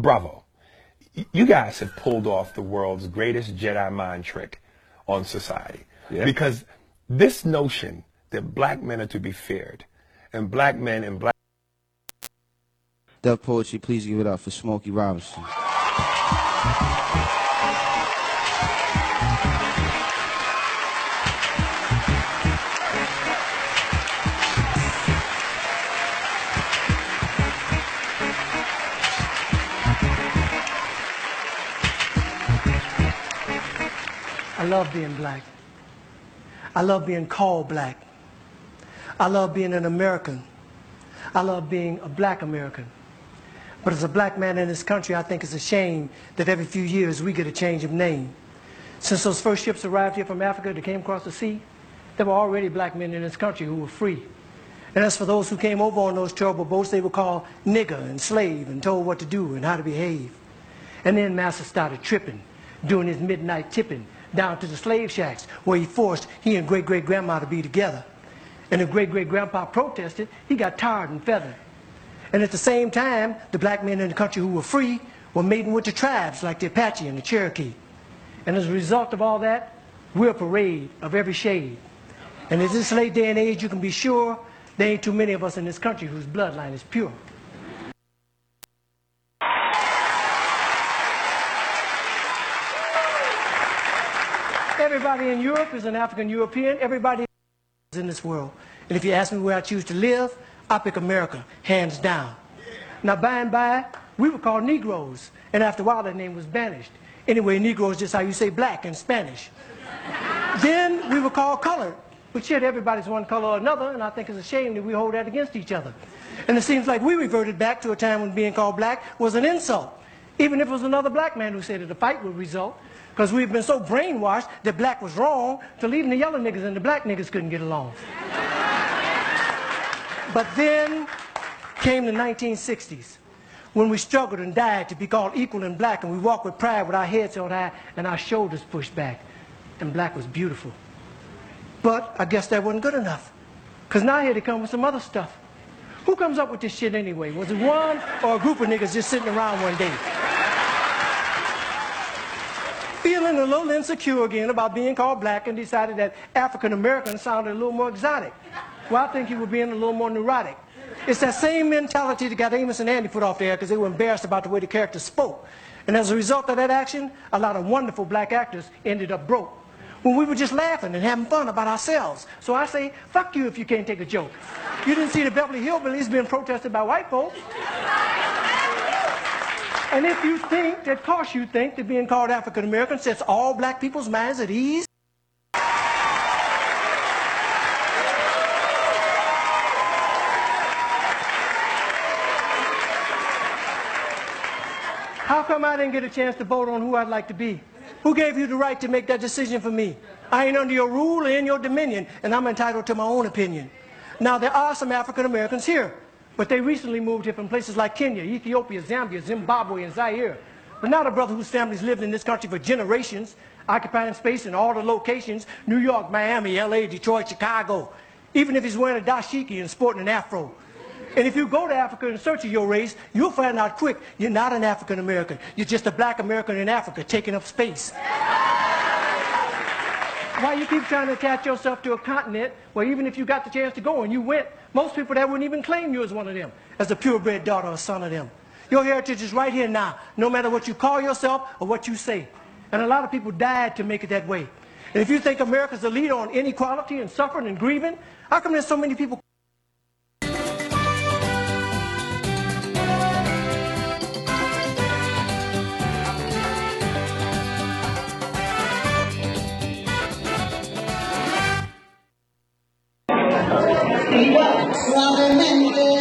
Speaker 35: Bravo. You guys have pulled off the world's greatest Jedi mind trick on society. Because this notion that black men are to be feared, and black men and black
Speaker 36: Def Poetry, please give it up for Smokey Robinson.
Speaker 37: I love being black. I love being called black. I love being an American. I love being a black American. But as a black man in this country, I think it's a shame that every few years we get a change of name. Since those first ships arrived here from Africa that came across the sea, there were already black men in this country who were free. And as for those who came over on those terrible boats, they were called nigger and slave and told what to do and how to behave. And then Master started tripping, doing his midnight tipping down to the slave shacks where he forced he and great-great-grandma to be together. And if great-great-grandpa protested, he got tarred and feathered. And at the same time, the black men in the country who were free were mating with the tribes like the Apache and the Cherokee. And as a result of all that, we're a parade of every shade. And in this late day and age, you can be sure there ain't too many of us in this country whose bloodline is pure. Everybody in Europe is an African European. Everybody is in this world. And if you ask me where I choose to live, I pick America, hands down. Now, by and by, we were called Negroes. And after a while, that name was banished. Anyway, Negro is just how you say black in Spanish. then we were called colored. But shit, everybody's one color or another, and I think it's a shame that we hold that against each other. And it seems like we reverted back to a time when being called black was an insult. Even if it was another black man who said it, a fight would result. Because we've been so brainwashed that black was wrong till leaving the yellow niggas and the black niggas couldn't get along. but then came the 1960s when we struggled and died to be called equal and black and we walked with pride with our heads held high and our shoulders pushed back. And black was beautiful. But I guess that wasn't good enough. Because now here they come with some other stuff. Who comes up with this shit anyway? Was it one or a group of niggas just sitting around one day? Feeling a little insecure again about being called black and decided that African American sounded a little more exotic. Well, I think he was being a little more neurotic. It's that same mentality that got Amos and Andy put off the air because they were embarrassed about the way the characters spoke. And as a result of that action, a lot of wonderful black actors ended up broke. When we were just laughing and having fun about ourselves. So I say, fuck you if you can't take a joke. You didn't see the Beverly Hillbillies being protested by white folks. And if you think that, of course you think that being called African American sets all black people's minds at ease, How come I didn't get a chance to vote on who I'd like to be? Who gave you the right to make that decision for me? I ain't under your rule or in your dominion, and I'm entitled to my own opinion. Now, there are some African Americans here, but they recently moved here from places like Kenya, Ethiopia, Zambia, Zimbabwe, and Zaire. But not a brother whose family's lived in this country for generations, occupying space in all the locations New York, Miami, LA, Detroit, Chicago. Even if he's wearing a dashiki and sporting an afro. And if you go to Africa in search of your race, you'll find out quick you're not an African American. You're just a black American in Africa taking up space. Why you keep trying to attach yourself to a continent where even if you got the chance to go and you went, most people that wouldn't even claim you as one of them, as a purebred daughter or son of them. Your heritage is right here now, no matter what you call yourself or what you say. And a lot of people died to make it that way. And if you think America's a leader on inequality and suffering and grieving, how come there's so many people
Speaker 38: Suavemente